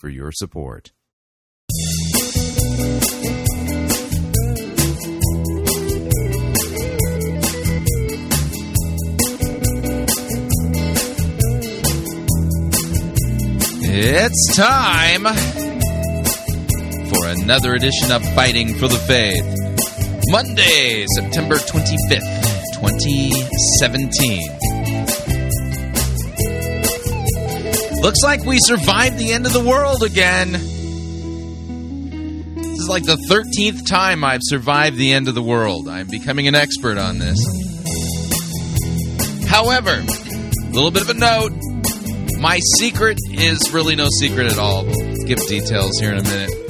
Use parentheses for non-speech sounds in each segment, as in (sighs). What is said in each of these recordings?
for your support. It's time for another edition of Fighting for the Faith. Monday, September 25th, 2017. Looks like we survived the end of the world again. This is like the 13th time I've survived the end of the world. I'm becoming an expert on this. However, a little bit of a note my secret is really no secret at all. give details here in a minute.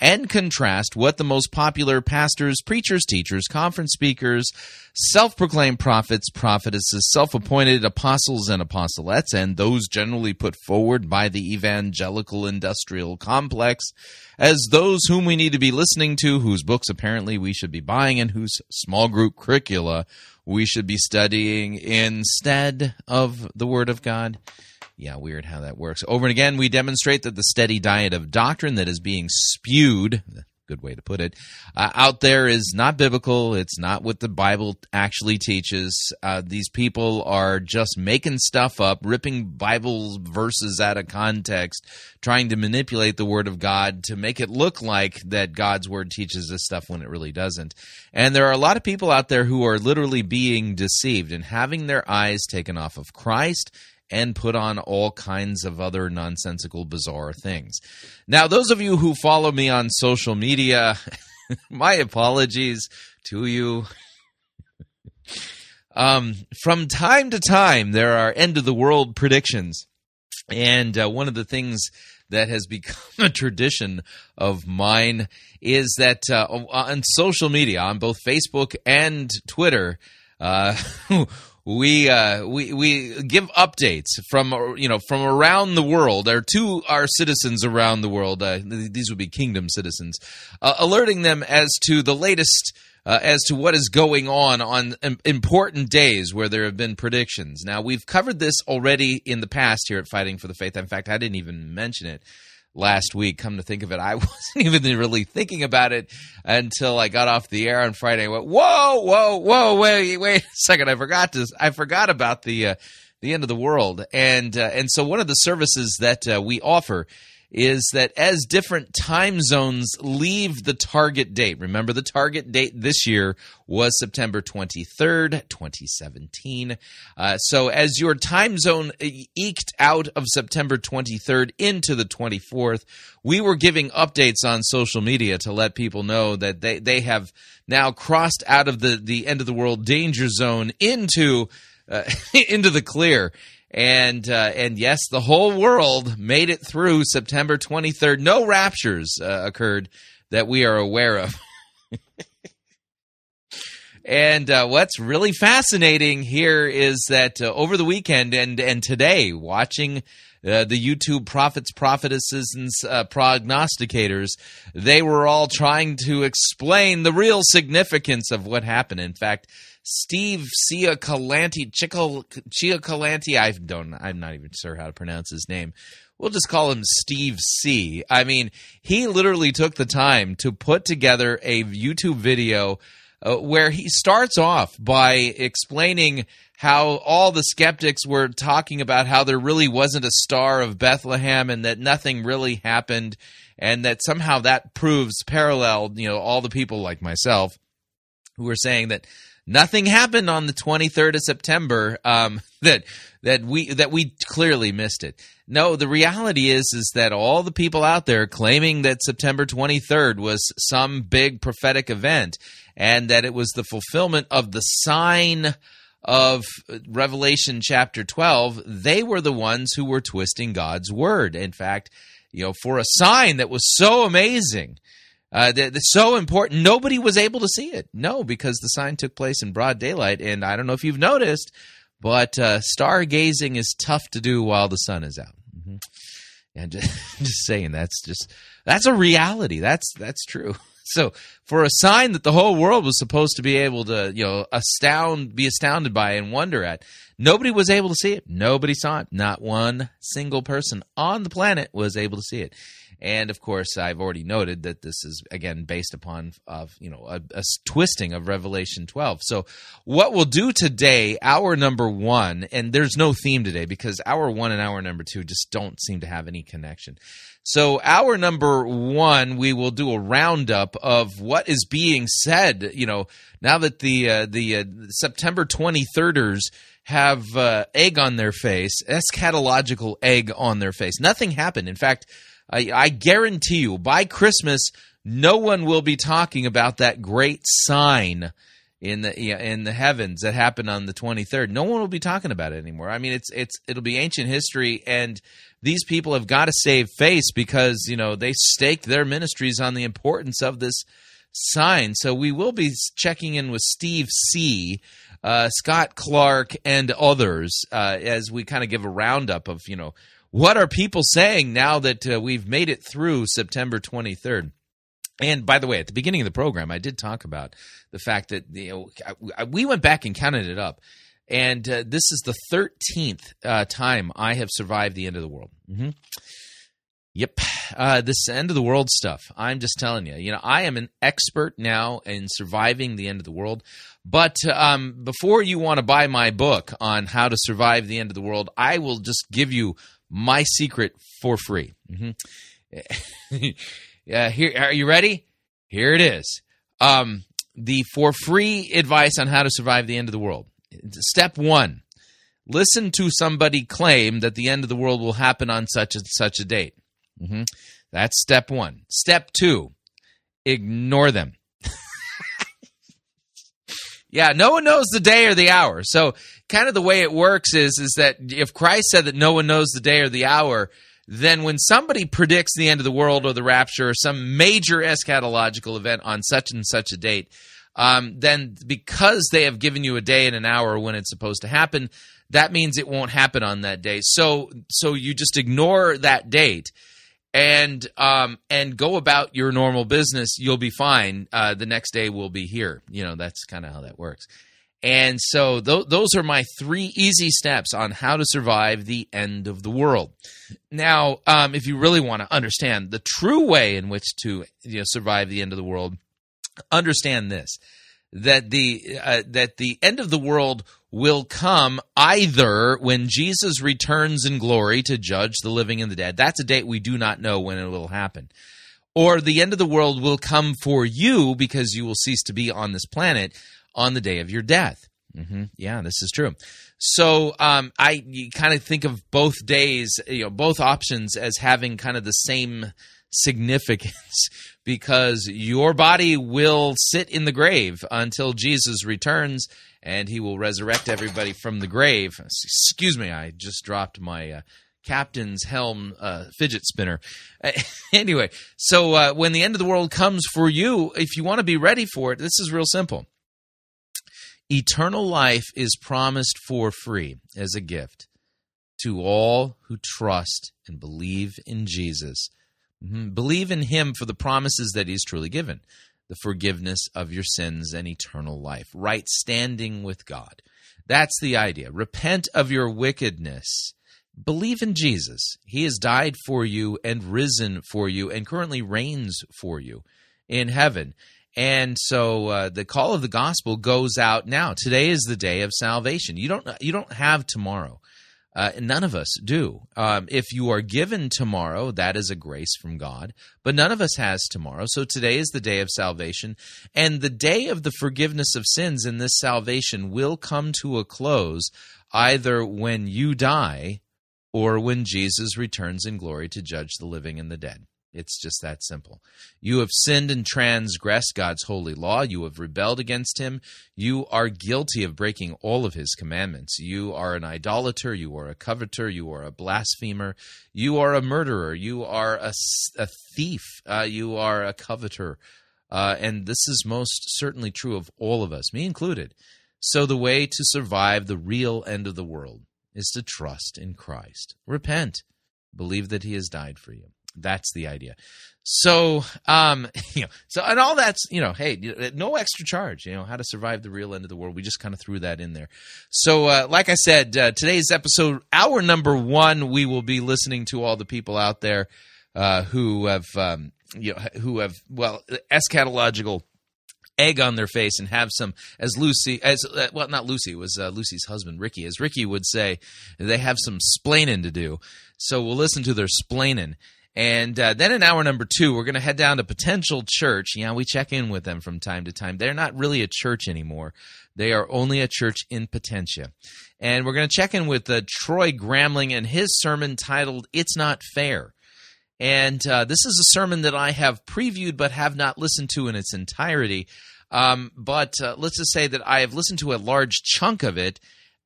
and contrast what the most popular pastors, preachers, teachers, conference speakers, self proclaimed prophets, prophetesses, self appointed apostles and apostolettes, and those generally put forward by the evangelical industrial complex as those whom we need to be listening to, whose books apparently we should be buying, and whose small group curricula we should be studying instead of the Word of God. Yeah, weird how that works. Over and again, we demonstrate that the steady diet of doctrine that is being spewed, good way to put it, uh, out there is not biblical. It's not what the Bible actually teaches. Uh, these people are just making stuff up, ripping Bible verses out of context, trying to manipulate the Word of God to make it look like that God's Word teaches this stuff when it really doesn't. And there are a lot of people out there who are literally being deceived and having their eyes taken off of Christ and put on all kinds of other nonsensical, bizarre things. Now, those of you who follow me on social media, (laughs) my apologies to you. (laughs) um, from time to time, there are end of the world predictions. And uh, one of the things that has become (laughs) a tradition of mine is that uh, on social media, on both Facebook and Twitter, uh, we uh, we we give updates from you know from around the world or to our citizens around the world. Uh, these would be kingdom citizens, uh, alerting them as to the latest. Uh, as to what is going on on important days where there have been predictions. Now, we've covered this already in the past here at Fighting for the Faith. In fact, I didn't even mention it last week. Come to think of it, I (laughs) wasn't even really thinking about it until I got off the air on Friday. I went, whoa, whoa, whoa, wait, wait a second. I forgot to, I forgot about the, uh, the end of the world. And, uh, and so one of the services that uh, we offer is that as different time zones leave the target date, remember the target date this year was September 23rd, 2017. Uh, so as your time zone eked out of September 23rd into the 24th, we were giving updates on social media to let people know that they, they have now crossed out of the, the end of the world danger zone into, uh, (laughs) into the clear and uh, and yes, the whole world made it through September 23rd. No raptures uh, occurred that we are aware of. (laughs) and uh, what's really fascinating here is that uh, over the weekend and and today, watching. Uh, the YouTube prophets, prophetesses, and uh, prognosticators, they were all trying to explain the real significance of what happened. In fact, Steve Cioccolanti, Cioccolanti, I don't, I'm not even sure how to pronounce his name. We'll just call him Steve C. I mean, he literally took the time to put together a YouTube video uh, where he starts off by explaining how all the skeptics were talking about how there really wasn't a star of Bethlehem and that nothing really happened, and that somehow that proves parallel, you know, all the people like myself who were saying that nothing happened on the 23rd of September. Um, (laughs) that that we that we clearly missed it. No, the reality is is that all the people out there claiming that September 23rd was some big prophetic event and that it was the fulfillment of the sign of Revelation chapter 12, they were the ones who were twisting God's word. In fact, you know, for a sign that was so amazing, uh, that, that's so important, nobody was able to see it. No, because the sign took place in broad daylight. And I don't know if you've noticed, but uh, stargazing is tough to do while the sun is out. Mm-hmm. And just, (laughs) just saying, that's just that's a reality. That's that's true. (laughs) So for a sign that the whole world was supposed to be able to, you know, astound, be astounded by and wonder at, nobody was able to see it. Nobody saw it. Not one single person on the planet was able to see it. And of course, I've already noted that this is again based upon of you know a, a, twisting of Revelation 12. So, what we'll do today, hour number one, and there's no theme today because hour one and hour number two just don't seem to have any connection. So, hour number one, we will do a roundup of what is being said. You know, now that the uh, the uh, September 23rders have uh, egg on their face, eschatological egg on their face. Nothing happened. In fact I, I guarantee you, by Christmas, no one will be talking about that great sign in the in the heavens that happened on the 23rd. No one will be talking about it anymore. I mean, it's it's it'll be ancient history, and these people have got to save face because you know they staked their ministries on the importance of this sign. So we will be checking in with Steve C. Uh, Scott Clark and others uh, as we kind of give a roundup of you know what are people saying now that uh, we've made it through September 23rd? And by the way, at the beginning of the program, I did talk about the fact that you know we went back and counted it up, and uh, this is the 13th uh, time I have survived the end of the world. Mm-hmm. Yep, uh, this end of the world stuff. I'm just telling you. You know, I am an expert now in surviving the end of the world. But um, before you want to buy my book on how to survive the end of the world, I will just give you my secret for free. Mm-hmm. (laughs) uh, here, are you ready? Here it is. Um, the for free advice on how to survive the end of the world. Step one: listen to somebody claim that the end of the world will happen on such and such a date. Mm-hmm. That's step one. Step two: ignore them. (laughs) yeah, no one knows the day or the hour. So kind of the way it works is is that if Christ said that no one knows the day or the hour, then when somebody predicts the end of the world or the rapture or some major eschatological event on such and such a date, um, then because they have given you a day and an hour when it's supposed to happen, that means it won't happen on that day. So so you just ignore that date and um, and go about your normal business. You'll be fine. Uh, the next day will be here. You know that's kind of how that works. And so th- those are my three easy steps on how to survive the end of the world. Now, um, if you really want to understand the true way in which to you know, survive the end of the world, understand this: that the uh, that the end of the world will come either when Jesus returns in glory to judge the living and the dead. That's a date we do not know when it will happen. Or the end of the world will come for you because you will cease to be on this planet on the day of your death. Mm-hmm. Yeah, this is true. So um, I kind of think of both days, you know, both options as having kind of the same significance (laughs) because your body will sit in the grave until Jesus returns and he will resurrect everybody from the grave. Excuse me, I just dropped my uh, captain's helm uh, fidget spinner. (laughs) anyway, so uh, when the end of the world comes for you, if you want to be ready for it, this is real simple. Eternal life is promised for free as a gift to all who trust and believe in Jesus. Mm-hmm. Believe in Him for the promises that He's truly given the forgiveness of your sins and eternal life, right standing with God. That's the idea. Repent of your wickedness. Believe in Jesus. He has died for you and risen for you and currently reigns for you in heaven And so uh, the call of the gospel goes out now. Today is the day of salvation. You don't you don't have tomorrow. Uh, none of us do. Um, if you are given tomorrow, that is a grace from God, but none of us has tomorrow. So today is the day of salvation, and the day of the forgiveness of sins in this salvation will come to a close either when you die or when Jesus returns in glory to judge the living and the dead. It's just that simple. You have sinned and transgressed God's holy law. You have rebelled against Him. You are guilty of breaking all of His commandments. You are an idolater. You are a coveter. You are a blasphemer. You are a murderer. You are a, a thief. Uh, you are a coveter. Uh, and this is most certainly true of all of us, me included. So, the way to survive the real end of the world is to trust in Christ. Repent. Believe that He has died for you. That's the idea. So, um, (laughs) you know, so and all that's you know, hey, no extra charge. You know, how to survive the real end of the world. We just kind of threw that in there. So, uh, like I said, uh, today's episode, hour number one, we will be listening to all the people out there uh, who have, um, you know, who have well, eschatological egg on their face and have some as lucy as uh, well not lucy was uh, lucy's husband ricky as ricky would say they have some splaining to do so we'll listen to their splaining and uh, then in hour number two, we're going to head down to Potential Church. Yeah, we check in with them from time to time. They're not really a church anymore. They are only a church in Potentia. And we're going to check in with uh, Troy Gramling and his sermon titled It's Not Fair. And uh, this is a sermon that I have previewed but have not listened to in its entirety. Um, but uh, let's just say that I have listened to a large chunk of it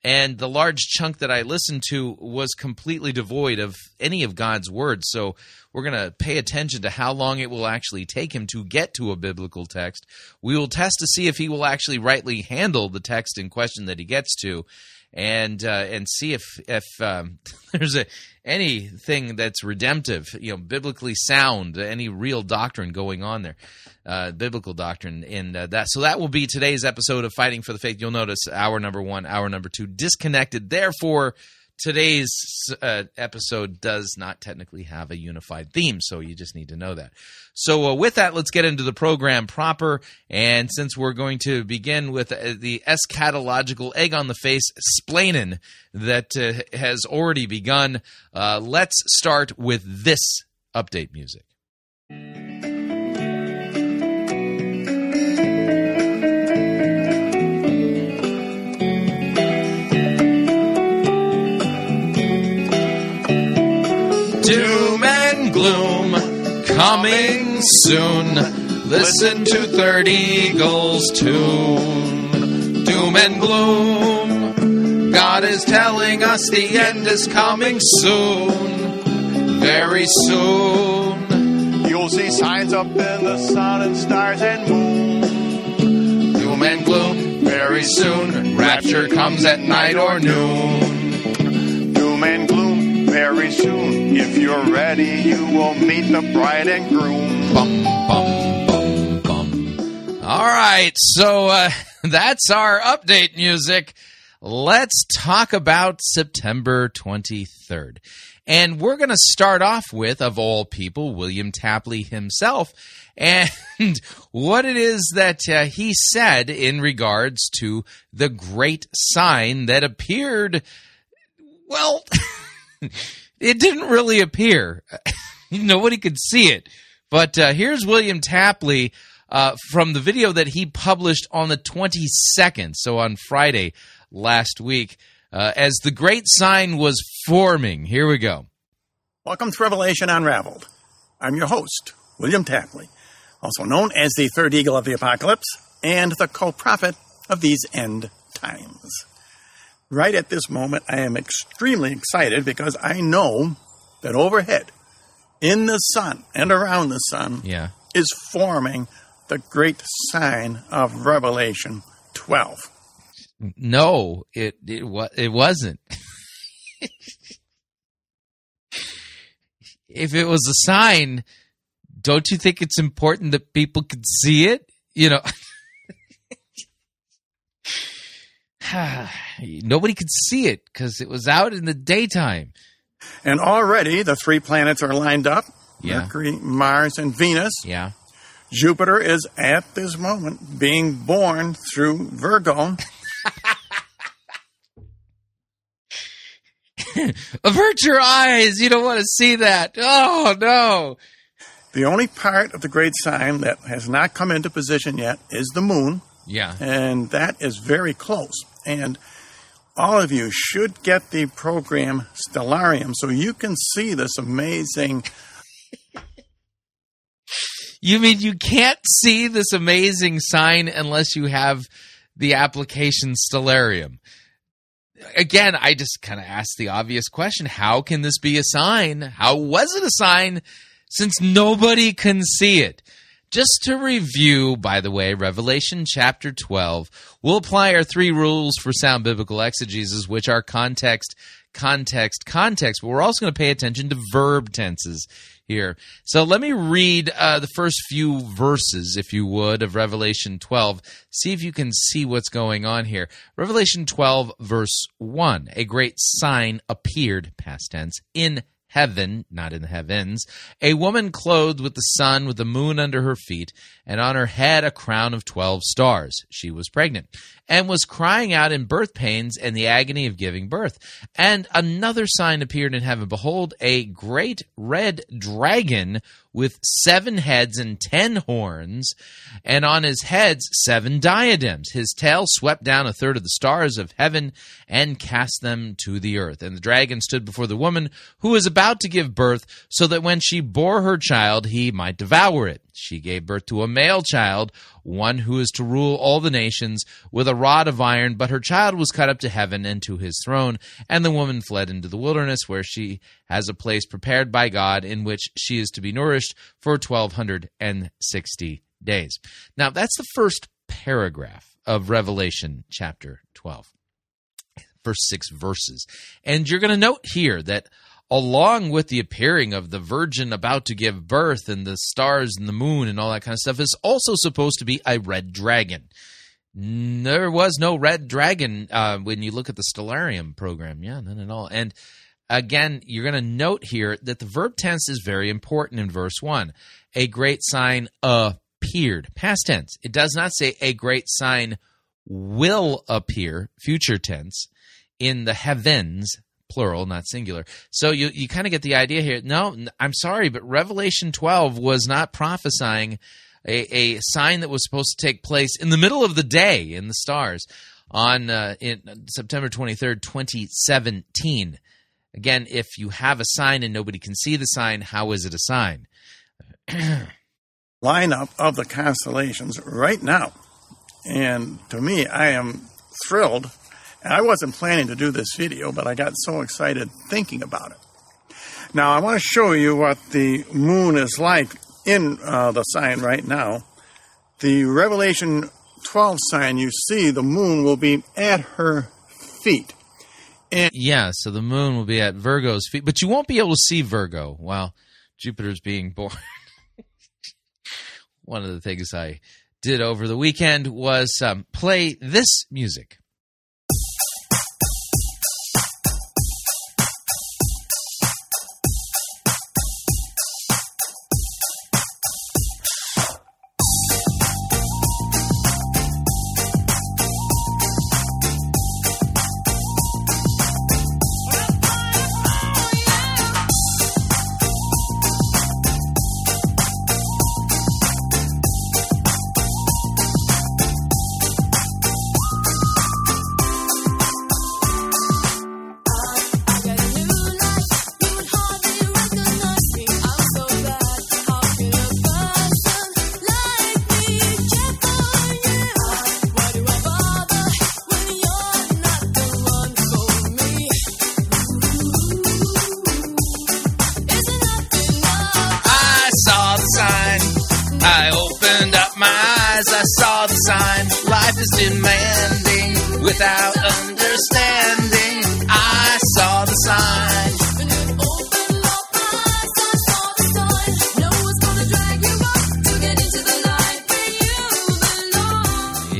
and the large chunk that I listened to was completely devoid of any of God's words. So we're going to pay attention to how long it will actually take him to get to a biblical text. We will test to see if he will actually rightly handle the text in question that he gets to, and uh, and see if if um, (laughs) there's a anything that's redemptive, you know, biblically sound, any real doctrine going on there uh, biblical doctrine in uh, that. So that will be today's episode of Fighting for the Faith. You'll notice hour number one, hour number two disconnected. Therefore, today's uh, episode does not technically have a unified theme, so you just need to know that. So, uh, with that, let's get into the program proper. And since we're going to begin with uh, the eschatological egg on the face splaining that uh, has already begun, uh, let's start with this update music. Gloom coming soon. Listen to Third Eagle's tune. Doom and gloom. God is telling us the end is coming soon. Very soon. You'll see signs up in the sun and stars and moon. Doom and gloom. Very soon. Rapture comes at night or noon. Very soon if you're ready, you will meet the bride and groom. Bum, bum, bum, bum. All right, so uh, (laughs) that's our update music. Let's talk about September 23rd. And we're going to start off with, of all people, William Tapley himself (laughs) and what it is that uh, he said in regards to the great sign that appeared, well, (laughs) it didn't really appear. (laughs) Nobody could see it. But uh, here's William Tapley uh, from the video that he published on the 22nd, so on Friday last week, uh, as the great sign was forming. Here we go. Welcome to Revelation Unraveled. I'm your host, William Tapley, also known as the third eagle of the apocalypse and the co prophet of these end times right at this moment, I am extremely excited because I know that overhead, in the sun and around the sun, yeah. is forming the great sign of Revelation 12. No, it it, it wasn't. if it was a sign, don't you think it's important that people could see it? You know. (laughs) (sighs) Nobody could see it because it was out in the daytime. And already the three planets are lined up yeah. Mercury, Mars, and Venus. Yeah. Jupiter is at this moment being born through Virgo. (laughs) Avert your eyes. You don't want to see that. Oh, no. The only part of the great sign that has not come into position yet is the moon, Yeah. and that is very close. And all of you should get the program Stellarium so you can see this amazing. (laughs) You mean you can't see this amazing sign unless you have the application Stellarium? Again, I just kind of asked the obvious question how can this be a sign? How was it a sign since nobody can see it? Just to review, by the way, Revelation chapter 12, we'll apply our three rules for sound biblical exegesis, which are context, context, context, but we're also going to pay attention to verb tenses here. So let me read uh, the first few verses, if you would, of Revelation 12. See if you can see what's going on here. Revelation 12, verse 1. A great sign appeared, past tense, in heaven, not in the heavens, a woman clothed with the sun, with the moon under her feet, and on her head a crown of twelve stars. She was pregnant, and was crying out in birth pains and the agony of giving birth. And another sign appeared in heaven. Behold, a great red dragon with seven heads and ten horns, and on his heads seven diadems. His tail swept down a third of the stars of heaven and cast them to the earth. And the dragon stood before the woman who was about to give birth, so that when she bore her child, he might devour it. She gave birth to a male child, one who is to rule all the nations with a rod of iron, but her child was cut up to heaven and to his throne. And the woman fled into the wilderness, where she has a place prepared by God in which she is to be nourished for 1260 days. Now, that's the first paragraph of Revelation chapter 12, first six verses. And you're going to note here that along with the appearing of the virgin about to give birth and the stars and the moon and all that kind of stuff is also supposed to be a red dragon. There was no red dragon uh, when you look at the Stellarium program. Yeah, none at all. And again, you're going to note here that the verb tense is very important in verse 1. A great sign appeared. Past tense. It does not say a great sign will appear, future tense, in the heavens plural, not singular. So you you kind of get the idea here. No, I'm sorry, but Revelation 12 was not prophesying a, a sign that was supposed to take place in the middle of the day in the stars on uh, in September 23rd, 2017. Again, if you have a sign and nobody can see the sign, how is it a sign? (clears throat) lineup of the constellations right now. And to me, I am thrilled. And I wasn't planning to do this video, but I got so excited thinking about it. Now, I want to show you what the moon is like in uh, the sign right now. The Revelation 12 sign, you see the moon will be at her feet. And Yeah, so the moon will be at Virgo's feet, but you won't be able to see Virgo while Jupiter's being born. (laughs) One of the things I did over the weekend was um, play this music.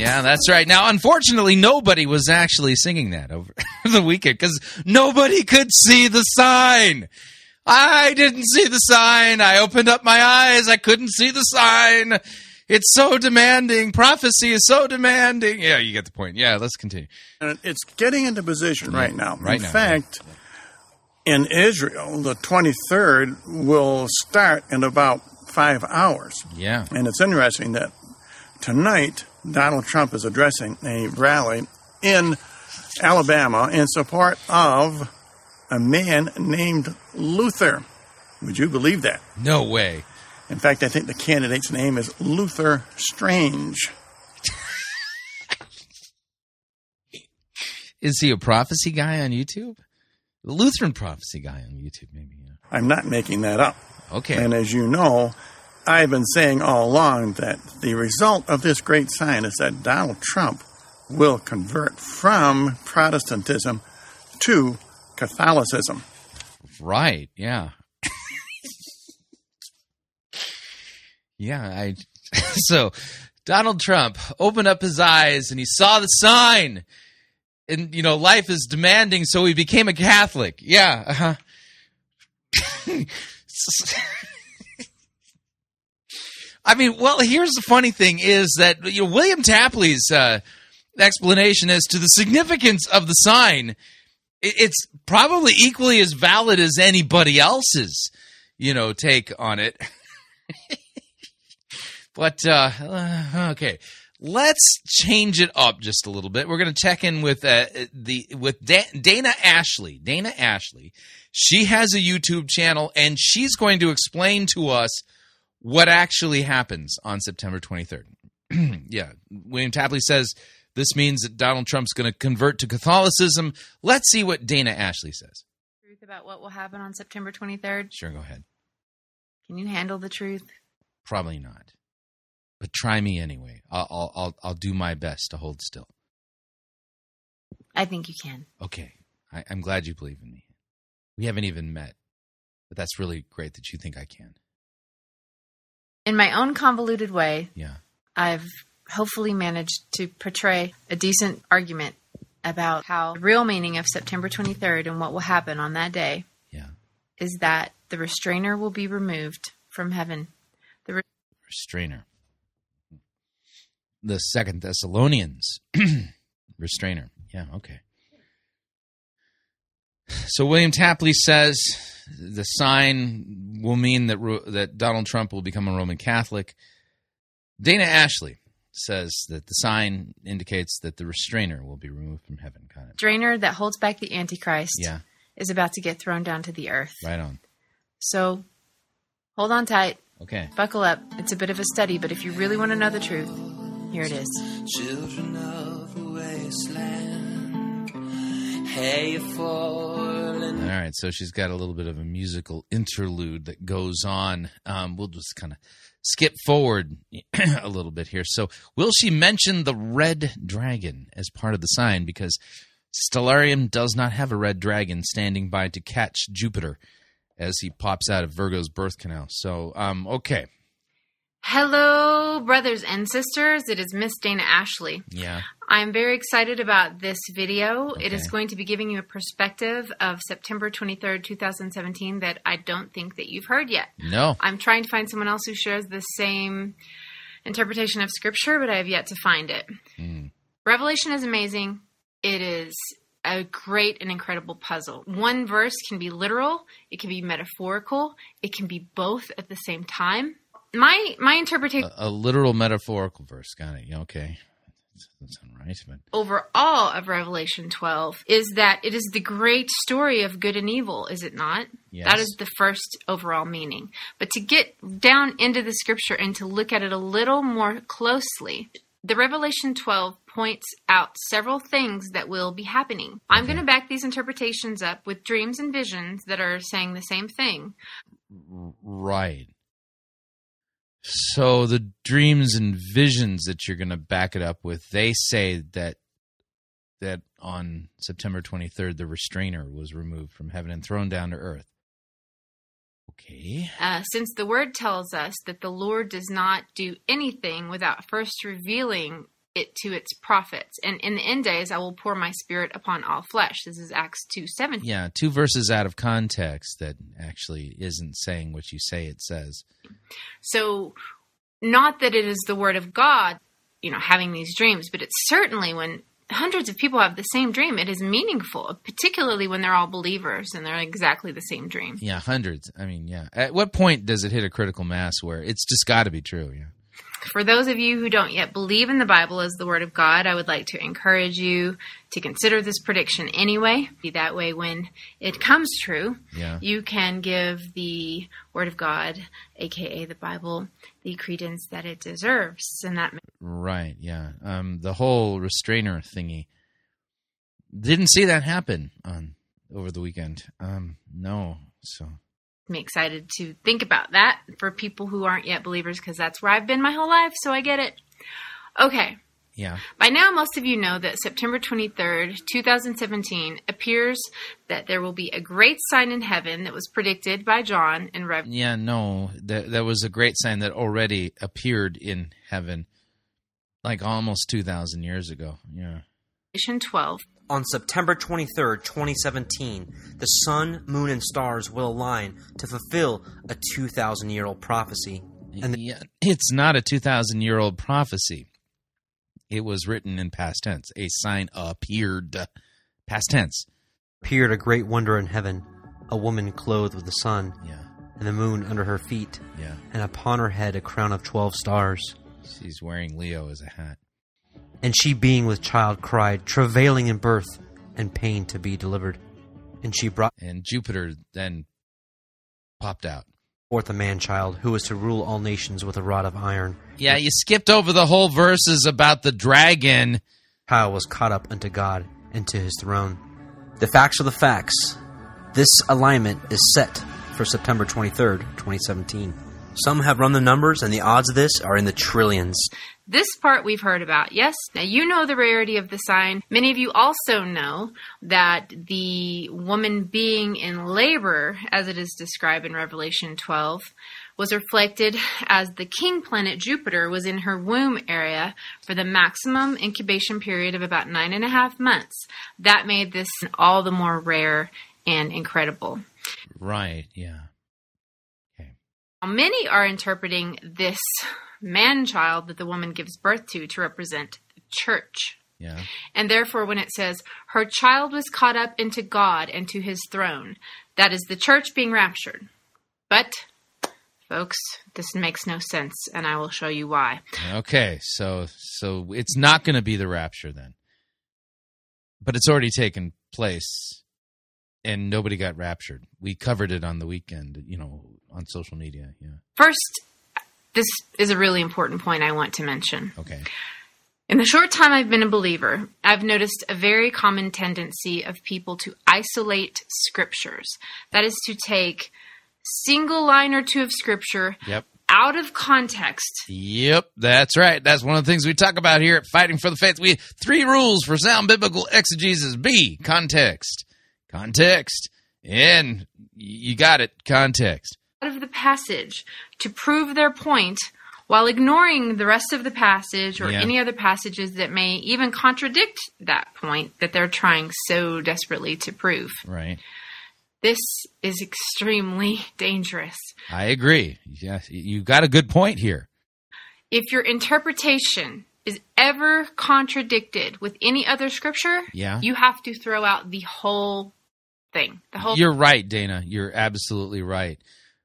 Yeah, that's right. Now, unfortunately, nobody was actually singing that over (laughs) the weekend because nobody could see the sign. I didn't see the sign. I opened up my eyes. I couldn't see the sign. It's so demanding. Prophecy is so demanding. Yeah, you get the point. Yeah, let's continue. And it's getting into position right now. right in now. fact, in Israel, the 23rd will start in about five hours. Yeah. And it's interesting that tonight Donald Trump is addressing a rally in Alabama in support of a man named Luther. Would you believe that? No way. In fact, I think the candidate's name is Luther Strange. (laughs) Is he a prophecy guy on YouTube? The Lutheran prophecy guy on YouTube, maybe. Yeah. I'm not making that up. Okay. And as you know, I've been saying all along that the result of this great sign is that Donald Trump will convert from Protestantism to Catholicism. Right. Yeah. yeah. I. (laughs) so Donald Trump opened up his eyes and he saw the sign, and you know life is demanding, so he became a Catholic. Yeah. Uh-huh. (laughs) I mean, well, here's the funny thing: is that you know William Tapley's uh, explanation as to the significance of the sign it's probably equally as valid as anybody else's, you know, take on it. (laughs) but uh, uh, okay, let's change it up just a little bit. We're going to check in with uh, the with da- Dana Ashley. Dana Ashley, she has a YouTube channel, and she's going to explain to us what actually happens on September 23rd. (clears throat) yeah, William Tapley says this means that Donald Trump's going to convert to Catholicism. Let's see what Dana Ashley says. Truth about what will happen on September 23rd. Sure, go ahead. Can you handle the truth? Probably not, but try me anyway. I'll I'll I'll, I'll do my best to hold still. I think you can. Okay, I, I'm glad you believe in me. We haven't even met, but that's really great that you think I can. In my own convoluted way, Yeah. I've hopefully managed to portray a decent argument about how the real meaning of September 23rd and what will happen on that day Yeah. is that the restrainer will be removed from heaven. The re- Restrainer. The Second Thessalonians. (clears throat) Restrainer. Yeah. Okay. So William Tapley says the sign will mean that that Donald Trump will become a Roman Catholic. Dana Ashley says that the sign indicates that the restrainer will be removed from heaven. Kind of. restrainer that holds back the Antichrist Yeah. is about to get thrown down to the earth. Right on. So hold on tight, Okay. buckle up. It's a bit of a study, but if you really want to know the truth, here it is. Children of the wasteland, hey, you fallen. All right, so she's got a little bit of a musical interlude that goes on. Um, we'll just kind of skip forward (clears throat) a little bit here. So, will she mention the red dragon as part of the sign? Because Stellarium does not have a red dragon standing by to catch Jupiter as he pops out of Virgo's birth canal. So, um, okay, Hello, brothers and sisters. It is Miss Dana Ashley. yeah, I'm very excited about this video. It is going to be giving you a perspective of September 23rd, 2017 that I don't think that you've heard yet. no, I'm trying to find someone else who shares the same interpretation of scripture, but I have yet to find it. Hmm. Revelation is amazing. It is a great and incredible puzzle. One verse can be literal, it can be metaphorical, it can be both at the same time. My my interpretation a, a literal metaphorical verse. Got it. Okay, that's right, but overall of Revelation 12 is that it is the great story of good and evil, is it not? Yes. That is the first overall meaning. But to get down into the scripture and to look at it a little more closely, the Revelation 12 points out several things that will be happening. I'm going to back these interpretations up with dreams and visions that are saying the same thing. Right. So the dreams and visions that you're going to back it up with, they say that that on September 23rd the restrainer was removed from heaven and thrown down to earth. Okay. Uh, since the word tells us that the Lord does not do anything without first revealing it to its prophets. And in the end days, I will pour my spirit upon all flesh. This is Acts two seventeen. Yeah, two verses out of context that actually isn't saying what you say it says. So, not that it is the word of God, you know, having these dreams, but it's certainly when hundreds of people have the same dream, it is meaningful, particularly when they're all believers and they're exactly the same dream. Yeah, hundreds. I mean, yeah. At what point does it hit a critical mass where it's just got to be true? Yeah. For those of you who don't yet believe in the Bible as the Word of God, I would like to encourage you to consider this prediction anyway. Be That way, when it comes true, Yeah. you can give the Word of God, aka the Bible, the credence that it deserves. And that Right. Yeah. Um, the whole restrainer thingy. Didn't see that happen on over the weekend. Um, no. So me excited to think about that for people who aren't yet believers because that's where I've been my whole life, so I get it. Okay. yeah. By now, most of you know that September 23rd, 2017, appears that there will be a great sign in heaven that was predicted by John in Revelation. Yeah. No. That that was a great sign that already appeared in heaven, like almost two thousand years ago. Yeah. 12. On September 23, 2017, the sun, moon, and stars will align to fulfill a 2,000 year old prophecy. And the- yeah, it's not a 2,000 year old prophecy. It was written in past tense. A sign appeared. Past tense. appeared a great wonder in heaven a woman clothed with the sun, Yeah. and the moon under her feet, Yeah. and upon her head a crown of 12 stars. She's wearing Leo as a hat. And she, being with child, cried, travailing in birth and pain to be delivered. And she brought And Jupiter then popped out. forth a man child who was to rule all nations with a rod of iron. Yeah, you skipped over the whole verses about the dragon. How was caught up unto God and to his throne. The facts are the facts. This alignment is set for September 23rd, 2017. Some have run the numbers, and the odds of this are in the trillions. This part we've heard about, yes. Now you know the rarity of the sign. Many of you also know that the woman being in labor, as it is described in Revelation 12, was reflected as the king planet Jupiter was in her womb area for the maximum incubation period of about nine and a half months. That made this all the more rare and incredible. Right, yeah. Okay. Many are interpreting this man child that the woman gives birth to to represent the church. Yeah. And therefore, when it says, her child was caught up into God and to his throne, that is the church being raptured. But, folks, this makes no sense, and I will show you why. Okay, so so it's not going to be the rapture then. But it's already taken place and nobody got raptured. We covered it on the weekend, you know, on social media. Yeah. First, this is a really important point I want to mention. Okay. In the short time I've been a believer, I've noticed a very common tendency of people to isolate scriptures. That is to take single line or two of scripture Yep. out of context Yep, that's right. That's one of the things we talk about here at Fighting for the Faith. We three rules for sound biblical exegesis: B, context, context, and you got it, context. Out of the passage to prove their point while ignoring the rest of the passage or Yeah. any other passages that may even contradict that point that they're trying so desperately to prove. Right. This is extremely (laughs) dangerous. I agree. Yes, you got a good point here. If your interpretation is ever contradicted with any other scripture, Yeah. you have to throw out the whole thing. The whole You're right, Dana. You're absolutely right.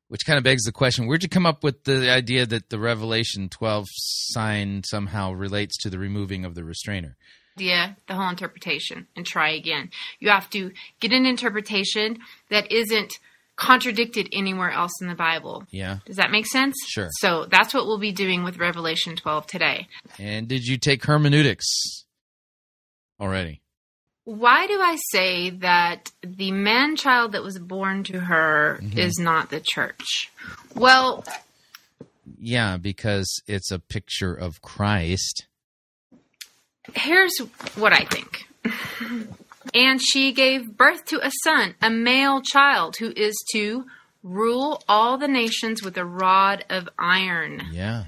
Which kind of begs the question: Where'd you come up with the idea that the Revelation 12 sign somehow relates to the removing of the restrainer? idea, the whole interpretation, and try again. You have to get an interpretation that isn't contradicted anywhere else in the Bible. Yeah. Does that make sense? Sure. So that's what we'll be doing with Revelation 12 today. And did you take hermeneutics already? Why do I say that the man child that was born to her mm-hmm. is not the church? Well, Yeah, because it's a picture of Christ. here's what I think. (laughs) and she gave birth to a son, a male child, who is to rule all the nations with a rod of iron. Yeah.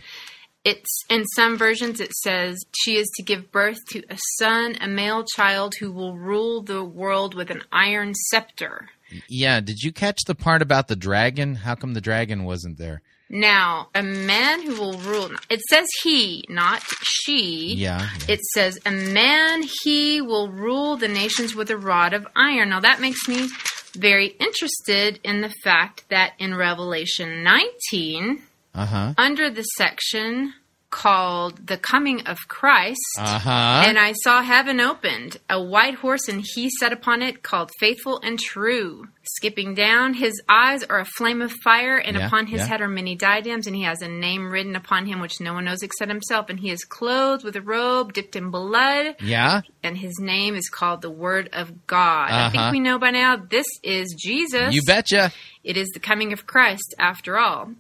It's in some versions it says she is to give birth to a son, a male child who will rule the world with an iron scepter. Yeah, did you catch the part about the dragon? How come the dragon wasn't there? Now, a man who will rule. It says he, not she. Yeah. yeah. It says, a man, he will rule the nations with a rod of iron. Now, that makes me very interested in the fact that in Revelation 19, Uh-huh. under the section called The Coming of Christ, Uh-huh. and I saw heaven opened, a white horse, and he sat upon it, called Faithful and True. Skipping down, his eyes are a flame of fire, and Yeah, upon his yeah. head are many diadems, and he has a name written upon him which no one knows except himself. And he is clothed with a robe dipped in blood, yeah? and his name is called the Word of God. I Uh-huh. think we know by now this is Jesus. You betcha. It is the coming of Christ after all.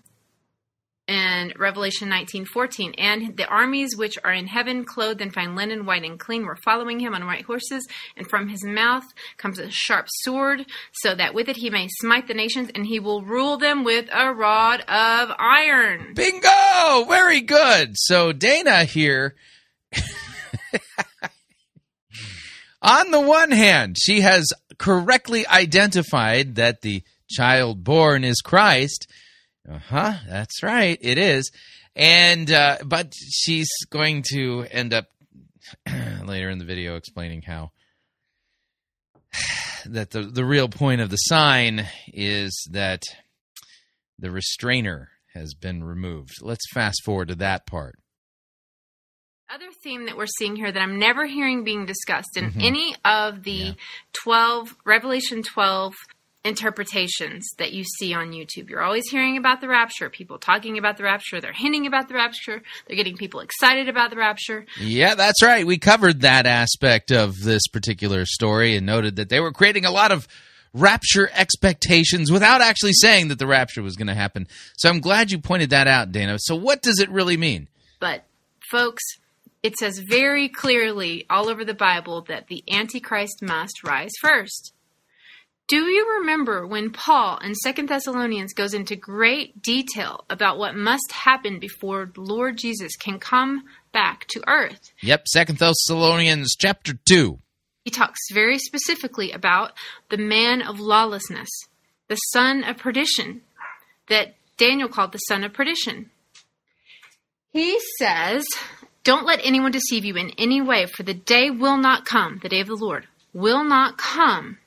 And Revelation 19:14 and the armies which are in heaven clothed in fine linen white and clean were following him on white horses and from his mouth comes a sharp sword so that with it he may smite the nations and he will rule them with a rod of iron. Bingo! Very good. So Dana here (laughs) On the one hand, she has correctly identified that the child born is Christ. Uh-huh, that's right. It is. And uh but she's going to end up (clears throat) later in the video explaining how (sighs) that the the real point of the sign is that the restrainer has been removed. Let's fast forward to that part. Other theme that we're seeing here that I'm never hearing being discussed in Mhm. any of the Yeah. 12 Revelation 12 interpretations that you see on YouTube. You're always hearing about the rapture, people talking about the rapture, they're hinting about the rapture, they're getting people excited about the rapture. Yeah, that's right. We covered that aspect of this particular story and noted that they were creating a lot of rapture expectations without actually saying that the rapture was going to happen. So I'm glad you pointed that out, Dana. So what does it really mean? But folks, it says very clearly all over the Bible that the Antichrist must rise first. Do you remember when Paul in 2 Thessalonians goes into great detail about what must happen before the Lord Jesus can come back to earth? Yep, Second Thessalonians chapter 2. He talks very specifically about the man of lawlessness, the son of perdition, that Daniel called the son of perdition. He says, Don't let anyone deceive you in any way, for the day will not come, the day of the Lord will not come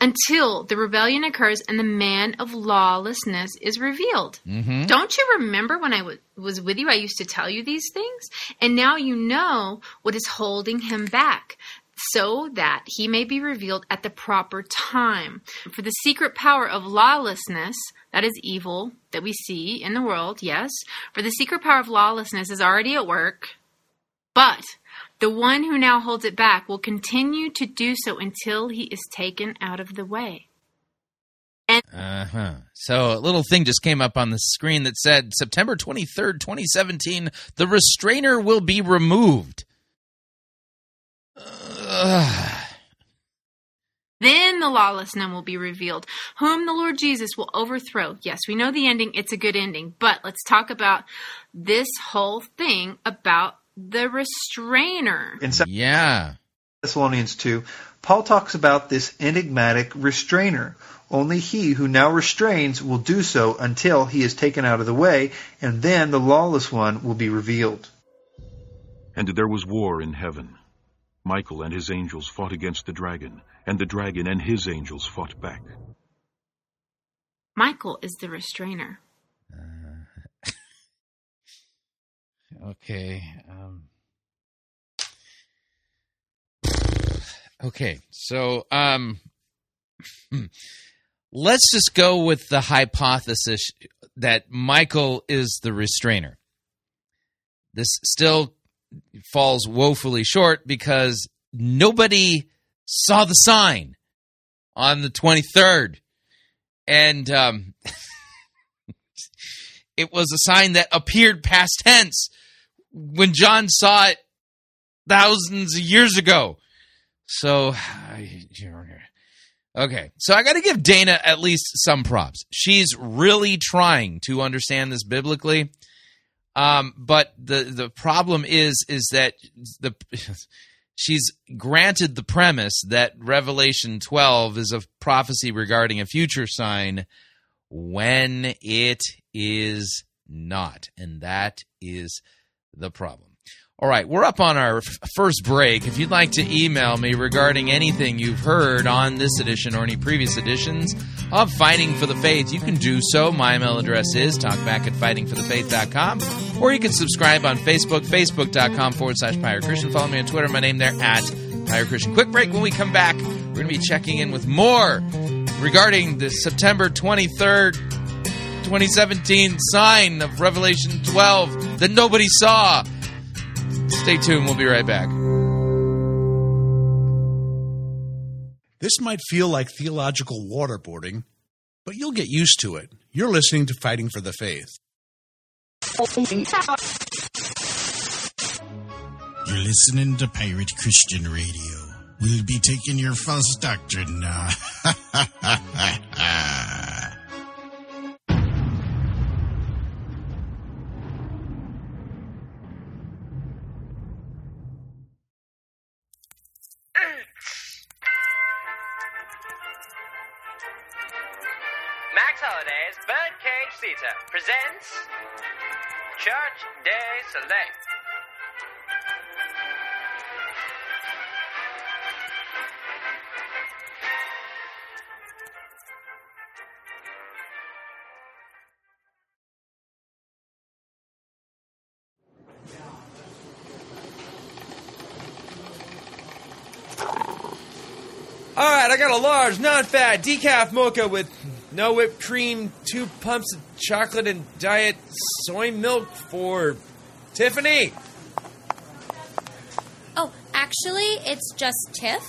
until the rebellion occurs and the man of lawlessness is revealed. Mm-hmm. Don't you remember when I w- was with you, I used to tell you these things? And now you know what is holding him back so that he may be revealed at the proper time. For the secret power of lawlessness, that is evil that we see in the world, yes, for the secret power of lawlessness is already at work, but the one who now holds it back will continue to do so until he is taken out of the way. Uh huh. So a little thing just came up on the screen that said September 23rd, 2017, the restrainer will be removed. Ugh. (sighs) Then the lawless one will be revealed, whom the Lord Jesus will overthrow. Yes, we know the ending, it's a good ending, but let's talk about this whole thing about the restrainer. In 2 yeah. Thessalonians 2, Paul talks about this enigmatic restrainer. Only he who now restrains will do so until he is taken out of the way, and then the lawless one will be revealed. And there was war in heaven. Michael and his angels fought against the dragon, and the dragon and his angels fought back. Michael is the restrainer. Okay. Um, okay. So, um, let's just go with the hypothesis that Michael is the restrainer. This still falls woefully short because nobody saw the sign on the 23rd. And um, (laughs) it was a sign that appeared past tense when John saw it thousands of years ago. So, (sighs) okay. So I got to give Dana at least some props. She's really trying to understand this biblically. Um, but the the problem is is that the (laughs) she's granted the premise that Revelation 12 is a prophecy regarding a future sign when it is not, and that is the problem. All right, we're up on our f- first break. If you'd like to email me regarding anything you've heard on this edition or any previous editions of Fighting for the Faith, you can do so. My email address is talkback at fightingforthefaith.com, or you can subscribe on Facebook, facebook.com forward slash Pirate Christian. Follow me on Twitter, my name there at Pirate Christian. Quick break when we come back. We're going to be checking in with more regarding the September 23rd, 2017 sign of Revelation 12 that nobody saw. Stay tuned. We'll be right back. This might feel like theological waterboarding, but you'll get used to it. You're listening to Fighting for the Faith. You're listening to Pirate Christian Radio. We'll be taking your false doctrine now. (laughs) Holiday's Birdcage Theater presents Church Day Soleil. All right, I got a large, non-fat decaf mocha with no whipped cream, two pumps of chocolate, and diet soy milk for Tiffany. Oh, actually, it's just Tiff.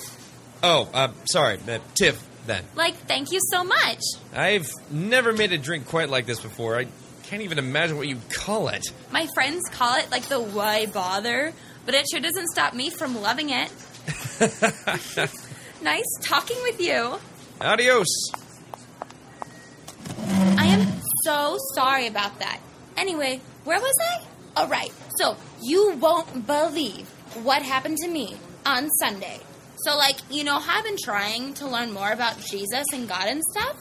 Oh, uh, sorry, uh, Tiff. Then Like, thank you so much. I've never made a drink quite like this before. I can't even imagine what you call it. My friends call it like the why bother, but it sure doesn't stop me from loving it. (laughs) nice talking with you. Adios. So sorry about that. Anyway, where was I? All right. So, you won't believe what happened to me on Sunday. So, like, you know I've been trying to learn more about Jesus and God and stuff?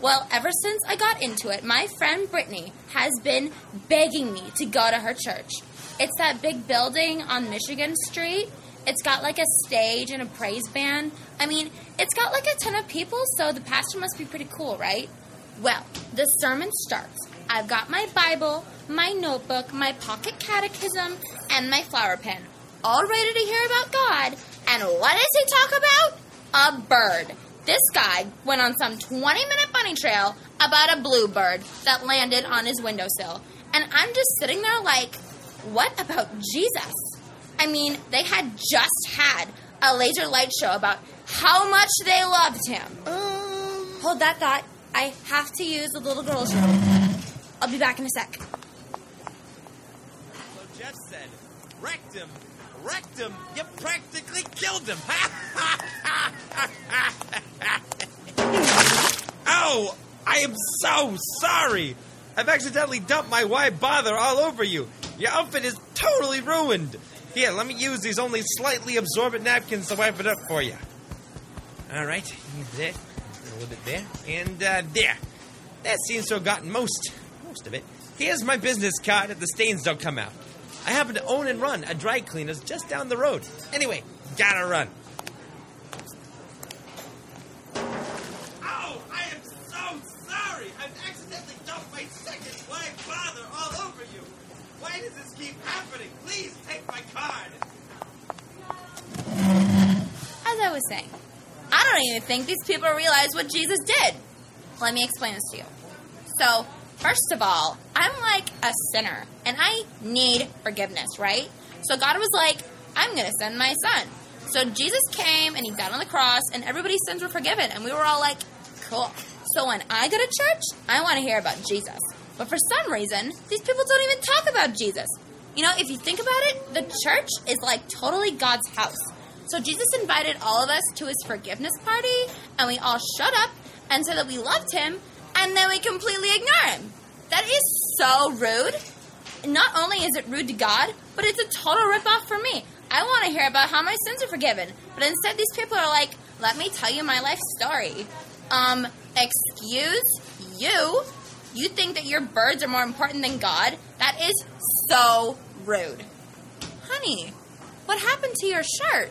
Well, ever since I got into it, my friend Brittany has been begging me to go to her church. It's that big building on Michigan Street. It's got like a stage and a praise band. I mean, it's got like a ton of people, so the pastor must be pretty cool, right? Well, the sermon starts. I've got my Bible, my notebook, my pocket catechism, and my flower pen, all ready to hear about God. And what does he talk about? A bird. This guy went on some 20 minute bunny trail about a bluebird that landed on his windowsill. And I'm just sitting there like, what about Jesus? I mean, they had just had a laser light show about how much they loved him. Um, Hold that thought. I have to use the little girl's room. I'll be back in a sec. So Jeff said, wrecked him, wrecked him. You practically killed him. (laughs) Ow! Oh, I am so sorry. I've accidentally dumped my why bother all over you. Your outfit is totally ruined. Here, let me use these only slightly absorbent napkins to wipe it up for you. All right, there, a little bit there, and uh, there. That seems to have gotten most, most of it. Here's my business card if the stains don't come out. I happen to own and run a dry cleaners just down the road. Anyway, gotta run. Oh, I am so sorry. I've accidentally dumped my second why bother all over you. Why does this keep happening? Please take my card. As I was saying, I don't even think these people realize what Jesus did. Let me explain this to you. So, first of all, I'm like a sinner and I need forgiveness, right? So, God was like, I'm going to send my son. So, Jesus came and he died on the cross and everybody's sins were forgiven. And we were all like, cool. So, when I go to church, I want to hear about Jesus. But for some reason, these people don't even talk about Jesus. You know, if you think about it, the church is like totally God's house. So Jesus invited all of us to his forgiveness party, and we all shut up and said that we loved him, and then we completely ignore him. That is so rude. not only is it rude to God, but it's a total ripoff for me. I want to hear about how my sins are forgiven, but instead these people are like, "Let me tell you my life story." Um, excuse you? You think that your birds are more important than God? That is so rude. Honey, what happened to your shirt?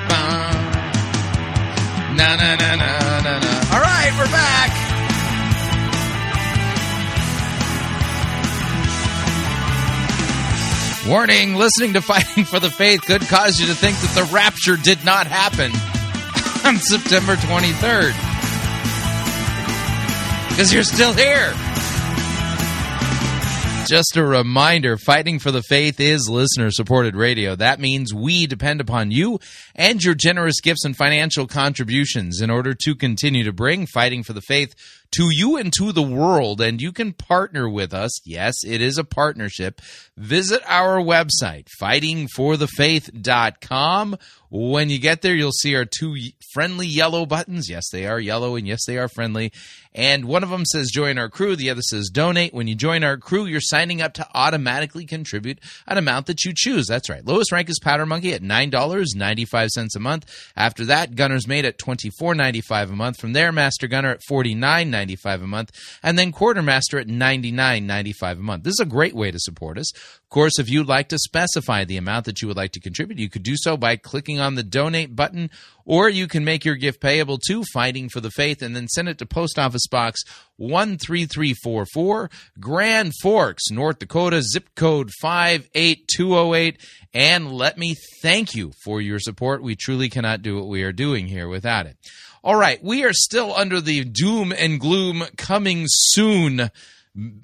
Na na na na na na. All right, we're back. Warning: Listening to "Fighting for the Faith" could cause you to think that the rapture did not happen (laughs) on September 23rd because you're still here. Just a reminder Fighting for the Faith is listener supported radio. That means we depend upon you and your generous gifts and financial contributions in order to continue to bring Fighting for the Faith to you and to the world. And you can partner with us. Yes, it is a partnership. Visit our website, fightingforthefaith.com. When you get there, you'll see our two friendly yellow buttons. Yes, they are yellow and yes, they are friendly. And one of them says join our crew, the other says donate. When you join our crew, you're signing up to automatically contribute an amount that you choose. That's right. Lowest rank is Powder Monkey at $9.95 a month. After that, Gunner's Mate at $24.95 a month. From there, Master Gunner at $49.95 a month. And then Quartermaster at $99.95 a month. This is a great way to support us. Of course, if you'd like to specify the amount that you would like to contribute, you could do so by clicking on the donate button, or you can make your gift payable to Fighting for the Faith and then send it to Post Office Box 13344, Grand Forks, North Dakota, zip code 58208. And let me thank you for your support. We truly cannot do what we are doing here without it. All right, we are still under the doom and gloom coming soon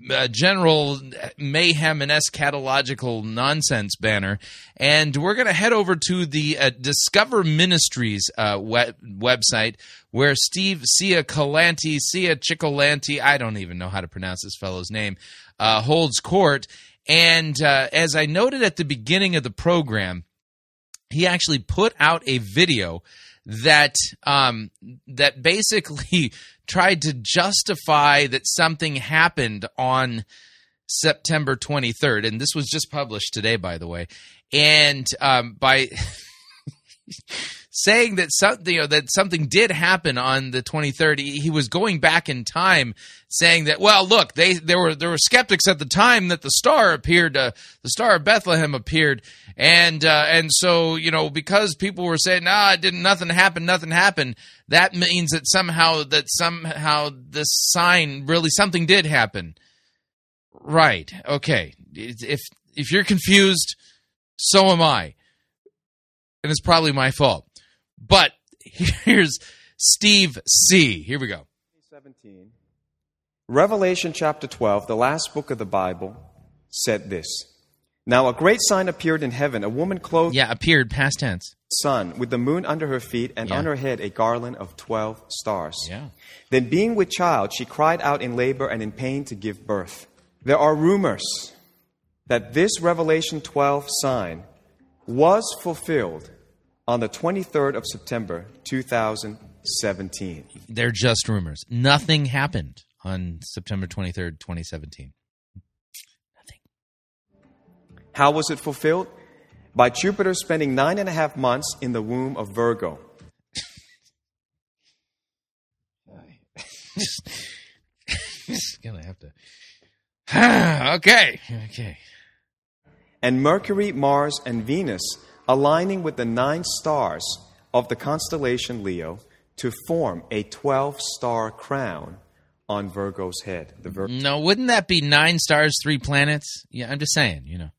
uh, general mayhem and eschatological nonsense banner, and we're going to head over to the uh, Discover Ministries uh, web- website where Steve Sia Calanti, Sia Chicolanti, I don't even know how to pronounce this fellow's name, uh, holds court. And uh, as I noted at the beginning of the program, he actually put out a video that um, that basically (laughs) tried to justify that something happened on September 23rd, and this was just published today, by the way, and um, by (laughs) saying that something you know, that something did happen on the 23rd. He, he was going back in time, saying that well, look, they there were there were skeptics at the time that the star appeared, uh, the star of Bethlehem appeared, and uh, and so you know because people were saying nah, it didn't nothing happened, nothing happened. That means that somehow that somehow this sign really something did happen. Right. Okay. If if you're confused, so am I. And it's probably my fault. But here's Steve C. Here we go. 17. Revelation chapter 12, the last book of the Bible, said this. Now a great sign appeared in heaven, a woman clothed Yeah, appeared past tense. sun with the moon under her feet and Yeah. on her head a garland of 12 stars. Yeah. Then being with child, she cried out in labor and in pain to give birth. There are rumors that this Revelation 12 sign was fulfilled on the 23rd of September 2017. They're just rumors. Nothing happened on September 23rd, 2017. Nothing. How was it fulfilled? By Jupiter spending nine and a half months in the womb of Virgo. Just (laughs) gonna have to. (sighs) okay. Okay. And Mercury, Mars, and Venus aligning with the nine stars of the constellation Leo to form a 12 star crown on Virgo's head. The Vir- No, wouldn't that be nine stars, three planets? Yeah, I'm just saying, you know.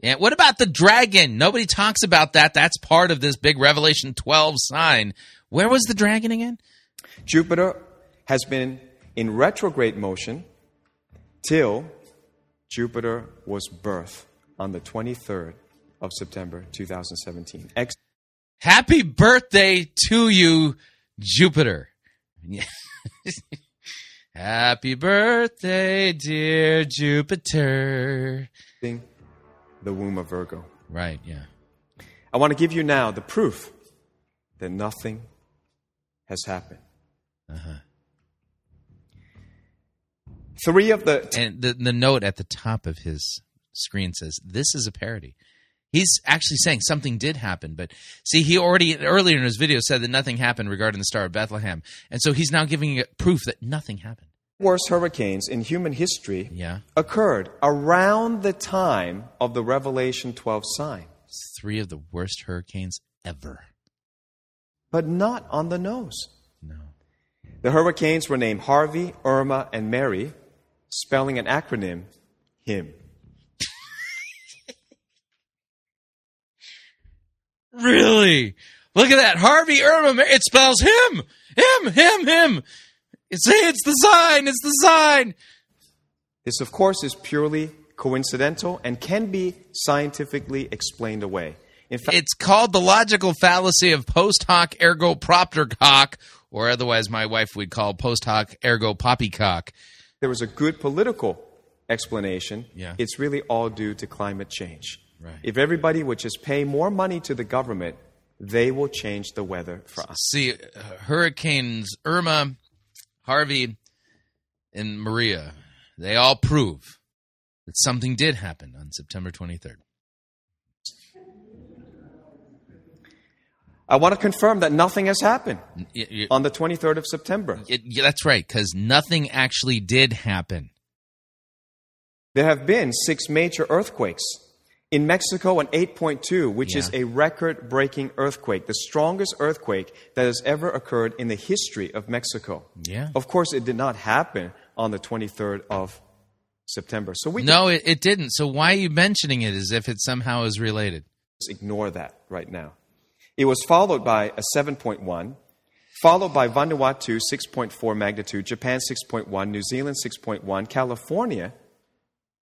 Yeah, what about the dragon? Nobody talks about that. That's part of this big Revelation 12 sign. Where was the dragon again? Jupiter has been in retrograde motion till Jupiter was birthed on the 23rd of September 2017. Ex- Happy birthday to you, Jupiter. (laughs) Happy birthday, dear Jupiter. the womb of Virgo. Right, yeah. I want to give you now the proof that nothing has happened. Uh-huh. Three of the and the the note at the top of his screen says this is a parody. He's actually saying something did happen, but see, he already earlier in his video said that nothing happened regarding the Star of Bethlehem, and so he's now giving proof that nothing happened. worst hurricanes in human history Yeah, occurred around the time of the Revelation 12 sign, three of the worst hurricanes ever. but not on the nose. No. The hurricanes were named Harvey, Irma, and Mary, spelling an acronym HIM. Really? Look at that, Harvey Irma. It spells him, him, him, him. It's it's the sign. It's the sign. This, of course, is purely coincidental and can be scientifically explained away. In fact, It's called the logical fallacy of post hoc ergo propter hoc, or otherwise my wife would call post hoc ergo poppycock. there was a good political explanation. Yeah. It's really all due to climate change. Right. If everybody would just pay more money to the government, they will change the weather for us. See, hurricanes Irma, Harvey, and Maria, they all prove that something did happen on September 23rd. I want to confirm that nothing has happened on the 23rd of September. it- yeah, that's right, because nothing actually did happen. There have been six major earthquakes. In Mexico, an 8.2, which is a record breaking earthquake, the strongest earthquake that has ever occurred in the history of Mexico. Yeah. Of course, it did not happen on the 23rd of September. So we No, it, it didn't. So why are you mentioning it as if it somehow is related? just ignore that right now. It was followed by a 7.1, followed by Vanuatu 6.4 magnitude, Japan 6.1, New Zealand 6.1, California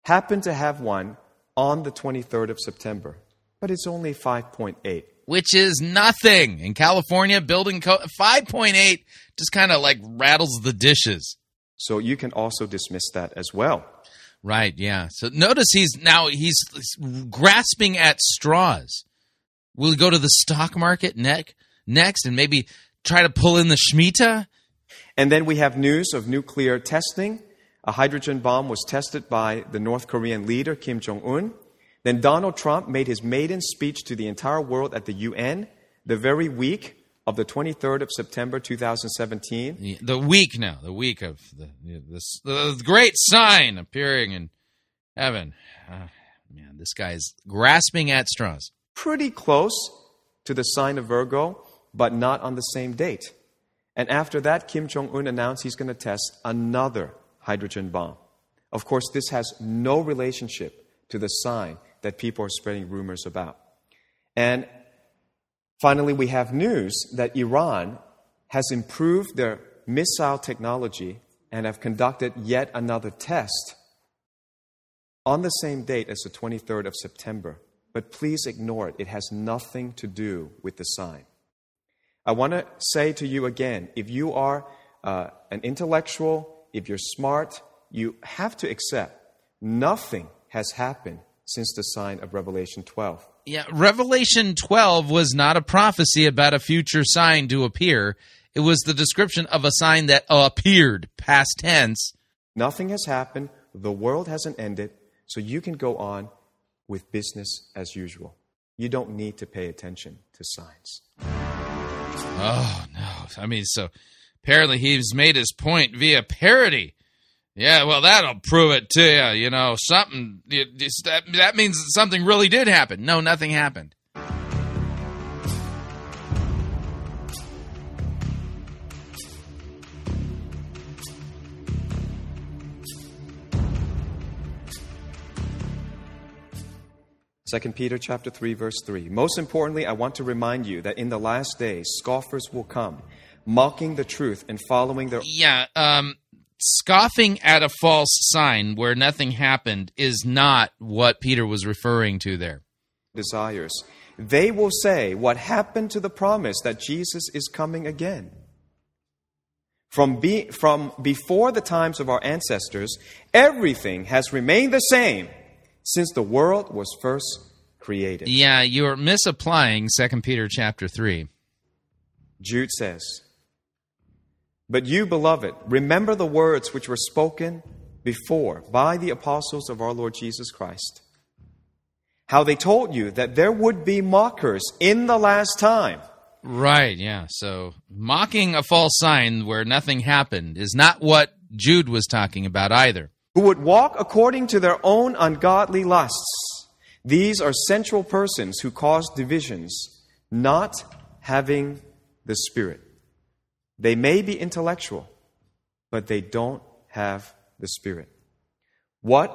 happened to have one on the 23rd of September, but it's only 5.8. which is nothing. In California, building code 5.8 just kind of like rattles the dishes. So you can also dismiss that as well. Right, yeah. So notice he's now he's grasping at straws. Will he go to the stock market neck, next and maybe try to pull in the Shemitah? And then we have news of nuclear testing. A hydrogen bomb was tested by the North Korean leader, Kim Jong un. Then Donald Trump made his maiden speech to the entire world at the UN the very week of the 23rd of September 2017. The week now, the week of the, this, the great sign appearing in heaven. Uh, man, this guy's grasping at straws. Pretty close to the sign of Virgo, but not on the same date. And after that, Kim Jong un announced he's going to test another hydrogen bomb. Of course, this has no relationship to the sign that people are spreading rumors about. And finally, we have news that Iran has improved their missile technology and have conducted yet another test on the same date as the 23rd of September. But please ignore it, it has nothing to do with the sign. I want to say to you again if you are uh, an intellectual, if you're smart, you have to accept nothing has happened since the sign of Revelation 12. Yeah, Revelation 12 was not a prophecy about a future sign to appear. It was the description of a sign that appeared, past tense. Nothing has happened. The world hasn't ended. So you can go on with business as usual. You don't need to pay attention to signs. Oh, no. I mean, so apparently he's made his point via parody. Yeah, well, that'll prove it to you. You know, something, that, that means something really did happen. No, nothing happened. 2 Peter chapter 3 verse 3. Most importantly, I want to remind you that in the last days scoffers will come, mocking the truth and following their Yeah, um scoffing at a false sign where nothing happened is not what Peter was referring to there. desires. They will say, "What happened to the promise that Jesus is coming again?" From, be, from before the times of our ancestors, everything has remained the same since the world was first created. Yeah, you're misapplying 2 Peter chapter 3. Jude says, But you, beloved, remember the words which were spoken before by the apostles of our Lord Jesus Christ. How they told you that there would be mockers in the last time. Right, yeah. So mocking a false sign where nothing happened is not what Jude was talking about either who would walk according to their own ungodly lusts. These are central persons who cause divisions, not having the Spirit. They may be intellectual, but they don't have the Spirit. What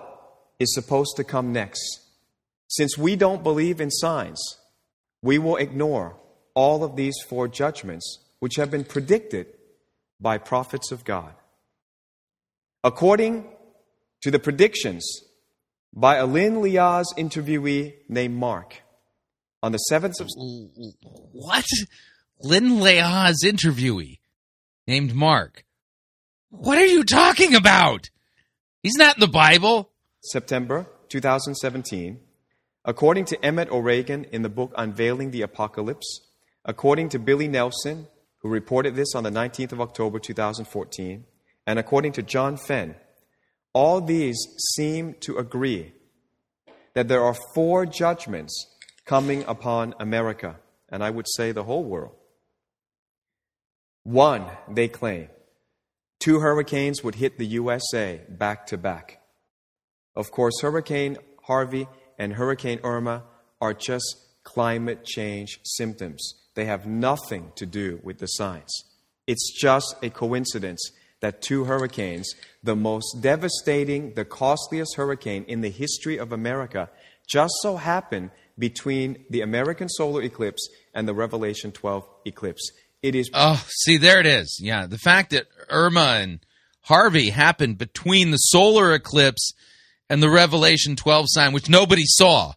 is supposed to come next? Since we don't believe in signs, we will ignore all of these four judgments which have been predicted by prophets of God. According to the predictions by a Lynn Liaz interviewee named Mark on the 7th of. What? Lin Liaz interviewee named Mark. What are you talking about? He's not in the Bible. September 2017. According to Emmett O'Regan in the book Unveiling the Apocalypse, according to Billy Nelson, who reported this on the 19th of October 2014, and according to John Fenn, all these seem to agree that there are four judgments coming upon America, and I would say the whole world. One, they claim, two hurricanes would hit the USA back to back. Of course, Hurricane Harvey and Hurricane Irma are just climate change symptoms. They have nothing to do with the signs. It's just a coincidence that two hurricanes, the most devastating, the costliest hurricane in the history of America, just so happened between the American solar eclipse and the Revelation 12 eclipse. It is. Oh, see, there it is. Yeah. The fact that Irma and Harvey happened between the solar eclipse and the Revelation 12 sign, which nobody saw,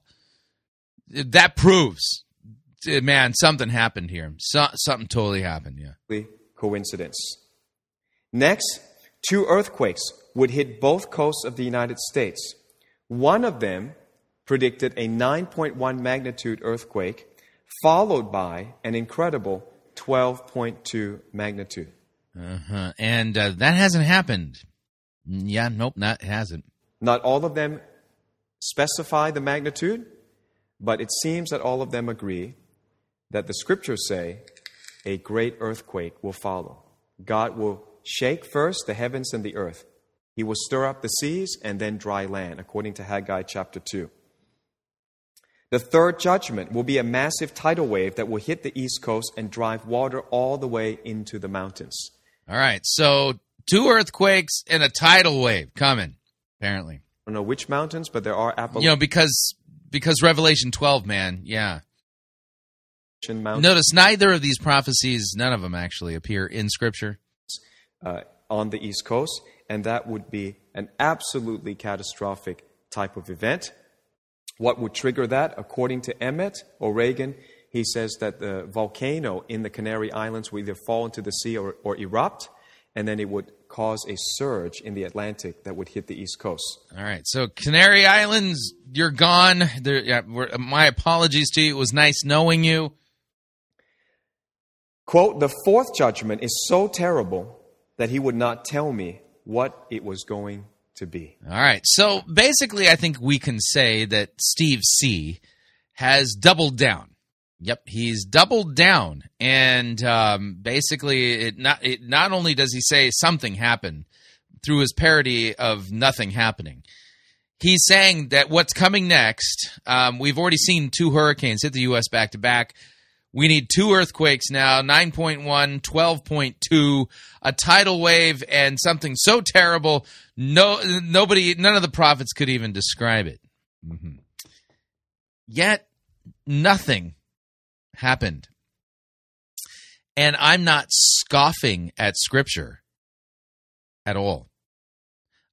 that proves, eh, man, something happened here. So, something totally happened. Yeah. Coincidence. Next, two earthquakes would hit both coasts of the United States. One of them predicted a 9.1 magnitude earthquake, followed by an incredible 12.2 magnitude. Uh-huh. And uh, that hasn't happened. Yeah, nope, not hasn't. Not all of them specify the magnitude, but it seems that all of them agree that the scriptures say a great earthquake will follow. God will shake first the heavens and the earth. He will stir up the seas and then dry land, according to Haggai chapter 2. The third judgment will be a massive tidal wave that will hit the east coast and drive water all the way into the mountains. All right, so two earthquakes and a tidal wave coming, apparently. I don't know which mountains, but there are Appalachian You know, because because Revelation 12, man, yeah. mountains. Notice neither of these prophecies, none of them actually appear in Scripture. uh, on the East Coast, and that would be an absolutely catastrophic type of event. What would trigger that? According to Emmett O'Regan, he says that the volcano in the Canary Islands will either fall into the sea or, or erupt, and then it would cause a surge in the Atlantic that would hit the East Coast. All right, so Canary Islands, you're gone. There, yeah, we're- my apologies to you. It was nice knowing you. Quote, the fourth judgment is so terrible that he would not tell me what it was going to be. All right. So basically, I think we can say that Steve C has doubled down. Yep, he's doubled down, and um, basically, it not it not only does he say something happened through his parody of nothing happening. He's saying that what's coming next. Um, we've already seen two hurricanes hit the U.S. back to back. We need two earthquakes now 9.1, 12.2, a tidal wave, and something so terrible, no, nobody, none of the prophets could even describe it. Mhm. Yet, nothing happened. And I'm not scoffing at Scripture at all.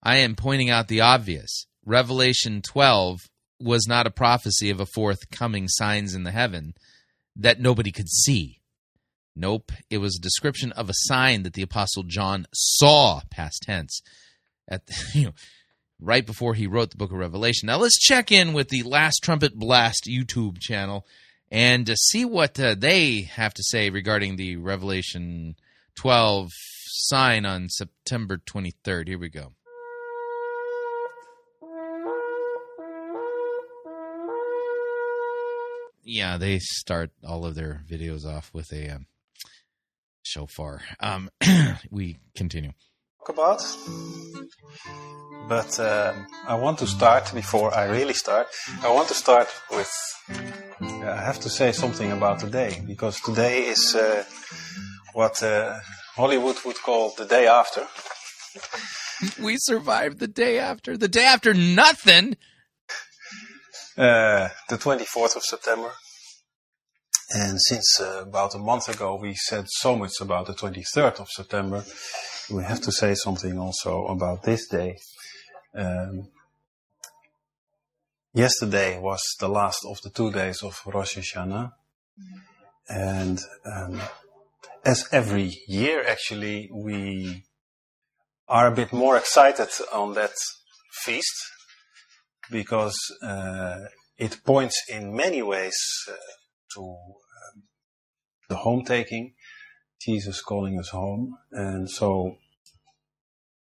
I am pointing out the obvious. Revelation 12 was not a prophecy of a forthcoming signs in the heaven that nobody could see. Nope, it was a description of a sign that the apostle John saw past tense at (laughs) you know right before he wrote the book of Revelation. Now let's check in with the Last Trumpet Blast YouTube channel and uh, see what uh, they have to say regarding the Revelation 12 sign on September 23rd. Here we go. Yeah, they start all of their videos off with a um, shofar. Um, (clears throat) we continue. talk about. But um, I want to start before I really start. I want to start with. I have to say something about today because today is uh, what uh, Hollywood would call the day after. We survived the day after. The day after nothing. Uh, the 24th of September. And since uh, about a month ago we said so much about the 23rd of September, we have to say something also about this day. Um, yesterday was the last of the two days of Rosh Hashanah. And um, as every year, actually, we are a bit more excited on that feast because uh, it points in many ways uh, to um, the home taking, Jesus calling us home. And so,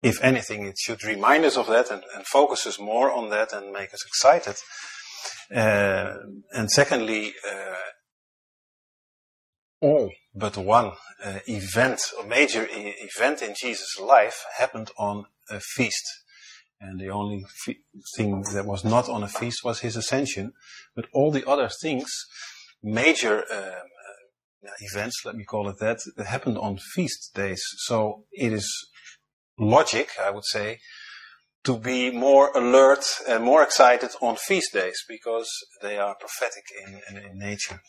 if anything, it should remind us of that and, and focus us more on that and make us excited. Uh, and secondly, uh, all but one uh, event, a major e- event in Jesus' life happened on a feast. And the only fe- thing that was not on a feast was his ascension. But all the other things, major uh, uh, events, let me call it that, that happened on feast days. So it is logic, I would say, to be more alert and more excited on feast days because they are prophetic in, in, in nature.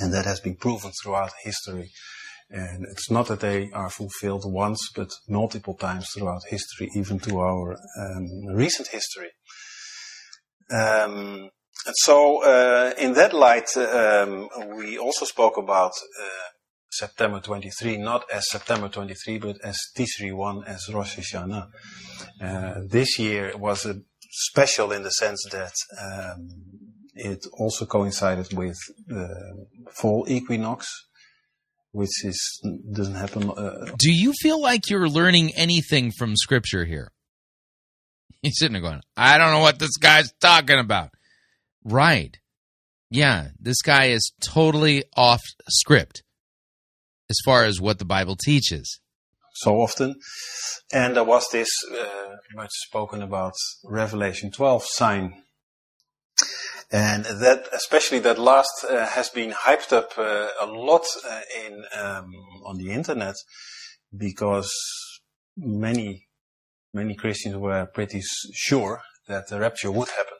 And that has been proven throughout history. And it's not that they are fulfilled once, but multiple times throughout history, even to our um, recent history. Um, and so, uh, in that light, um, we also spoke about uh, September 23, not as September 23, but as Tisri 1, as Rosh Hashanah. Uh, this year was a special in the sense that um, it also coincided with the fall equinox, which is doesn't happen. Uh, Do you feel like you're learning anything from Scripture here? (laughs) He's sitting there going, I don't know what this guy's talking about. Right. Yeah, this guy is totally off script as far as what the Bible teaches. so often. And there was this uh, much spoken about Revelation 12 sign. And that, especially that last, uh, has been hyped up uh, a lot uh, in um, on the internet because many many Christians were pretty s- sure that the rapture would happen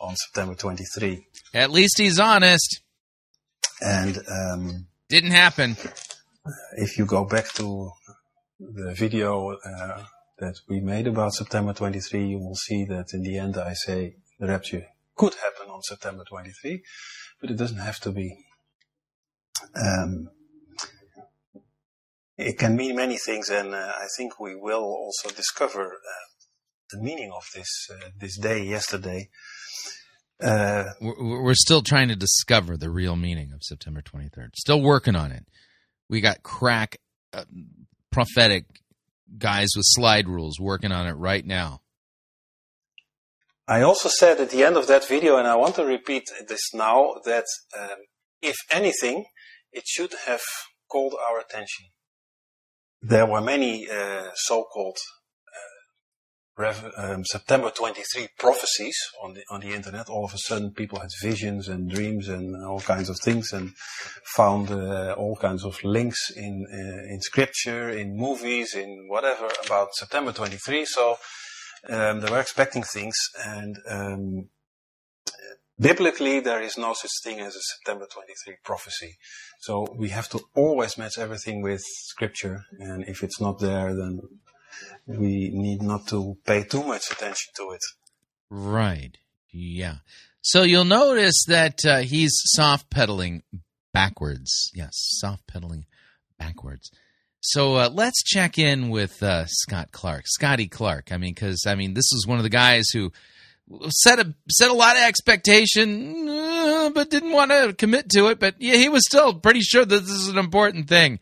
on September 23. At least he's honest. And um, Didn't happen. if you go back to the video uh, that we made about September 23, you will see that in the end I say the rapture could happen on September 23, but it doesn't have to be. Um, it can mean many things, and uh, I think we will also discover uh, the meaning of this uh, this day yesterday. Uh, We're still trying to discover the real meaning of September 23rd. Still working on it. We got crack uh, prophetic guys with slide rules working on it right now. I also said at the end of that video, and I want to repeat this now, that um, if anything, it should have called our attention. There were many uh, so-called uh, um, September 23 prophecies on the on the internet. All of a sudden, people had visions and dreams and all kinds of things, and found uh, all kinds of links in uh, in scripture, in movies, in whatever about September 23. So um, they were expecting things, and um, biblically there is no such thing as a September 23 prophecy. So we have to always match everything with scripture, and if it's not there, then we need not to pay too much attention to it. Right. Yeah. So you'll notice that uh, he's soft pedaling backwards. Yes, soft pedaling backwards. So uh, let's check in with uh, Scott Clark, Scotty Clark. I mean, because I mean, this is one of the guys who set a set a lot of expectation, uh, but didn't want to commit to it. But yeah, he was still pretty sure that this is an important thing.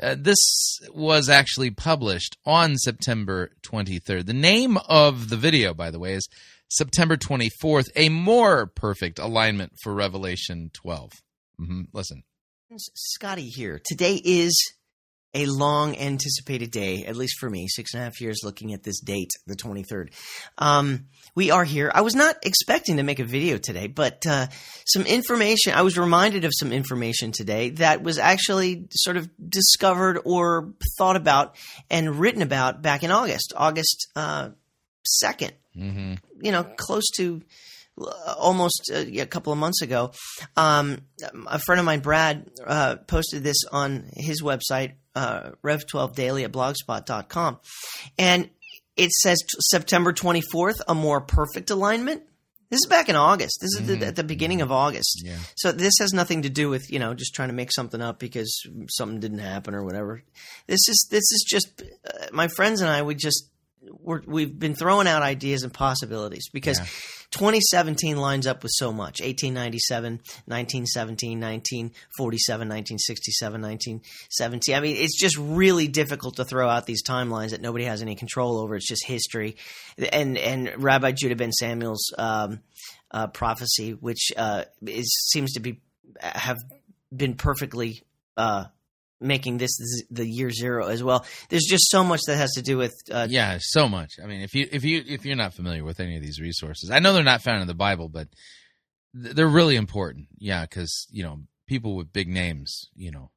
Uh, this was actually published on September 23rd. The name of the video, by the way, is September 24th, a more perfect alignment for Revelation 12. hmm Listen. Scotty here. Today is a long anticipated day, at least for me, six and a half years looking at this date, the 23rd. Um, we are here. I was not expecting to make a video today, but uh, some information, I was reminded of some information today that was actually sort of discovered or thought about and written about back in August, August uh, 2nd Mm-hmm. you know, close to uh, almost uh, a couple of months ago. Um, a friend of mine, Brad, uh, posted this on his website, uh, Rev12Daily at blogspot.com. And it says t- September 24th, a more perfect alignment. This is back in August. This is the, at the beginning of August. Yeah. So this has nothing to do with you know just trying to make something up because something didn't happen or whatever. This is this is just uh, my friends and I. We just we're, we've been throwing out ideas and possibilities because 2017 lines up with so much. 1897 1917 1947 1967 1917 i mean it's just really difficult to throw out these timelines that nobody has any control over. It's just history. And and rabbi judah ben samuel's um, uh, prophecy which uh, is seems to be have been perfectly uh, making this the year zero as well. There's just so much that has to do with uh, Yeah, so much. I mean, if you if you if you're not familiar with any of these resources, I know they're not found in the Bible, but they're really important. Yeah, because you know people with big names, you know,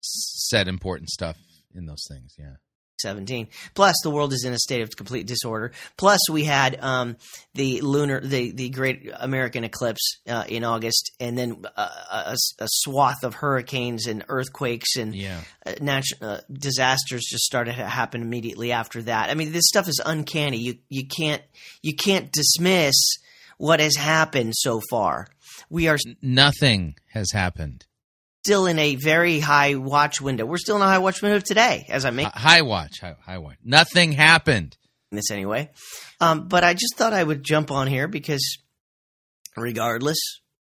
said important stuff in those things. Yeah. 17. Plus, the world is in a state of complete disorder. Plus, we had um, the lunar, the, the Great American Eclipse uh, in August, and then uh, a, a swath of hurricanes and earthquakes and Yeah. uh, natu- uh, disasters just started to happen immediately after that. I mean, this stuff is uncanny. You you can't you can't dismiss what has happened so far. We are Nothing has happened. Still in a very high watch window. We're still in a high watch window today, as I make Hi- High watch, high, high watch. Nothing happened. this anyway. Um, but I just thought I would jump on here because regardless,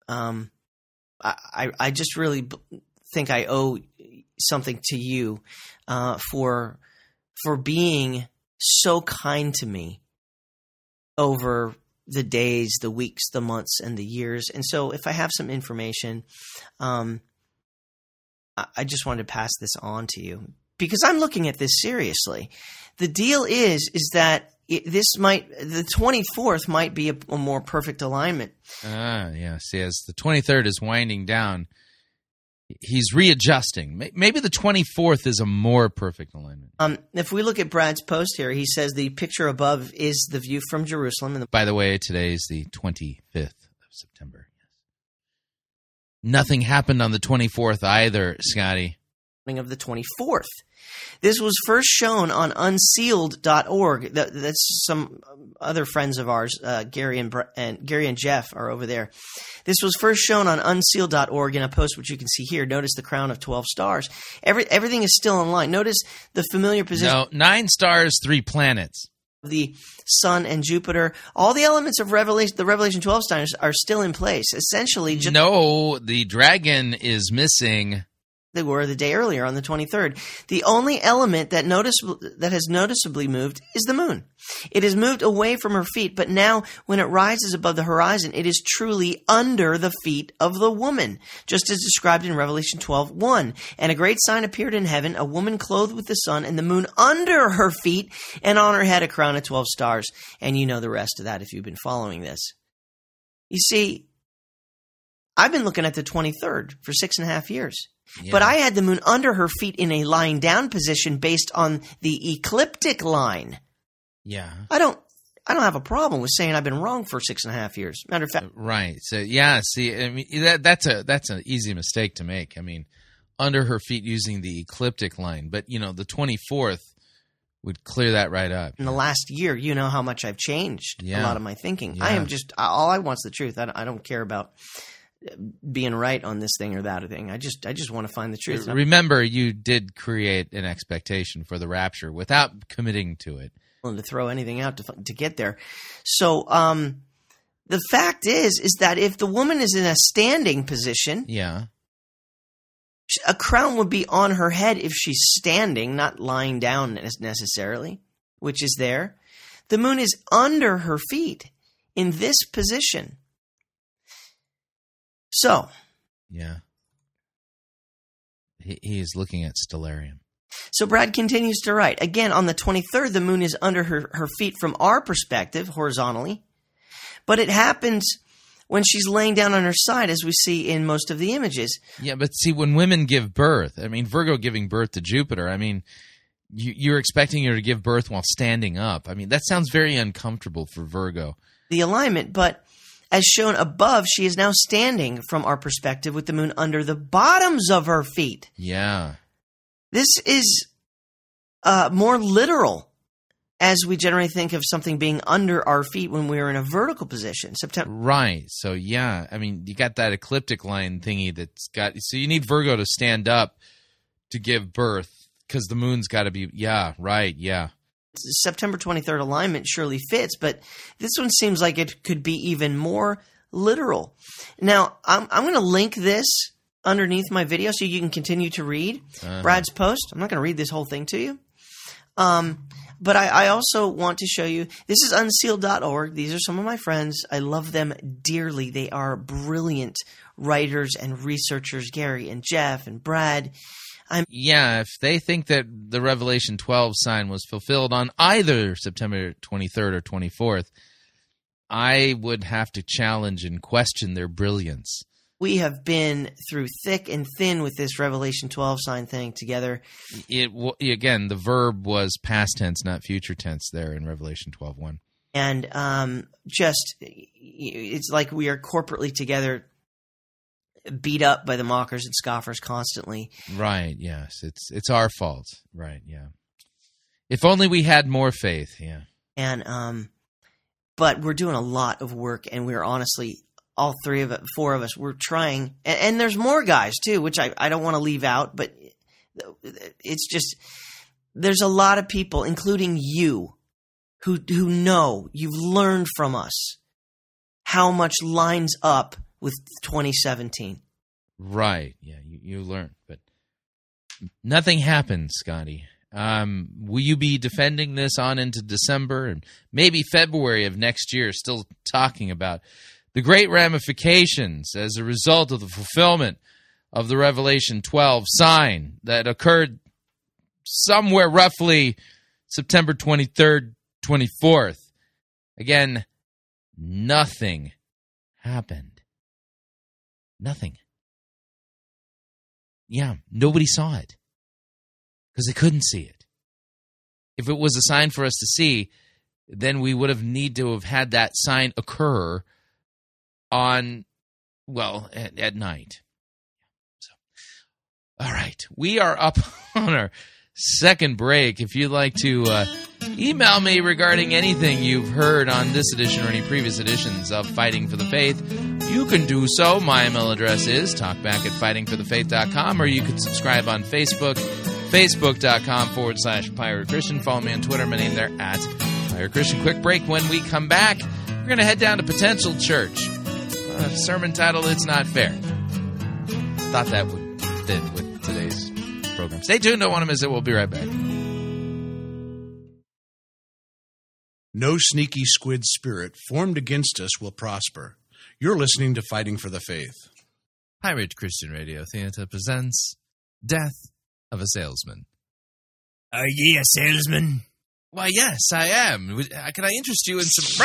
um, I, I, I just really b- think I owe something to you uh, for for being so kind to me over the days, the weeks, the months, and the years. And so, if I have some information, um, I, just wanted to pass this on to you because I'm looking at this seriously. The deal is, is that it, this might the 24th might be a, a more perfect alignment. Ah, yeah. See, as the 23rd is winding down, he's readjusting. Maybe the 24th is a more perfect alignment. Um, if we look at Brad's post here, he says the picture above is the view from Jerusalem, and the By the way, today is the 25th of September. Nothing happened on the 24th either, Scotty. of the 24th. This was first shown on unsealed.org. That, that's some other friends of ours, uh, Gary and, and Gary and Jeff are over there. This was first shown on unsealed.org in a post which you can see here. Notice the crown of 12 stars. Every, everything is still in line. Notice the familiar position No, nine stars, three planets. The sun and Jupiter. All the elements of Revelation, the Revelation 12 stars are still in place. Essentially, just No, the dragon is missing. They were the day earlier on the 23rd. The only element that notice that has noticeably moved is the moon. It has moved away from her feet, but now when it rises above the horizon, it is truly under the feet of the woman, just as described in Revelation 12:1. And a great sign appeared in heaven, a woman clothed with the sun and the moon under her feet, and on her head a crown of 12 stars. And you know the rest of that if you've been following this. You see, I've been looking at the 23rd for six and a half years. But I had the moon under her feet in a lying down position based on the ecliptic line. Yeah. I don't I don't have a problem with saying I've been wrong for six and a half years. Matter of fact, uh, Right. So yeah, see, I mean that that's a that's an easy mistake to make. I mean, under her feet using the ecliptic line, but you know, the 24th would clear that right up. in the last year, you know how much I've changed Yeah. a lot of my thinking. I am just all I want's the truth. I don't, I don't care about being right on this thing or that thing. I just I just want to find the truth. Remember, you did create an expectation for the rapture without committing to it. to throw anything out to to get there. So, um, the fact is, is that if the woman is in a standing position, Yeah. a crown would be on her head if she's standing, not lying down necessarily, which is there. The moon is under her feet in this position. So, Yeah. He, he is looking at Stellarium. So Brad continues to write. Again, on the 23rd, the moon is under her, her feet from our perspective, horizontally. But it happens when she's laying down on her side, as we see in most of the images. Yeah, but see, when women give birth, I mean, Virgo giving birth to Jupiter, I mean, you, you're expecting her to give birth while standing up. I mean, that sounds very uncomfortable for Virgo. The alignment, but as shown above, she is now standing from our perspective with the moon under the bottoms of her feet. Yeah. This is uh, more literal as we generally think of something being under our feet when we are in a vertical position. September. Right. So, yeah, I mean, you got that ecliptic line thingy that's got, so you need Virgo to stand up to give birth because the moon's got to be, yeah, right, yeah. September 23rd alignment surely fits, but this one seems like it could be even more literal. Now, I'm, I'm going to link this underneath my video so you can continue to read Uh-huh. Brad's post. I'm not going to read this whole thing to you. Um, but I, I also want to show you this is unsealed.org. These are some of my friends. I love them dearly. They are brilliant writers and researchers, Gary and Jeff and Brad. I'm Yeah, if they think that the Revelation 12 sign was fulfilled on either September 23rd or 24th, I would have to challenge and question their brilliance. we have been through thick and thin with this Revelation 12 sign thing together. It again, the verb was past tense, not future tense there in Revelation 12:1. And um, just, it's like we are corporately together, beat up by the mockers and scoffers constantly. Right, yes. It's it's our fault. Right, yeah. If only we had more faith, yeah. And, um, but we're doing a lot of work, and we're honestly, all three of it, four of us, we're trying. And, and there's more guys too, which I, I don't want to leave out, but it's just, there's a lot of people, including you, who who know you've learned from us how much lines up with 2017. Right. Yeah, you, you learn. But nothing happened, Scotty. Um, will you be defending this on into December and maybe February of next year, still talking about the great ramifications as a result of the fulfillment of the Revelation 12 sign that occurred somewhere roughly September 23rd, 24th? Again, nothing happened. Nothing. Yeah, nobody saw it because they couldn't see it. If it was a sign for us to see, then we would have need to have had that sign occur on well at, at night. So, all right, we are up (laughs) on our second break. If you'd like to uh, email me regarding anything you've heard on this edition or any previous editions of Fighting for the Faith, you can do so. My email address is talkback at fightingforthefaith.com, or you can subscribe on Facebook, facebook.com forward slash Pirate Christian. Follow me on Twitter. My name there at Pirate Christian. Quick break. When we come back, we're going to head down to Potential Church. Uh, sermon title, It's Not Fair. Thought that would fit with today's program. Stay tuned. Don't want to miss it. We'll be right back. No sneaky squid spirit formed against us will prosper. You're listening to Fighting for the Faith. Pirate Christian Radio Theater presents Death of a Salesman. Are ye a salesman? Why, yes, I am. Would- uh, Can I interest you in some.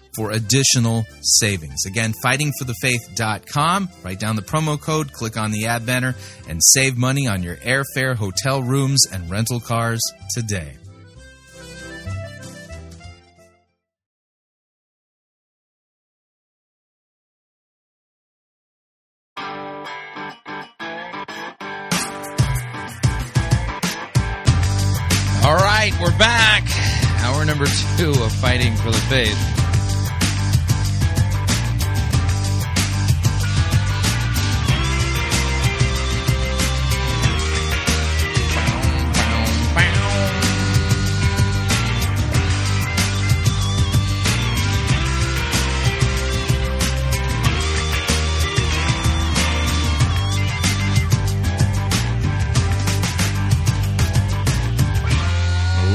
for additional savings. Again, fightingforthefaith.com. Write down the promo code, click on the ad banner, and save money on your airfare, hotel rooms, and rental cars today. All right, we're back. Hour number two of Fighting for the Faith.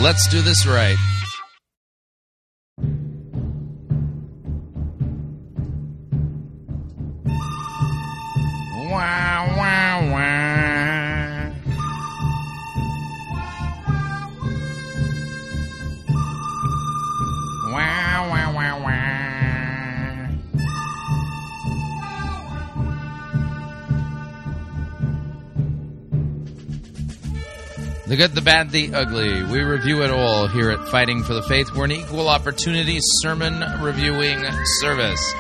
Let's do this right. Wow, wow. The good, the bad, the ugly. We review it all here at Fighting for the Faith. We're an equal opportunity sermon reviewing service.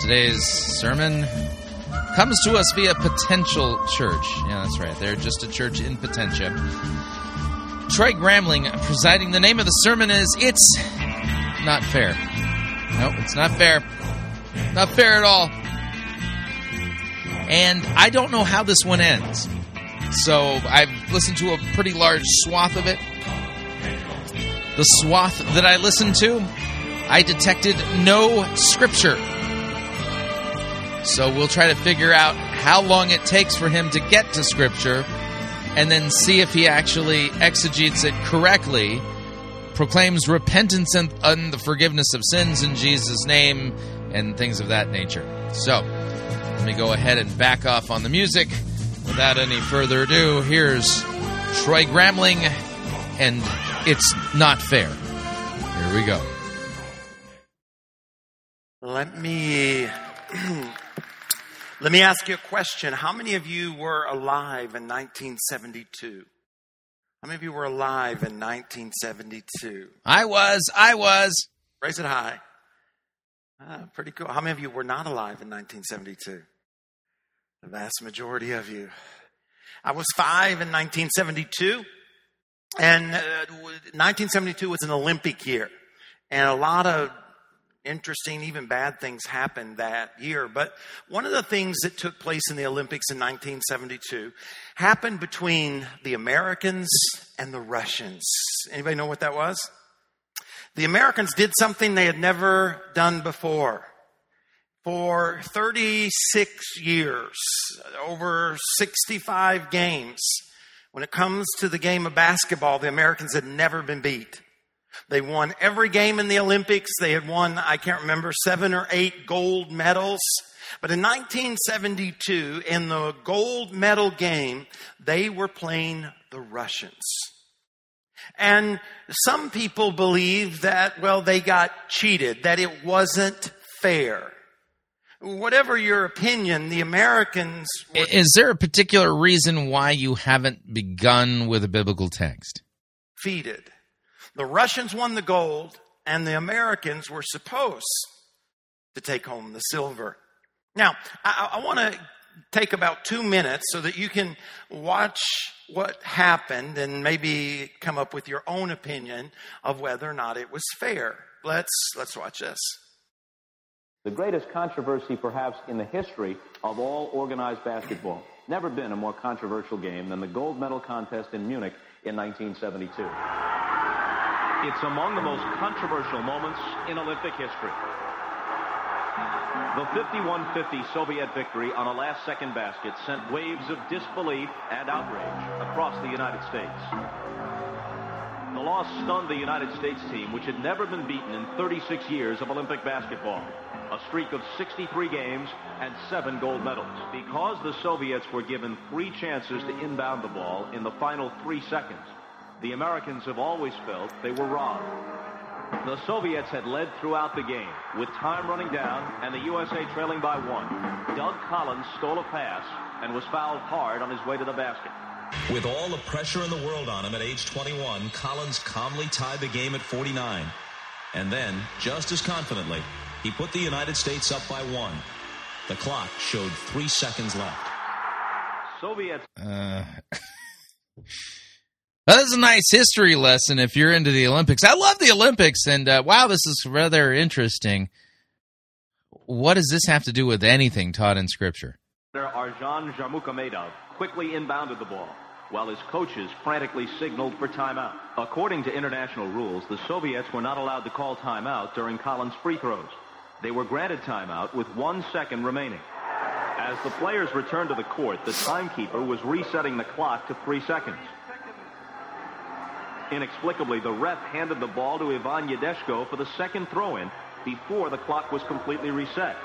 Today's sermon comes to us via Potential Church. Yeah, that's right. They're just a church in Potentia. Troy Gramling presiding. The name of the sermon is It's Not Fair. No, it's not fair. Not fair at all. And I don't know how this one ends. So I've listened to a pretty large swath of it. The swath that I listened to, I detected no scripture. So we'll try to figure out how long it takes for him to get to scripture and then see if he actually exegetes it correctly, proclaims repentance and, and the forgiveness of sins in Jesus' name, and things of that nature. So let me go ahead and back off on the music. Without any further ado, here's Troy Gramling, and it's not fair. Here we go. Let me (clears throat) let me ask you a question. How many of you were alive in 1972? How many of you were alive in 1972? I was. I was. Raise it high. Ah, pretty cool. How many of you were not alive in 1972? The vast majority of you. I was five in 1972, and uh, 1972 was an Olympic year, and a lot of interesting, even bad things happened that year. But one of the things that took place in the Olympics in 1972 happened between the Americans and the Russians. Anybody know what that was? The Americans did something they had never done before. For 36 years, over 65 games, when it comes to the game of basketball, the Americans had never been beat. They won every game in the Olympics. They had won, I can't remember, seven or eight gold medals. But in 1972, in the gold medal game, they were playing the Russians. And some people believe that, well, they got cheated, that it wasn't fair. Whatever your opinion, the Americans. Were- Is there a particular reason why you haven't begun with a biblical text? defeated. The Russians won the gold, and the Americans were supposed to take home the silver. Now, I, I want to take about two minutes so that you can watch what happened and maybe come up with your own opinion of whether or not it was fair. Let's let's watch this. The greatest controversy, perhaps, in the history of all organized basketball. Never been a more controversial game than the gold medal contest in Munich in 1972. It's among the most controversial moments in Olympic history. The 51-50 Soviet victory on a last-second basket sent waves of disbelief and outrage across the United States. The loss stunned the United States team, which had never been beaten in 36 years of Olympic basketball. A streak of 63 games and seven gold medals. Because the Soviets were given three chances to inbound the ball in the final three seconds, the Americans have always felt they were robbed. The Soviets had led throughout the game, with time running down and the USA trailing by one. Doug Collins stole a pass and was fouled hard on his way to the basket. With all the pressure in the world on him at age 21, Collins calmly tied the game at 49. And then, just as confidently, he put the United States up by one. The clock showed three seconds left. Soviets. Uh, (laughs) that is a nice history lesson if you're into the Olympics. I love the Olympics, and uh, wow, this is rather interesting. What does this have to do with anything taught in Scripture? Alzhan Zharmukhamedov quickly inbounded the ball, while his coaches frantically signaled for timeout. According to international rules, the Soviets were not allowed to call timeout during Collins' free throws. They were granted timeout with one second remaining. As the players returned to the court, the timekeeper was resetting the clock to three seconds. Inexplicably, the ref handed the ball to Ivan Yedeshko for the second throw-in before the clock was completely reset.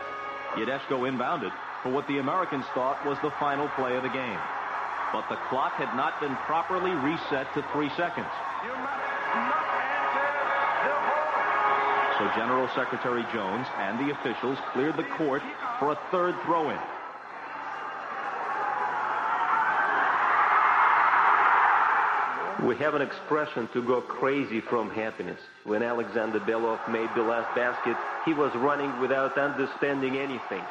Yedeshko inbounded for what the Americans thought was the final play of the game. But the clock had not been properly reset to three seconds. So General Secretary Jones and the officials cleared the court for a third throw-in. We have an expression to go crazy from happiness. When Alexander Belov made the last basket, he was running without understanding anything.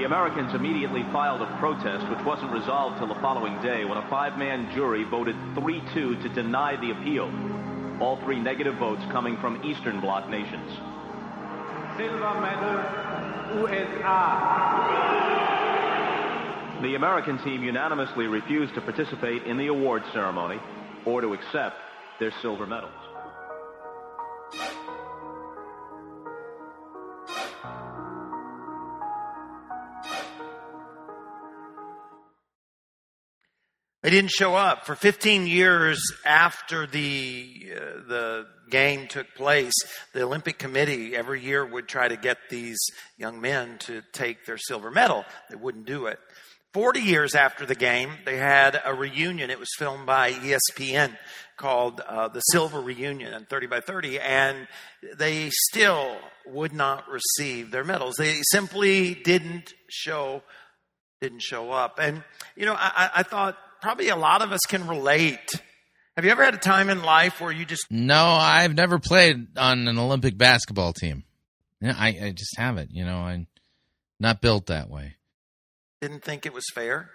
The Americans immediately filed a protest, which wasn't resolved till the following day when a five-man jury voted 3-2 to deny the appeal. All three negative votes coming from Eastern Bloc nations. Silver medal, USA. The American team unanimously refused to participate in the award ceremony or to accept their silver medals. They didn't show up for 15 years after the uh, the game took place. The Olympic Committee every year would try to get these young men to take their silver medal. They wouldn't do it. 40 years after the game, they had a reunion. It was filmed by ESPN called uh, the Silver Reunion and 30 by 30, and they still would not receive their medals. They simply didn't show didn't show up. And you know, I, I thought probably a lot of us can relate. Have you ever had a time in life where you just No, I've never played on an Olympic basketball team. I, I just haven't. You know, I'm not built that way. didn't think it was fair?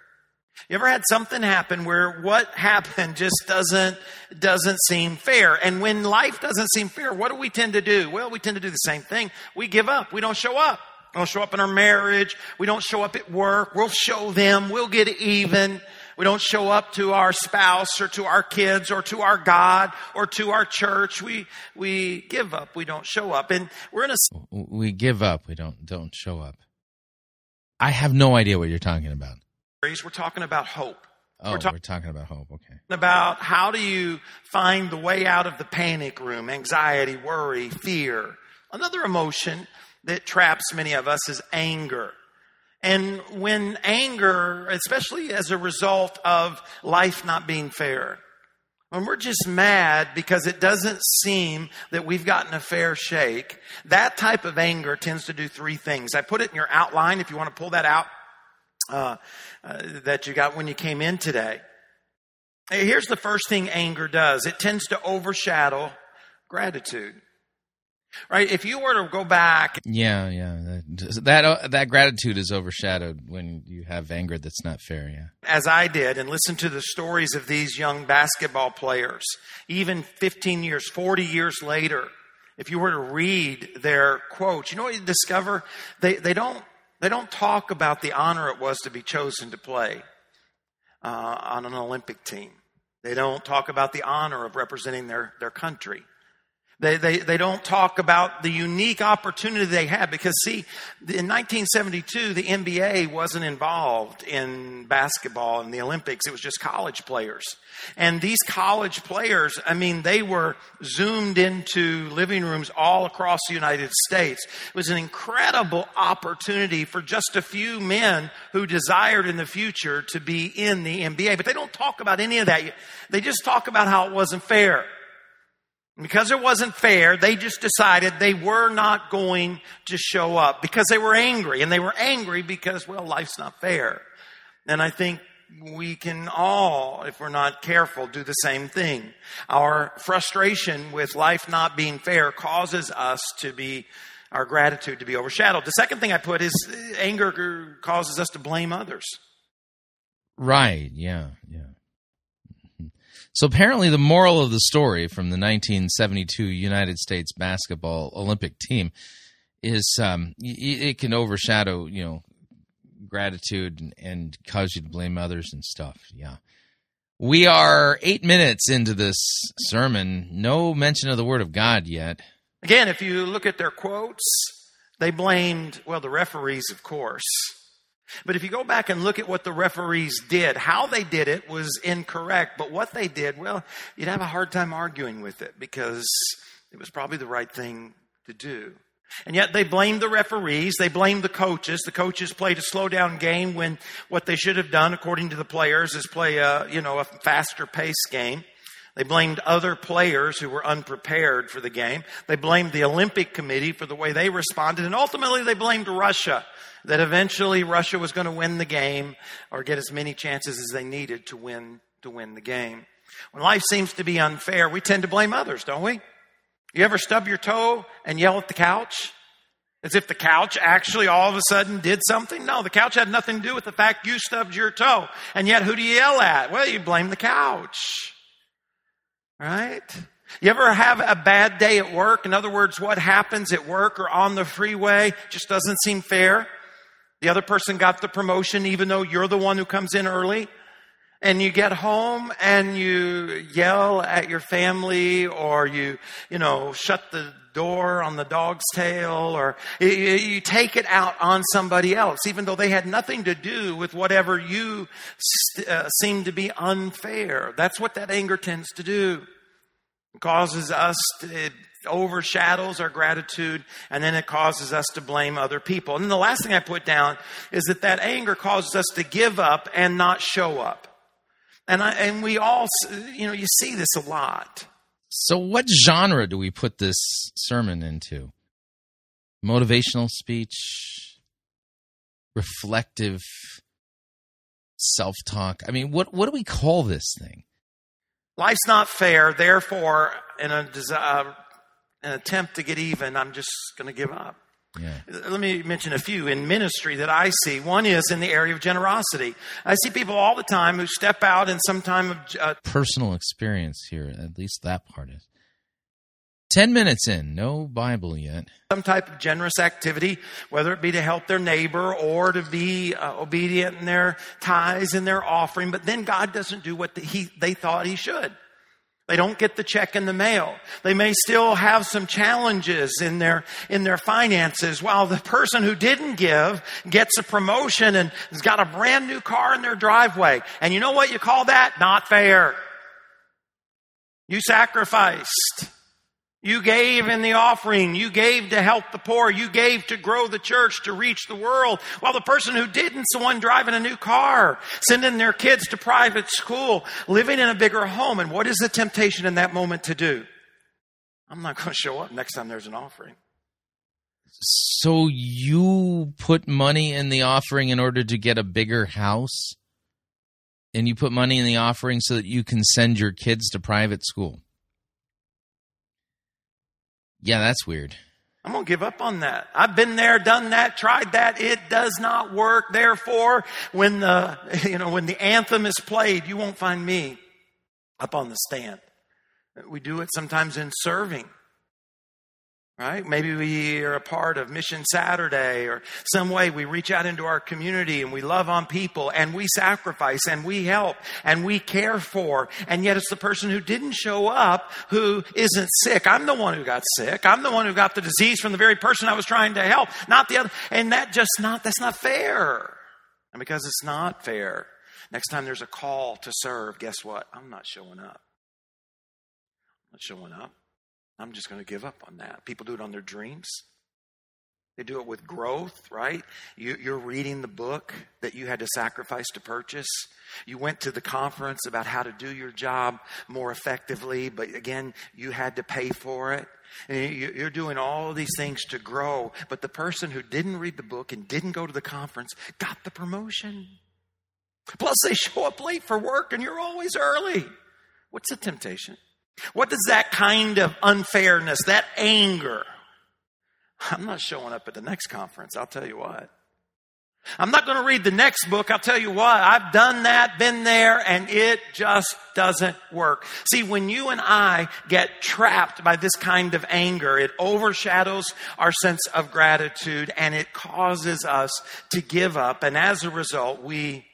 You ever had something happen where what happened just doesn't doesn't seem fair? And when life doesn't seem fair, what do we tend to do? Well, we tend to do the same thing. We give up. We don't show up. We don't show up in our marriage. We don't show up at work. We'll show them. We'll get even. We don't show up to our spouse or to our kids or to our God or to our church. We we give up. We don't show up. And we're in a We give up. We don't don't show up. I have no idea what you're talking about. We're talking about hope. Oh, We're we're, talking talking about hope. Okay. about how do you find the way out of the panic room, anxiety, worry, fear. Another emotion that traps many of us is anger. And when anger, especially as a result of life not being fair, when we're just mad because it doesn't seem that we've gotten a fair shake, that type of anger tends to do three things. I put it in your outline if you want to pull that out uh, uh, that you got when you came in today. Here's the first thing anger does it tends to overshadow gratitude. Right? If you were to go back Yeah, yeah. That that, uh, that gratitude is overshadowed when you have anger that's not fair. Yeah. as I did and listen to the stories of these young basketball players, even 15 years, 40 years later, if you were to read their quotes, you know what you discover? They, they don't, they don't talk about the honor it was to be chosen to play uh, on an Olympic team. They don't talk about the honor of representing their, their country. They, they, they don't talk about the unique opportunity they had because, see, in 1972, the NBA wasn't involved in basketball and the Olympics. It was just college players. And these college players, I mean, they were zoomed into living rooms all across the United States. It was an incredible opportunity for just a few men who desired in the future to be in the NBA. But they don't talk about any of that. They just talk about how it wasn't fair. Because it wasn't fair, they just decided they were not going to show up because they were angry. And they were angry because, well, life's not fair. And I think we can all, if we're not careful, do the same thing. Our frustration with life not being fair causes us to be, our gratitude to be overshadowed. The second thing I put is anger causes us to blame others. Right. Yeah. Yeah. So apparently, the moral of the story from the 1972 United States basketball Olympic team is um, it can overshadow, you know, gratitude and, and cause you to blame others and stuff. Yeah. We are eight minutes into this sermon. No mention of the Word of God yet. Again, if you look at their quotes, they blamed, well, the referees, of course. But if you go back and look at what the referees did, how they did it was incorrect. But what they did, well, you'd have a hard time arguing with it because it was probably the right thing to do. And yet they blamed the referees. They blamed the coaches. The coaches played a slow down game when what they should have done, according to the players, is play a, you know, a faster pace game. They blamed other players who were unprepared for the game. They blamed the Olympic Committee for the way they responded. And ultimately they blamed Russia that eventually Russia was going to win the game or get as many chances as they needed to win, to win the game. When life seems to be unfair, we tend to blame others, don't we? You ever stub your toe and yell at the couch? As if the couch actually all of a sudden did something? No, the couch had nothing to do with the fact you stubbed your toe. And yet who do you yell at? Well, you blame the couch. Right? You ever have a bad day at work? In other words, what happens at work or on the freeway just doesn't seem fair? The other person got the promotion even though you're the one who comes in early. And you get home and you yell at your family or you, you know, shut the door on the dog's tail or you, take it out on somebody else, even though they had nothing to do with whatever you uh, seem to be unfair. That's what that anger tends to do. It causes us to it overshadows our gratitude and then it causes us to blame other people. And the last thing I put down is that that anger causes us to give up and not show up. And I, and we all, you know, you see this a lot. So, what genre do we put this sermon into? Motivational speech, reflective self talk. I mean, what what do we call this thing? Life's not fair. Therefore, in a desire, uh, an attempt to get even, I'm just going to give up. Yeah. Let me mention a few in ministry that I see. One is in the area of generosity. I see people all the time who step out in some time of uh, Personal experience here, at least that part is. 10 minutes in, no Bible yet. some type of generous activity, whether it be to help their neighbor or to be uh, obedient in their tithes and their offering, but then God doesn't do what the, he, they thought He should. They don't get the check in the mail. They may still have some challenges in their, in their finances while the person who didn't give gets a promotion and has got a brand new car in their driveway. And you know what you call that? Not fair. You sacrificed. You gave in the offering. You gave to help the poor. You gave to grow the church, to reach the world. While the person who didn't, the one driving a new car, sending their kids to private school, living in a bigger home. And what is the temptation in that moment to do? I'm not going to show up next time there's an offering. So, you put money in the offering in order to get a bigger house? And you put money in the offering so that you can send your kids to private school? Yeah, that's weird. I'm going to give up on that. I've been there, done that, tried that. It does not work. Therefore, when the, (laughs) you know, when the anthem is played, you won't find me up on the stand. We do it sometimes in serving. Right? Maybe we are a part of Mission Saturday or some way we reach out into our community and we love on people and we sacrifice and we help and we care for. And yet it's the person who didn't show up who isn't sick. I'm the one who got sick. I'm the one who got the disease from the very person I was trying to help, not the other. And that just not, that's not fair. And because it's not fair, next time there's a call to serve, guess what? I'm not showing up. I'm not showing up. I'm just going to give up on that. People do it on their dreams. They do it with growth, right? You, you're reading the book that you had to sacrifice to purchase. You went to the conference about how to do your job more effectively, but again, you had to pay for it. And you- You're doing all these things to grow, but the person who didn't read the book and didn't go to the conference got the promotion. Plus, they show up late for work and you're always early. What's the temptation? What does that kind of unfairness, that anger? I'm not showing up at the next conference, I'll tell you what. I'm not going to read the next book, I'll tell you what. I've done that, been there, and it just doesn't work. See, when you and I get trapped by this kind of anger, it overshadows our sense of gratitude and it causes us to give up. And as a result, we,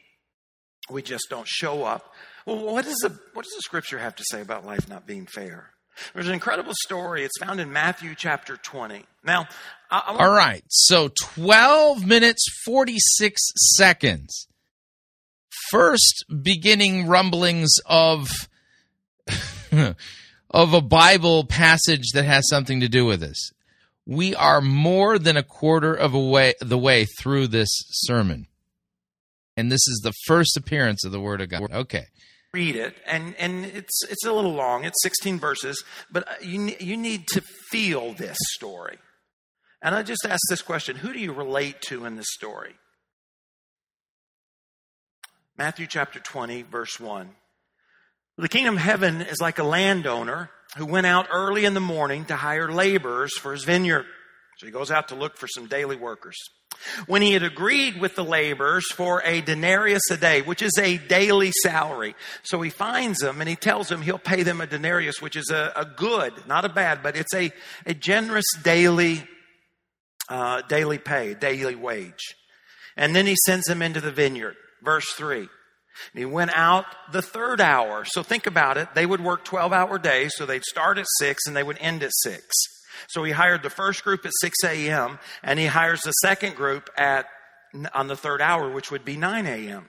we just don't show up well, what, is the, what does the scripture have to say about life not being fair? There's an incredible story. It's found in Matthew chapter 20. Now, I, I want- All right. So 12 minutes 46 seconds. First beginning rumblings of (laughs) of a Bible passage that has something to do with this. We are more than a quarter of a way the way through this sermon. And this is the first appearance of the word of God. Okay. read it, and, and it's, it's a little long. It's 16 verses, but uh, you, ne- you need to feel this story. And I just ask this question Who do you relate to in this story? Matthew chapter 20, verse 1. The kingdom of heaven is like a landowner who went out early in the morning to hire laborers for his vineyard. So he goes out to look for some daily workers. When he had agreed with the laborers for a denarius a day, which is a daily salary, so he finds them and he tells them he'll pay them a denarius, which is a, a good, not a bad, but it's a, a generous daily, uh, daily pay, daily wage. And then he sends them into the vineyard. Verse 3. And he went out the third hour. So think about it. They would work 12 hour days. So they'd start at 6 and they would end at 6. So he hired the first group at 6 a.m. and he hires the second group at on the third hour, which would be 9 a.m.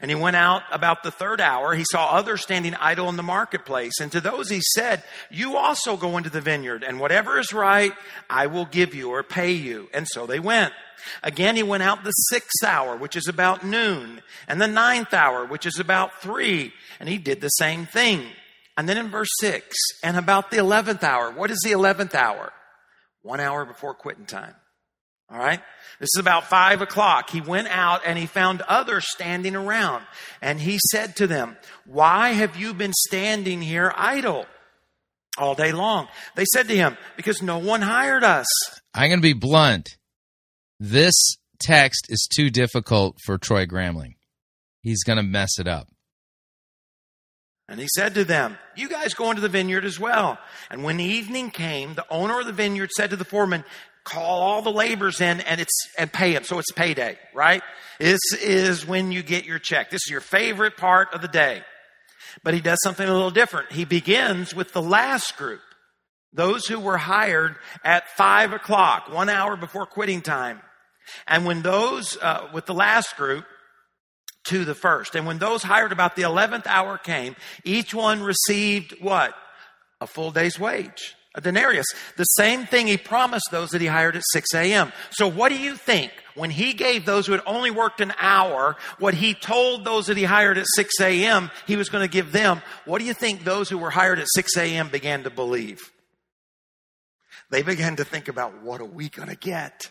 And he went out about the third hour. He saw others standing idle in the marketplace. And to those he said, You also go into the vineyard, and whatever is right, I will give you or pay you. And so they went. Again, he went out the sixth hour, which is about noon, and the ninth hour, which is about three. And he did the same thing. And then in verse six, and about the eleventh hour, what is the eleventh hour? One hour before quitting time. All right. This is about five o'clock. He went out and he found others standing around. And he said to them, Why have you been standing here idle all day long? They said to him, Because no one hired us. I'm going to be blunt. This text is too difficult for Troy Gramling. He's going to mess it up. And he said to them, You guys go into the vineyard as well. And when evening came, the owner of the vineyard said to the foreman, Call all the laborers in and it's and pay them. So it's payday, right? This is when you get your check. This is your favorite part of the day. But he does something a little different. He begins with the last group. Those who were hired at five o'clock, one hour before quitting time. And when those, uh, with the last group, to the first. And when those hired about the 11th hour came, each one received what? A full day's wage. A denarius. The same thing he promised those that he hired at 6 a.m. So what do you think? When he gave those who had only worked an hour, what he told those that he hired at 6 a.m., he was going to give them, what do you think those who were hired at 6 a.m. began to believe? They began to think about what are we going to get?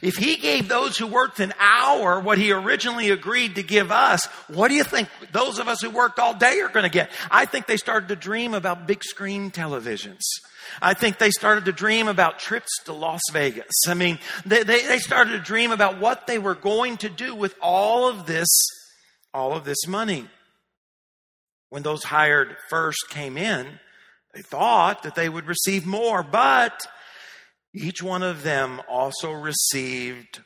If he gave those who worked an hour what he originally agreed to give us, what do you think those of us who worked all day are going to get? I think they started to dream about big screen televisions. I think they started to dream about trips to Las Vegas. I mean, they, they, they started to dream about what they were going to do with all of this, all of this money. When those hired first came in, they thought that they would receive more, but each one of them also received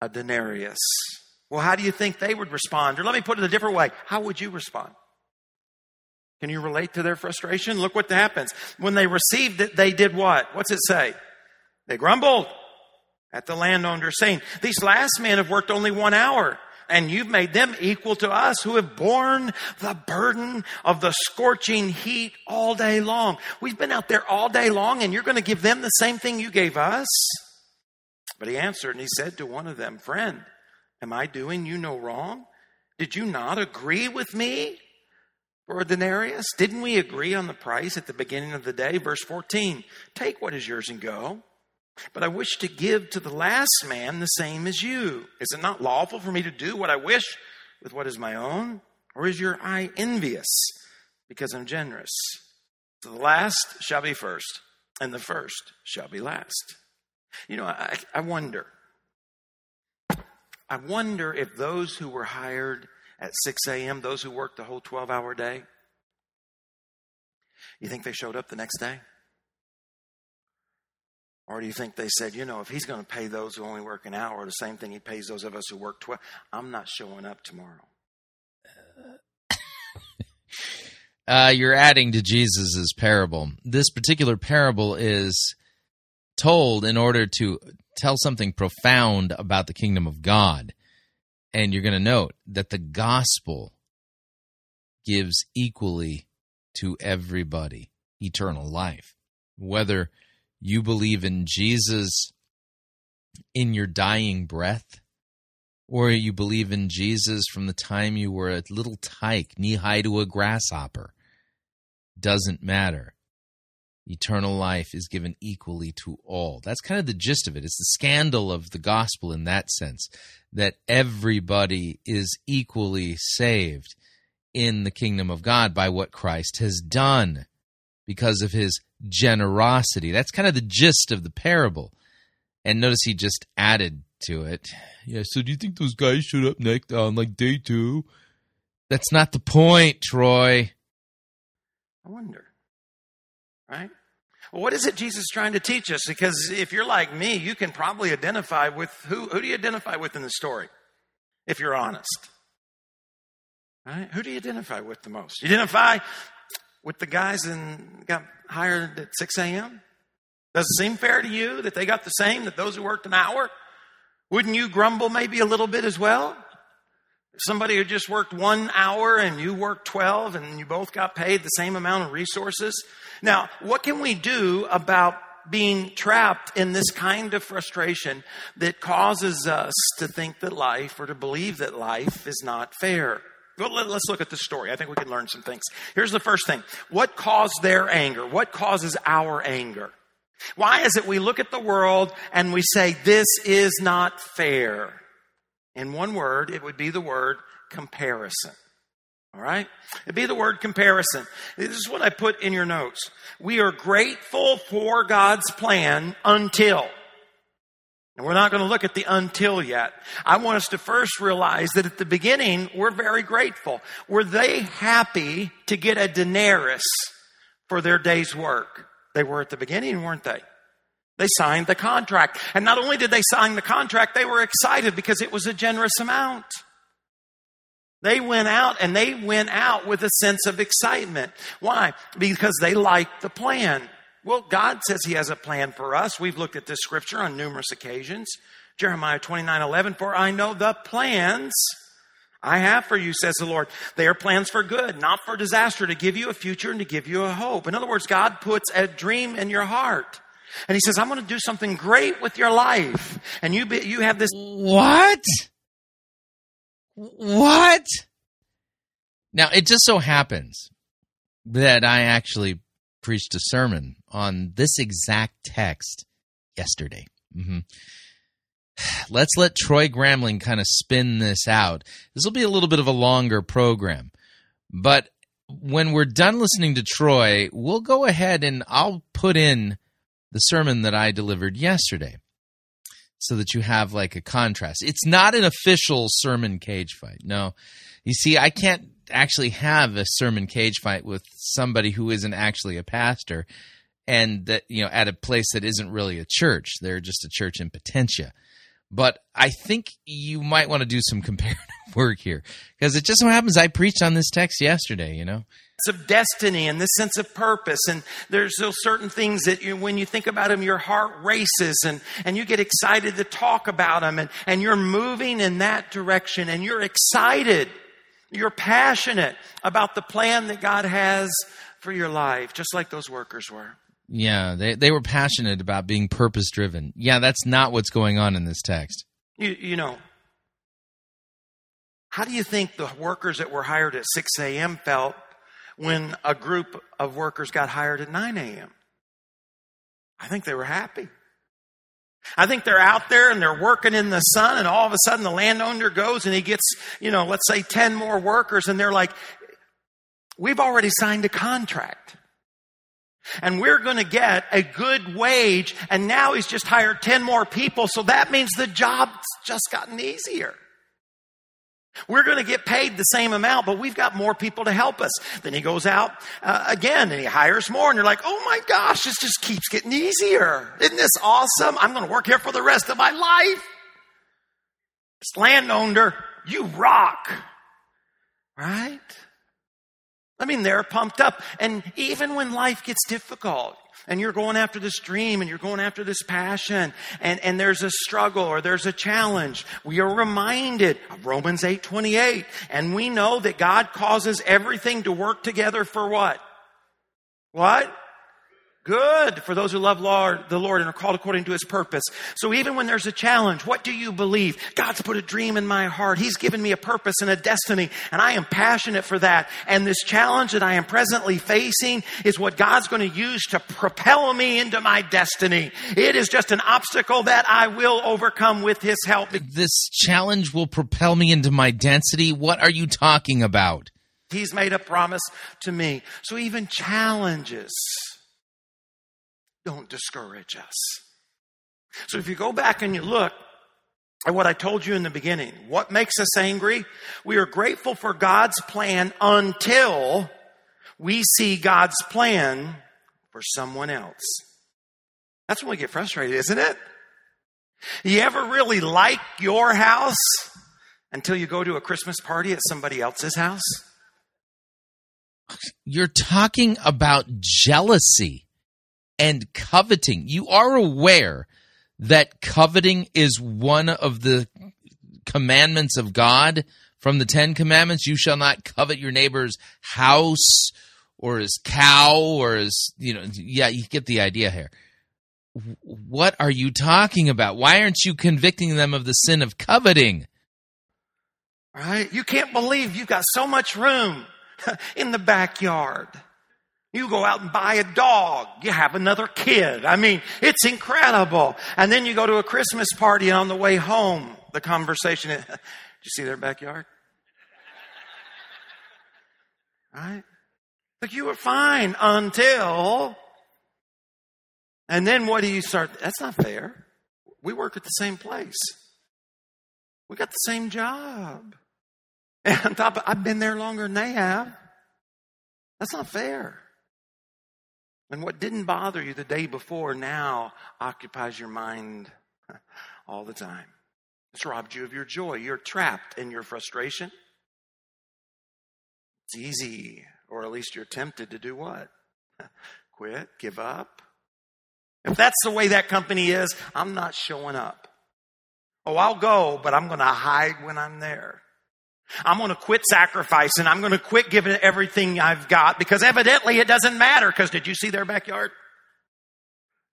a denarius. Well, how do you think they would respond? Or let me put it a different way. How would you respond? Can you relate to their frustration? Look what happens. When they received it, they did what? What's it say? They grumbled at the landowner, saying, These last men have worked only one hour and you've made them equal to us who have borne the burden of the scorching heat all day long. We've been out there all day long and you're going to give them the same thing you gave us? But he answered and he said to one of them, Friend, am I doing you no wrong? Did you not agree with me for a denarius? Didn't we agree on the price at the beginning of the day? Verse 14, take what is yours and go. But I wish to give to the last man the same as you. Is it not lawful for me to do what I wish with what is my own? Or is your eye envious because I'm generous? So the last shall be first, and the first shall be last. You know, I, I wonder. I wonder if those who were hired at 6 a.m., those who worked the whole 12 hour day, you think they showed up the next day? Or do you think they said, you know, if he's going to pay those who only work an hour the same thing he pays those of us who work 12, I'm not showing up tomorrow? uh, you're adding to Jesus' parable. This particular parable is told in order to tell something profound about the kingdom of God. And you're going to note that the gospel gives equally to everybody eternal life. Whether you believe in Jesus in your dying breath, or you believe in Jesus from the time you were a little tyke, knee high to a grasshopper, doesn't matter. Eternal life is given equally to all. That's kind of the gist of it. It's the scandal of the gospel in that sense that everybody is equally saved in the kingdom of God by what Christ has done because of his generosity. That's kind of the gist of the parable. And notice he just added to it. Yeah, so do you think those guys showed up next on like day two? That's not the point, Troy. I wonder. Right? Well, what is it Jesus is trying to teach us? Because if you're like me, you can probably identify with who who do you identify with in the story? If you're honest. Right? Who do you identify with the most? You identify with the guys and got hired at 6 a.m.? Does it seem fair to you that they got the same that those who worked an hour? Wouldn't you grumble maybe a little bit as well? Somebody who just worked one hour and you worked 12 and you both got paid the same amount of resources. Now, what can we do about being trapped in this kind of frustration that causes us to think that life or to believe that life is not fair? Well, let- let's look at the story. I think we can learn some things. Here's the first thing. What caused their anger? What causes our anger? Why is it we look at the world and we say, this is not fair? In one word, it would be the word comparison. All right? It'd be the word comparison. This is what I put in your notes. We are grateful for God's plan until. And we're not going to look at the until yet. I want us to first realize that at the beginning, we're very grateful. Were they happy to get a denarius for their day's work? They were at the beginning, weren't they? They signed the contract. And not only did they sign the contract, they were excited because it was a generous amount. They went out and they went out with a sense of excitement. Why? Because they liked the plan. Well, God says He has a plan for us. We've looked at this scripture on numerous occasions. Jeremiah 29 11, for I know the plans I have for you, says the Lord. They are plans for good, not for disaster, to give you a future and to give you a hope. In other words, God puts a dream in your heart. And He says, I'm going to do something great with your life. And you, be, you have this. What? What? Now, it just so happens that I actually preached a sermon on this exact text yesterday. hmm (sighs) Let's let Troy Gramling kind of spin this out. This will be a little bit of a longer program, but when we're done listening to Troy, we'll go ahead and I'll put in the sermon that I delivered yesterday so that you have like a contrast. It's not an official sermon cage fight. No. You see, I can't actually have a sermon cage fight with somebody who isn't actually a pastor and that, you know, at a place that isn't really a church. They're just a church in Potentia. But I think you might want to do some (laughs) comparative work here because it just so happens I preached on this text yesterday, you know. of destiny and this sense of purpose. And there's those certain things that you, when you think about them, your heart races and, and you get excited to talk about them and, and you're moving in that direction and you're excited. You're passionate about the plan that God has for your life, just like those workers were. Yeah, they they were passionate about being purpose driven. Yeah, that's not what's going on in this text. You, you know, how do you think the workers that were hired at 6 a.m. felt when a group of workers got hired at 9 a.m.? I think they were happy. I think they're out there and they're working in the sun and all of a sudden the landowner goes and he gets, you know, let's say 10 more workers and they're like, we've already signed a contract. And we're going to get a good wage. And now he's just hired 10 more people. So that means the job's just gotten easier. We're going to get paid the same amount, but we've got more people to help us. Then he goes out uh, again and he hires more, and you're like, oh my gosh, this just keeps getting easier. Isn't this awesome? I'm going to work here for the rest of my life. This landowner, you rock. Right? I mean, they're pumped up. And even when life gets difficult and you're going after this dream and you're going after this passion and, and there's a struggle or there's a challenge, we are reminded of Romans 8 28. And we know that God causes everything to work together for what? What? Good for those who love Lord, the Lord and are called according to his purpose. So even when there's a challenge, what do you believe? God's put a dream in my heart. He's given me a purpose and a destiny, and I am passionate for that. And this challenge that I am presently facing is what God's going to use to propel me into my destiny. It is just an obstacle that I will overcome with his help. This challenge will propel me into my density. What are you talking about? He's made a promise to me. So even challenges don't discourage us. So if you go back and you look at what I told you in the beginning, what makes us angry? We are grateful for God's plan until we see God's plan for someone else. That's when we get frustrated, isn't it? You ever really like your house until you go to a Christmas party at somebody else's house? You're talking about jealousy and coveting. You are aware that coveting is one of the commandments of God from the Ten Commandments? You shall not covet your neighbor's house or his cow or his, you know, yeah, you get the idea here. What are you talking about? Why aren't you convicting them of the sin of coveting? Right? You can't believe you've got so much room (laughs) in the backyard. You go out and buy a dog. You have another kid. I mean, it's incredible. And then you go to a Christmas party and on the way home, the conversation is, (laughs) did you see their backyard? Right? Like you were fine until, and then what do you start? That's not fair. We work at the same place. We got the same job. (laughs) And on top of, I've been there longer than they have. That's not fair. And what didn't bother you the day before now occupies your mind (laughs) all the time. It's robbed you of your joy. You're trapped in your frustration. It's easy, or at least you're tempted to do what? (laughs) Quit, give up. If that's the way that company is, I'm not showing up. Oh, I'll go, but I'm going to hide when I'm there. I'm going to quit sacrificing. I'm going to quit giving everything I've got because evidently it doesn't matter. Because did you see their backyard?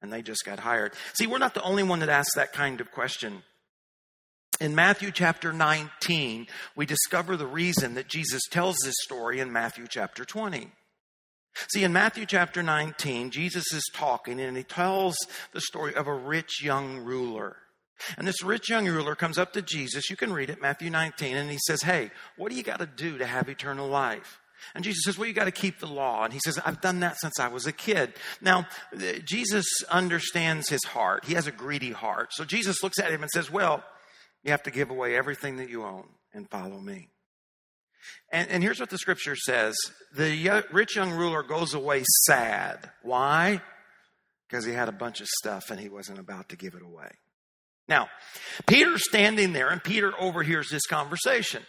And they just got hired. See, we're not the only one that asks that kind of question. In Matthew chapter 19, we discover the reason that Jesus tells this story in Matthew chapter 20. See, in Matthew chapter 19, Jesus is talking and he tells the story of a rich young ruler. And this rich young ruler comes up to Jesus. You can read it, Matthew 19, and he says, Hey, what do you got to do to have eternal life? And Jesus says, Well, you got to keep the law. And he says, I've done that since I was a kid. Now, Jesus understands his heart. He has a greedy heart. So Jesus looks at him and says, Well, you have to give away everything that you own and follow me. And, and here's what the scripture says the rich young ruler goes away sad. Why? Because he had a bunch of stuff and he wasn't about to give it away. Now, Peter's standing there and Peter overhears this conversation.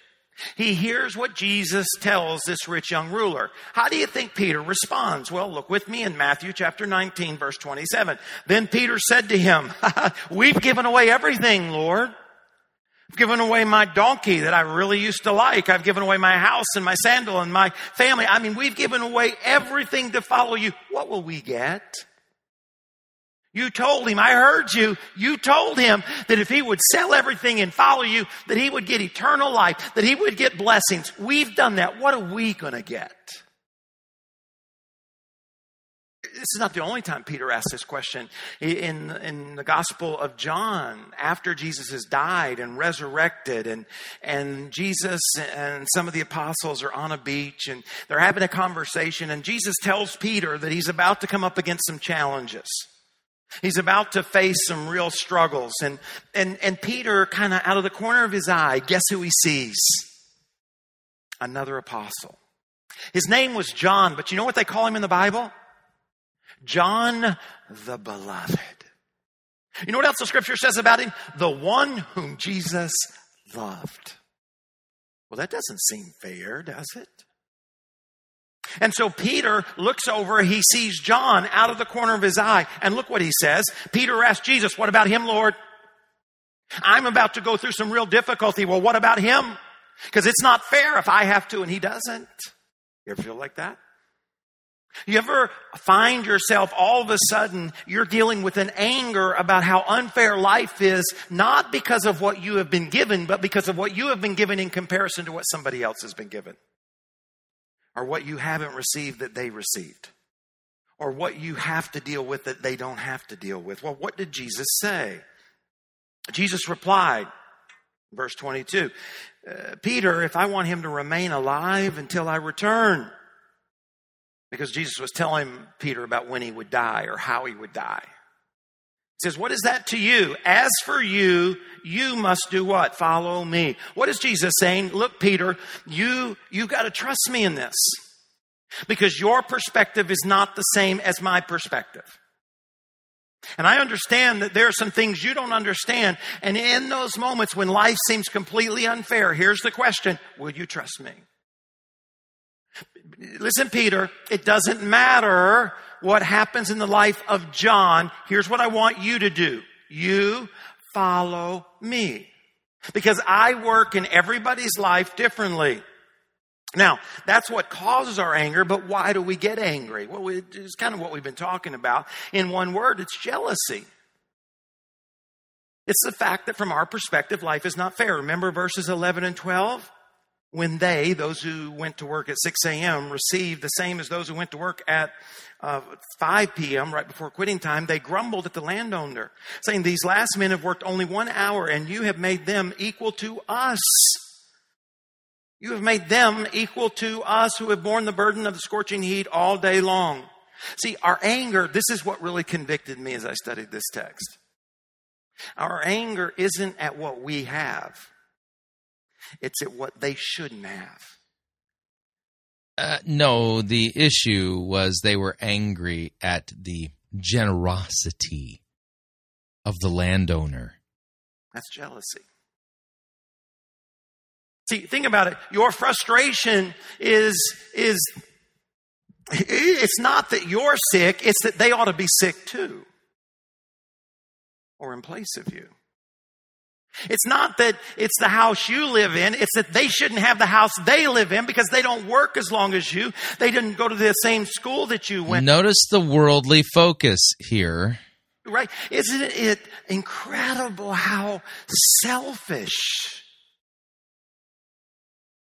He hears what Jesus tells this rich young ruler. How do you think Peter responds? Well, look with me in Matthew chapter 19 verse 27. Then Peter said to him, (laughs) we've given away everything, Lord. I've given away my donkey that I really used to like. I've given away my house and my sandal and my family. I mean, we've given away everything to follow you. What will we get? You told him, I heard you. You told him that if he would sell everything and follow you, that he would get eternal life, that he would get blessings. We've done that. What are we going to get? This is not the only time Peter asked this question. In, in the Gospel of John, after Jesus has died and resurrected, and, and Jesus and some of the apostles are on a beach and they're having a conversation, and Jesus tells Peter that he's about to come up against some challenges. He's about to face some real struggles. And, and, and Peter, kind of out of the corner of his eye, guess who he sees? Another apostle. His name was John, but you know what they call him in the Bible? John the Beloved. You know what else the scripture says about him? The one whom Jesus loved. Well, that doesn't seem fair, does it? And so Peter looks over, he sees John out of the corner of his eye, and look what he says. Peter asked Jesus, What about him, Lord? I'm about to go through some real difficulty. Well, what about him? Because it's not fair if I have to and he doesn't. You ever feel like that? You ever find yourself all of a sudden you're dealing with an anger about how unfair life is, not because of what you have been given, but because of what you have been given in comparison to what somebody else has been given? Or what you haven't received that they received, or what you have to deal with that they don't have to deal with. Well, what did Jesus say? Jesus replied, verse 22, uh, Peter, if I want him to remain alive until I return, because Jesus was telling Peter about when he would die or how he would die says, What is that to you? As for you, you must do what? Follow me. What is Jesus saying? Look, Peter, you, you got to trust me in this because your perspective is not the same as my perspective. And I understand that there are some things you don't understand. And in those moments when life seems completely unfair, here's the question Will you trust me? Listen, Peter, it doesn't matter what happens in the life of John. Here's what I want you to do. You follow me. Because I work in everybody's life differently. Now, that's what causes our anger, but why do we get angry? Well, it's kind of what we've been talking about. In one word, it's jealousy. It's the fact that from our perspective, life is not fair. Remember verses 11 and 12? When they, those who went to work at 6 a.m., received the same as those who went to work at uh, 5 p.m., right before quitting time, they grumbled at the landowner, saying, These last men have worked only one hour, and you have made them equal to us. You have made them equal to us who have borne the burden of the scorching heat all day long. See, our anger, this is what really convicted me as I studied this text. Our anger isn't at what we have, it's at what they shouldn't have. Uh, no, the issue was they were angry at the generosity of the landowner. That's jealousy. See, think about it. Your frustration is, is, it's not that you're sick, it's that they ought to be sick too. Or in place of you. It's not that it's the house you live in, it's that they shouldn't have the house they live in because they don't work as long as you. They didn't go to the same school that you went. Notice the worldly focus here. Right? Isn't it incredible how selfish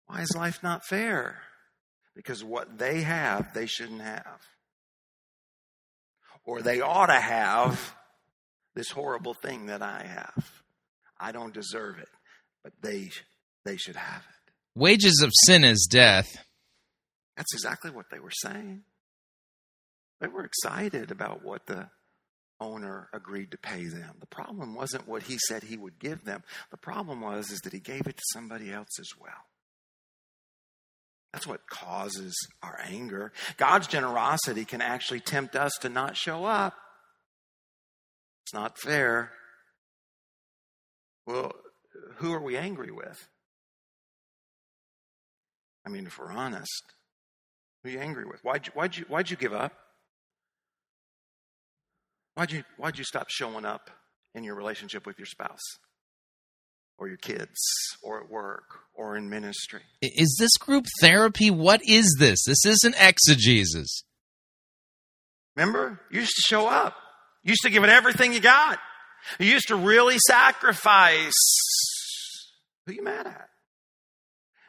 why is life not fair? Because what they have, they shouldn't have. Or they ought to have this horrible thing that I have. I don't deserve it, but they, they should have it. Wages of sin is death. That's exactly what they were saying. They were excited about what the owner agreed to pay them. The problem wasn't what he said he would give them. The problem was is that he gave it to somebody else as well. That's what causes our anger. God's generosity can actually tempt us to not show up. It's not fair. Well, who are we angry with? I mean, if we're honest, who are you angry with? Why'd you, why'd you, why'd you give up? Why'd you, why'd you stop showing up in your relationship with your spouse? or your kids or at work or in ministry. Is this group therapy? What is this? This isn't exegesis. Remember? You used to show up. You used to give it everything you got. You used to really sacrifice. Who are you mad at?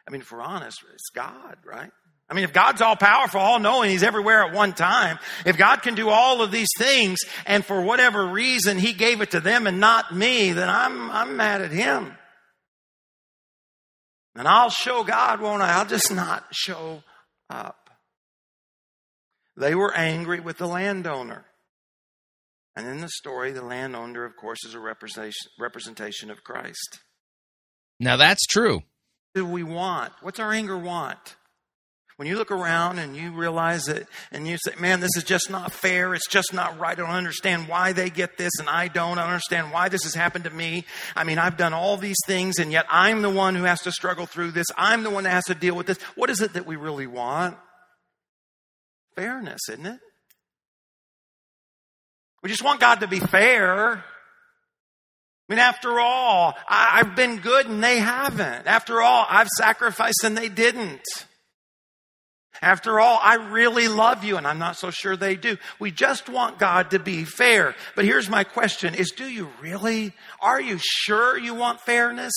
I mean, if we're honest, it's God, right? I mean, if God's all powerful, all knowing, He's everywhere at one time, if God can do all of these things and for whatever reason He gave it to them and not me, then I'm, I'm mad at Him. And I'll show God, won't I? I'll just not show up. They were angry with the landowner. And in the story, the landowner, of course, is a representation, representation of Christ. Now that's true. What do we want? What's our anger want? When you look around and you realize it and you say, man, this is just not fair. It's just not right. I don't understand why they get this and I don't. I don't understand why this has happened to me. I mean, I've done all these things and yet I'm the one who has to struggle through this. I'm the one that has to deal with this. What is it that we really want? Fairness, isn't it? We just want God to be fair. I mean, after all, I, have been good and they haven't. After all, I've sacrificed and they didn't. After all, I really love you and I'm not so sure they do. We just want God to be fair. But here's my question is do you really? Are you sure you want fairness?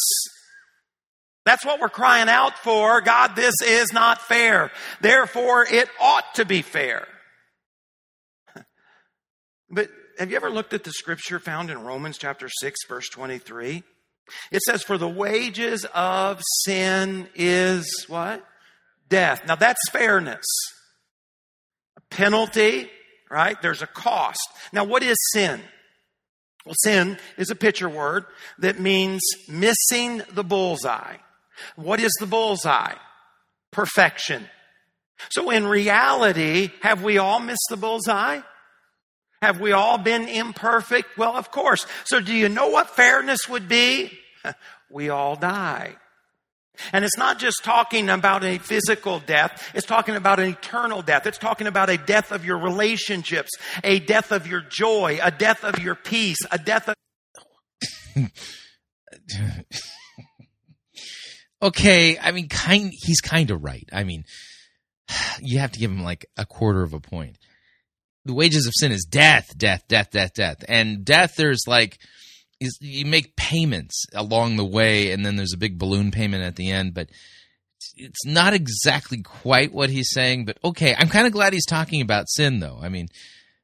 That's what we're crying out for. God, this is not fair. Therefore, it ought to be fair. (laughs) But have you ever looked at the scripture found in Romans chapter 6 verse 23? It says, for the wages of sin is what? death. Now that's fairness. A penalty, right? There's a cost. Now what is sin? Well, sin is a picture word that means missing the bullseye. What is the bullseye? Perfection. So in reality, have we all missed the bullseye? Have we all been imperfect? Well, of course. So do you know what fairness would be? (laughs) We all die. And it's not just talking about a physical death, it's talking about an eternal death. It's talking about a death of your relationships, a death of your joy, a death of your peace, a death of. (laughs) Okay, I mean, kind. He's kind of right. I mean, (sighs) you have to give him like a quarter of a point. The wages of sin is death, death, death, death, death, and death. There's like is you make payments along the way, and then there's a big balloon payment at the end, but it's not exactly quite what he's saying. But okay, I'm kind of glad he's talking about sin, though. I mean,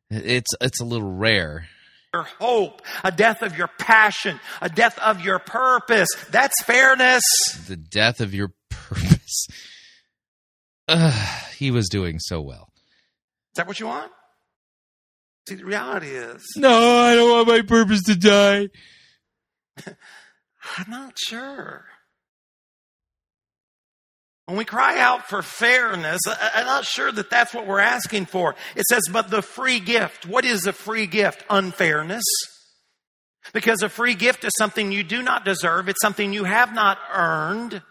it's it's a little rare. Your hope, a death of your passion, a death of your purpose. That's fairness. The death of your purpose. Ugh, he was doing so well. Is that what you want? See, the reality is. No, I don't want my purpose to die. (laughs) I'm not sure. When we cry out for fairness, I'm not sure that that's what we're asking for. It says, but the free gift. What is a free gift? Unfairness. Because a free gift is something you do not deserve. It's something you have not earned.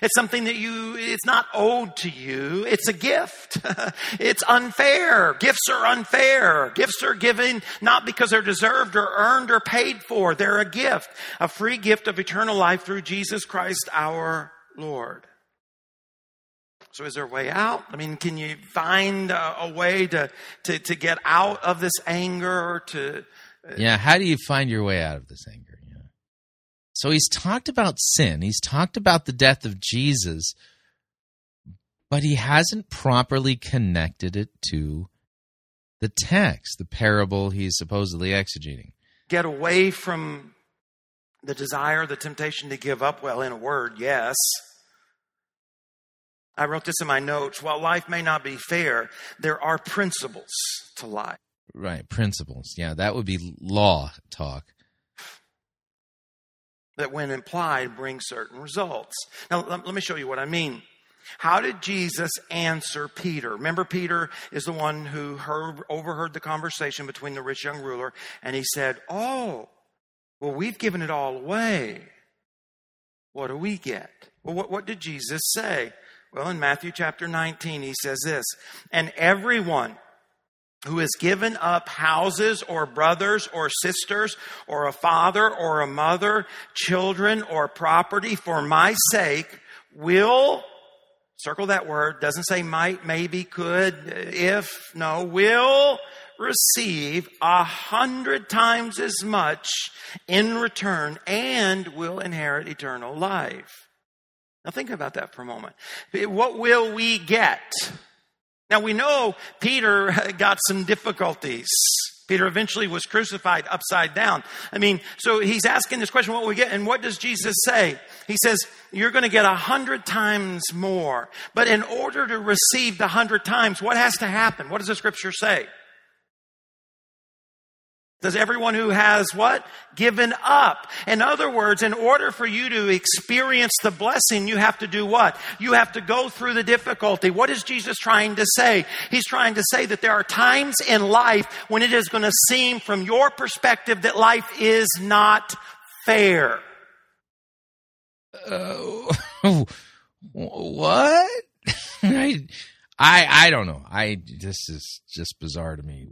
It's something that you, it's not owed to you. It's a gift. (laughs) it's unfair. Gifts are unfair. Gifts are given not because they're deserved or earned or paid for. They're a gift. A free gift of eternal life through Jesus Christ our Lord. So is there a way out? I mean, can you find a, a way to, to, to get out of this anger to. Uh, yeah, how do you find your way out of this anger? So he's talked about sin, he's talked about the death of Jesus, but he hasn't properly connected it to the text, the parable he's supposedly exegeting. Get away from the desire, the temptation to give up. Well, in a word, yes. I wrote this in my notes. While life may not be fair, there are principles to life. Right, principles. Yeah, that would be law talk. That, when implied, bring certain results. Now, let, me show you what I mean. How did Jesus answer Peter? Remember, Peter is the one who heard, overheard the conversation between the rich young ruler, and he said, Oh, well, we've given it all away. What do we get? Well, what, what did Jesus say? Well, in Matthew chapter 19, he says this, and everyone who has given up houses or brothers or sisters or a father or a mother, children or property for my sake will, circle that word, doesn't say might, maybe, could, if, no, will receive a hundred times as much in return and will inherit eternal life. Now think about that for a moment. What will we get? Now we know Peter (laughs) got some difficulties. Peter eventually was crucified upside down. I mean, so he's asking this question, what we get? And what does Jesus say? He says, you're going to get a hundred times more. But in order to receive the hundred times, what has to happen? What does the scripture say? Does everyone who has what? Given up. In other words, in order for you to experience the blessing, you have to do what? You have to go through the difficulty. What is Jesus trying to say? He's trying to say that there are times in life when it is going to seem from your perspective that life is not fair. Uh, (laughs) what? (laughs) I, I I don't know. I this is just bizarre to me.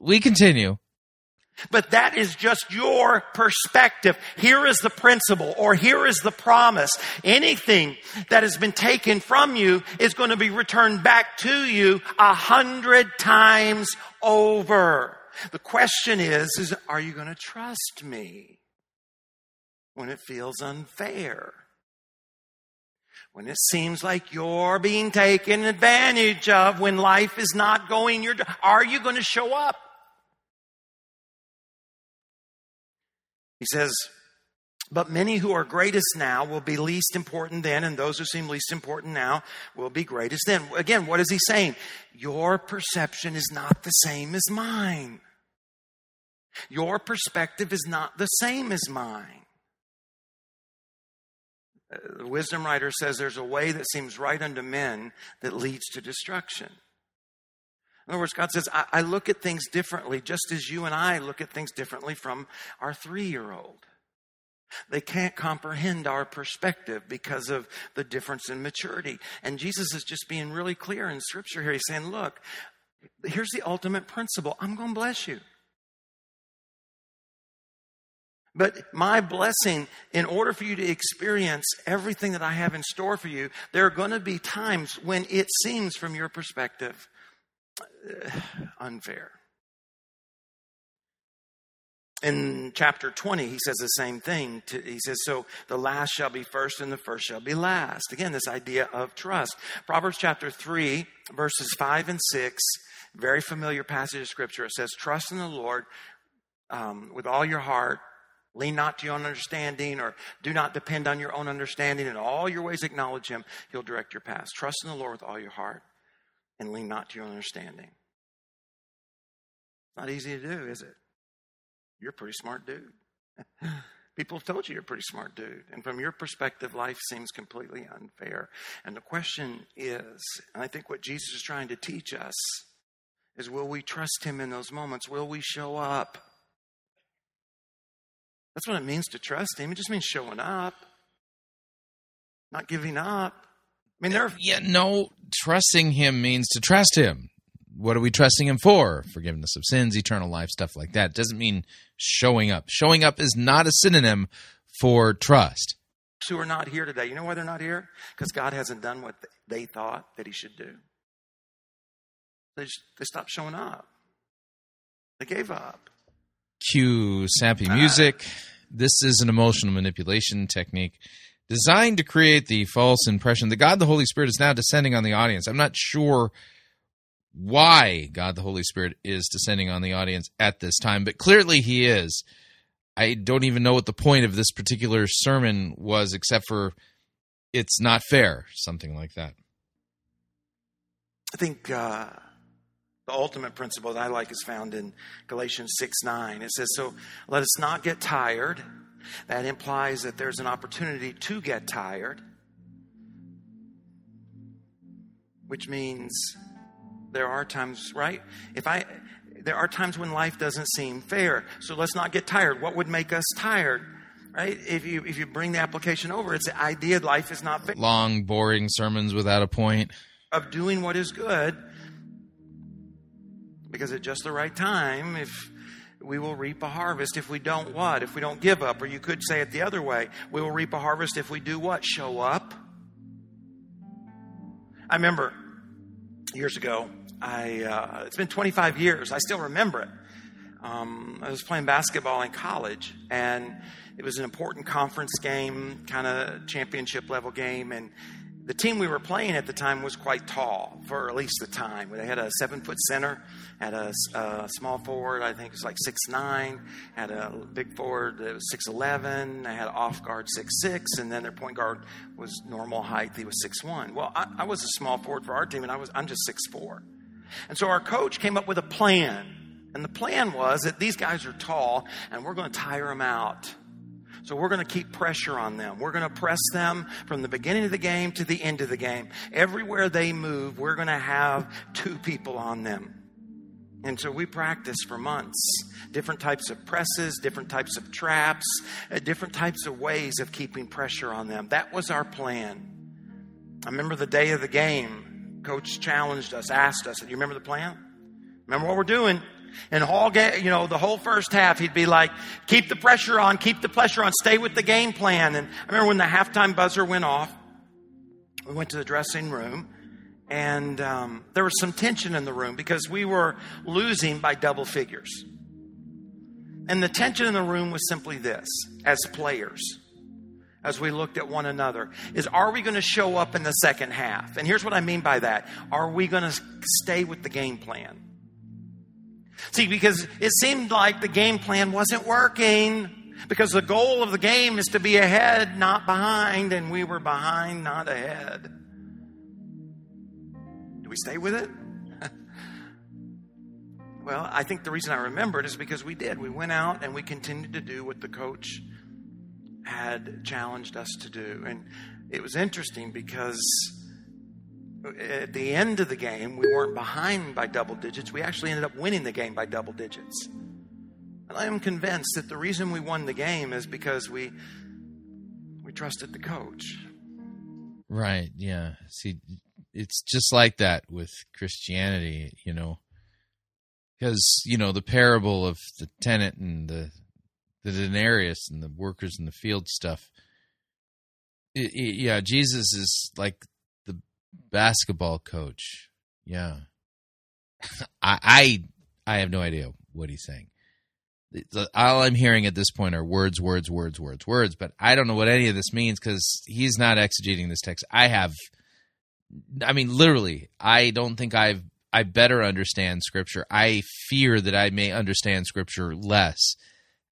We continue. But that is just your perspective. Here is the principle or here is the promise. Anything that has been taken from you is going to be returned back to you a hundred times over. The question is, is are you going to trust me when it feels unfair? When it seems like you're being taken advantage of, when life is not going your, are you going to show up? He says, but many who are greatest now will be least important then, and those who seem least important now will be greatest then. Again, what is he saying? Your perception is not the same as mine. Your perspective is not the same as mine. Uh, the wisdom writer says there's a way that seems right unto men that leads to destruction. In other words, God says, I, I look at things differently, just as you and I look at things differently from our three year old. They can't comprehend our perspective because of the difference in maturity. And Jesus is just being really clear in Scripture here. He's saying, Look, here's the ultimate principle I'm going to bless you. But my blessing, in order for you to experience everything that I have in store for you, there are going to be times when it seems, from your perspective, unfair. In chapter 20, he says the same thing. He says, So the last shall be first and the first shall be last. Again, this idea of trust. Proverbs chapter 3, verses 5 and 6, very familiar passage of scripture. It says, Trust in the Lord um, with all your heart. Lean not to your own understanding, or do not depend on your own understanding. In all your ways, acknowledge Him. He'll direct your paths. Trust in the Lord with all your heart, and lean not to your understanding. Not easy to do, is it? You're a pretty smart dude. (laughs) People have told you you're a pretty smart dude. And from your perspective, life seems completely unfair. And the question is, and I think what Jesus is trying to teach us, is will we trust Him in those moments? Will we show up? That's what it means to trust Him. It just means showing up, not giving up. I mean, there are. Yeah, no, trusting Him means to trust Him. What are we trusting Him for? Forgiveness of sins, eternal life, stuff like that. Doesn't mean showing up. Showing up is not a synonym for trust. Who are not here today? You know why they're not here? Because God hasn't done what they thought that He should do. They, they stopped showing up. They gave up. Cue sappy ah. music. This is an emotional manipulation technique designed to create the false impression that God the Holy Spirit is now descending on the audience. I'm not sure why God the Holy Spirit is descending on the audience at this time, but clearly He is. I don't even know what the point of this particular sermon was, except for it's not fair, something like that. I think uh, the ultimate principle that I like is found in Galatians 6 9. It says, So let us not get tired. That implies that there's an opportunity to get tired, which means there are times, right? If I, there are times when life doesn't seem fair. So let's not get tired. What would make us tired? Right? If you if you bring the application over, it's the idea life is not fair. Long, boring sermons without a point. Of doing what is good, because at just the right time, if we will reap a harvest if we don't what? If we don't give up. Or you could say it the other way. We will reap a harvest if we do what? Show up. I remember years ago, I uh, it's been 25 years. I still remember it. Um, I was playing basketball in college, and it was an important conference game, kind of championship level game, and the team we were playing at the time was quite tall for at least the time. They had a seven foot center, had a, a small forward, I think it was like six nine, had a big forward that was six eleven, they had off guard six six, and then their point guard was normal height. He was six one. Well, I, I was a small forward for our team, and I was I'm just six four. And so our coach came up with a plan. And the plan was that these guys are tall and we're going to tire them out. So we're going to keep pressure on them. We're going to press them from the beginning of the game to the end of the game. Everywhere they move, we're going to have two people on them. And so we practice for months. Different types of presses, different types of traps, uh, different types of ways of keeping pressure on them. That was our plan. I remember the day of the game, coach challenged us, asked us, Do you remember the plan? Remember what we're doing? And all game, you know, the whole first half, he'd be like, keep the pressure on, keep the pressure on, stay with the game plan. And I remember when the halftime buzzer went off, we went to the dressing room, and um, there was some tension in the room because we were losing by double figures. And the tension in the room was simply this as players, as we looked at one another, is are we going to show up in the second half? And here's what I mean by that are we going to stay with the game plan? See, because it seemed like the game plan wasn't working. Because the goal of the game is to be ahead, not behind, and we were behind, not ahead. Do we stay with it? (laughs) well, I think the reason I remember it is because we did. We went out and we continued to do what the coach had challenged us to do. And it was interesting because at the end of the game, we weren't behind by double digits. We actually ended up winning the game by double digits. And I am convinced that the reason we won the game is because we we trusted the coach. Right, yeah. See, it's just like that with Christianity, you know. Because, you know, the parable of the tenant and the the denarius and the workers in the field stuff. It, it, yeah, Jesus is like basketball coach. Yeah, (laughs) I, I I have no idea what he's saying. Uh, all I'm hearing at this point are words, words, words, words, words. But I don't know what any of this means because he's not exegeting this text. I have, I mean, literally, I don't think I've I better understand Scripture. I fear that I may understand Scripture less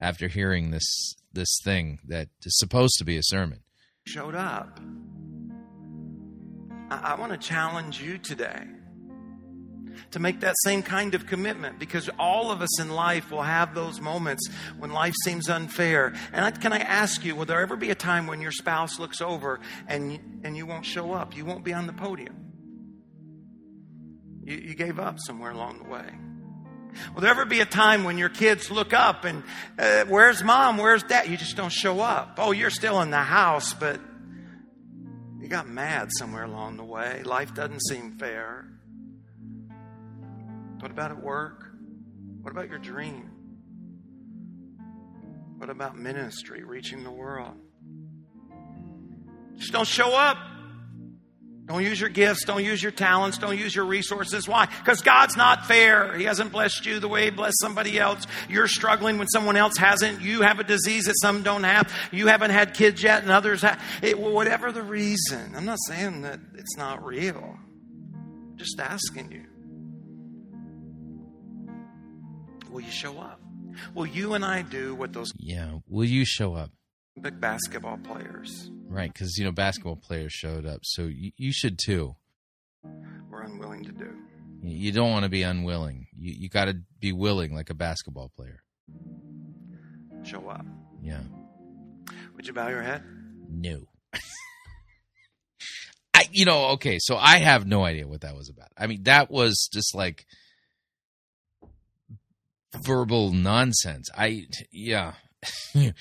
after hearing this this thing that is supposed to be a sermon. Showed up. I, I want to challenge you today to make that same kind of commitment because all of us in life will have those moments when life seems unfair. And I, can I ask you, will there ever be a time when your spouse looks over and, and you won't show up? You won't be on the podium? You, you gave up somewhere along the way. Will there ever be a time when your kids look up and, uh, where's mom? Where's dad? You just don't show up. Oh, you're still in the house, but you got mad somewhere along the way. Life doesn't seem fair. What about at work? What about your dream? What about ministry, reaching the world? Just don't show up. Don't use your gifts. Don't use your talents. Don't use your resources. Why? Because God's not fair. He hasn't blessed you the way He blessed somebody else. You're struggling when someone else hasn't. You have a disease that some don't have. You haven't had kids yet and others have. It, whatever the reason. I'm not saying that it's not real. I'm just asking you. Will you show up? Will you and I do what those Yeah, will you show up? Big basketball players Right, because you know basketball players showed up, so you, you should too. were unwilling to do? You don't want to be unwilling. You you got to be willing, like a basketball player. Show up. Yeah. Would you bow your head? No. (laughs) I you know okay, so I have no idea what that was about. I mean, that was just like verbal nonsense. I yeah. (laughs)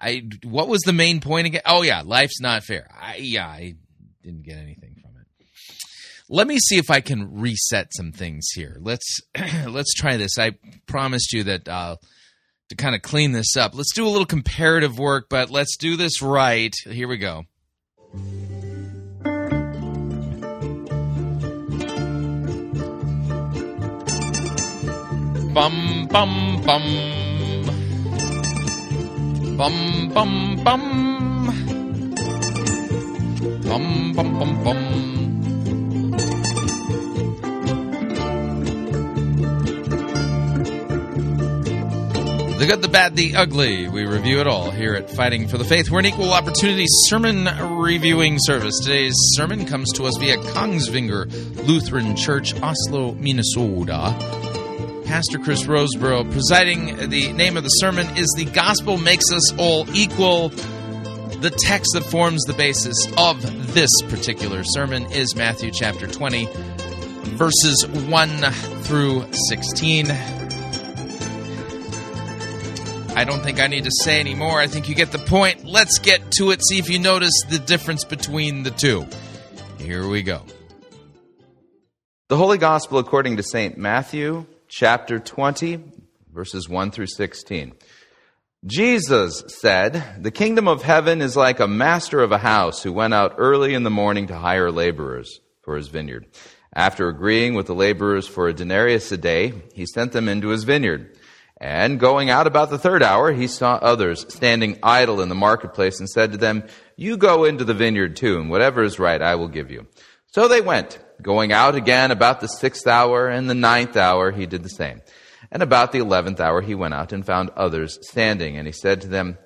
I what was the main point again? Oh yeah, life's not fair. I yeah, I didn't get anything from it. Let me see if I can reset some things here. Let's (clears throat) let's try this. I promised you that uh, to kind of clean this up. Let's do a little comparative work, but let's do this right. Here we go. Bum bum bum. Bum bum bum. Bum bum bum bum. The good, the bad, the ugly. We review it all here at Fighting for the Faith. We're an equal opportunity sermon reviewing service. Today's sermon comes to us via Kongsvinger Lutheran Church, Oslo, Minnesota. Pastor Chris Rosebrough presiding. The name of the sermon is The Gospel Makes Us All Equal. The text that forms the basis of this particular sermon is Matthew chapter 20, verses 1 through 16. I don't think I need to say any more. I think you get the point. Let's get to it. See if you notice the difference between the two. Here we go. The Holy Gospel according to St. Matthew, chapter 20, verses 1 through 16. Jesus said, The kingdom of heaven is like a master of a house who went out early in the morning to hire laborers for his vineyard. After agreeing with the laborers for a denarius a day, he sent them into his vineyard. And going out about the third hour, he saw others standing idle in the marketplace and said to them, You go into the vineyard too, and whatever is right I will give you. So they went. Going out again about the sixth hour and the ninth hour, he did the same. And about the eleventh hour, he went out and found others standing. And he said to them,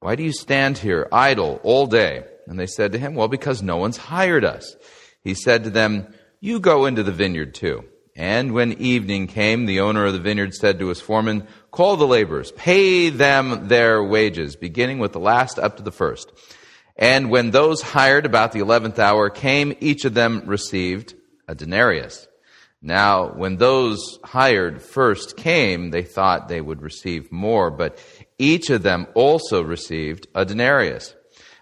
Why do you stand here idle all day? And they said to him, Well, because no one's hired us. He said to them, You go into the vineyard too. And when evening came, the owner of the vineyard said to his foreman, Call the laborers, pay them their wages, beginning with the last up to the first. And when those hired about the eleventh hour came, each of them received a denarius. Now, when those hired first came, they thought they would receive more, but each of them also received a denarius.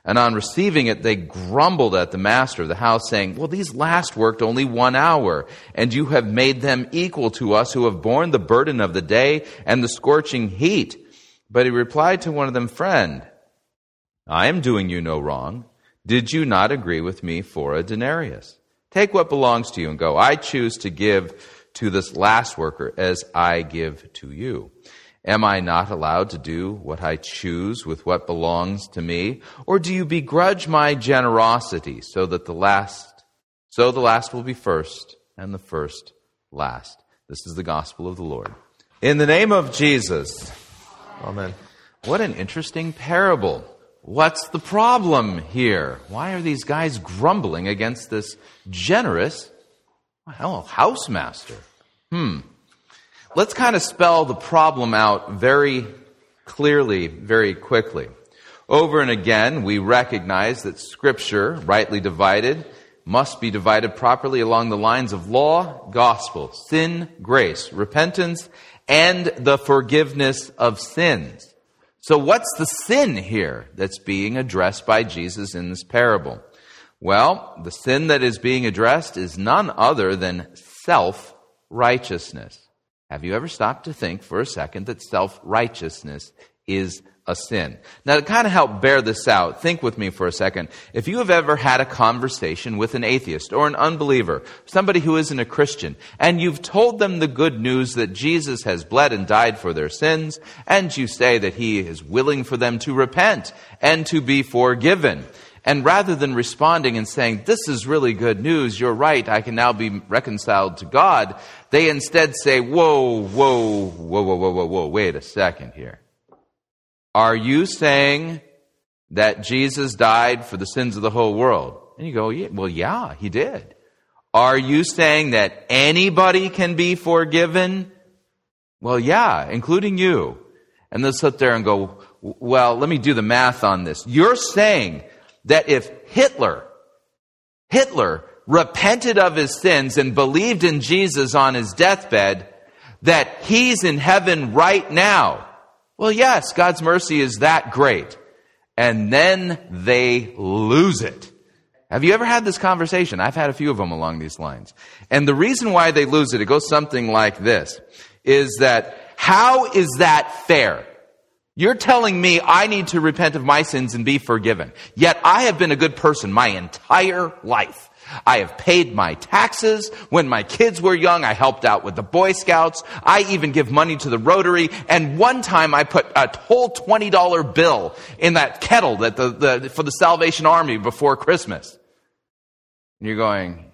And on receiving it, they grumbled at the master of the house, saying, Well, these last worked only one hour, and you have made them equal to us who have borne the burden of the day and the scorching heat. But he replied to one of them, Friend, I am doing you no wrong. Did you not agree with me for a denarius? Take what belongs to you and go. I choose to give to this last worker as I give to you. Am I not allowed to do what I choose with what belongs to me? Or do you begrudge my generosity so that the last, so the last will be first and the first last? This is the gospel of the Lord. In the name of Jesus. Amen. What an interesting parable. What's the problem here? Why are these guys grumbling against this generous, well, housemaster? Hmm. Let's kind of spell the problem out very clearly, very quickly. Over and again, we recognize that Scripture, rightly divided, must be divided properly along the lines of law, gospel, sin, grace, repentance, and the forgiveness of sins. So, what's the sin here that's being addressed by Jesus in this parable? Well, the sin that is being addressed is none other than self righteousness. Have you ever stopped to think for a second that self righteousness is a sin. Now, to kind of help bear this out, think with me for a second. If you have ever had a conversation with an atheist or an unbeliever, somebody who isn't a Christian, and you've told them the good news that Jesus has bled and died for their sins, and you say that he is willing for them to repent and to be forgiven. And rather than responding and saying, This is really good news, you're right, I can now be reconciled to God, they instead say, Whoa, whoa, whoa, whoa, whoa, whoa, whoa, wait a second here. Are you saying that Jesus died for the sins of the whole world? And you go, yeah, well, yeah, he did. Are you saying that anybody can be forgiven? Well, yeah, including you. And they'll sit there and go, well, let me do the math on this. You're saying that if Hitler, Hitler repented of his sins and believed in Jesus on his deathbed, that he's in heaven right now. Well, yes, God's mercy is that great. And then they lose it. Have you ever had this conversation? I've had a few of them along these lines. And the reason why they lose it, it goes something like this, is that how is that fair? You're telling me I need to repent of my sins and be forgiven. Yet I have been a good person my entire life. I have paid my taxes. When my kids were young, I helped out with the Boy Scouts. I even give money to the Rotary. And one time I put a whole $20 bill in that kettle that the, the, for the Salvation Army before Christmas. And you're going,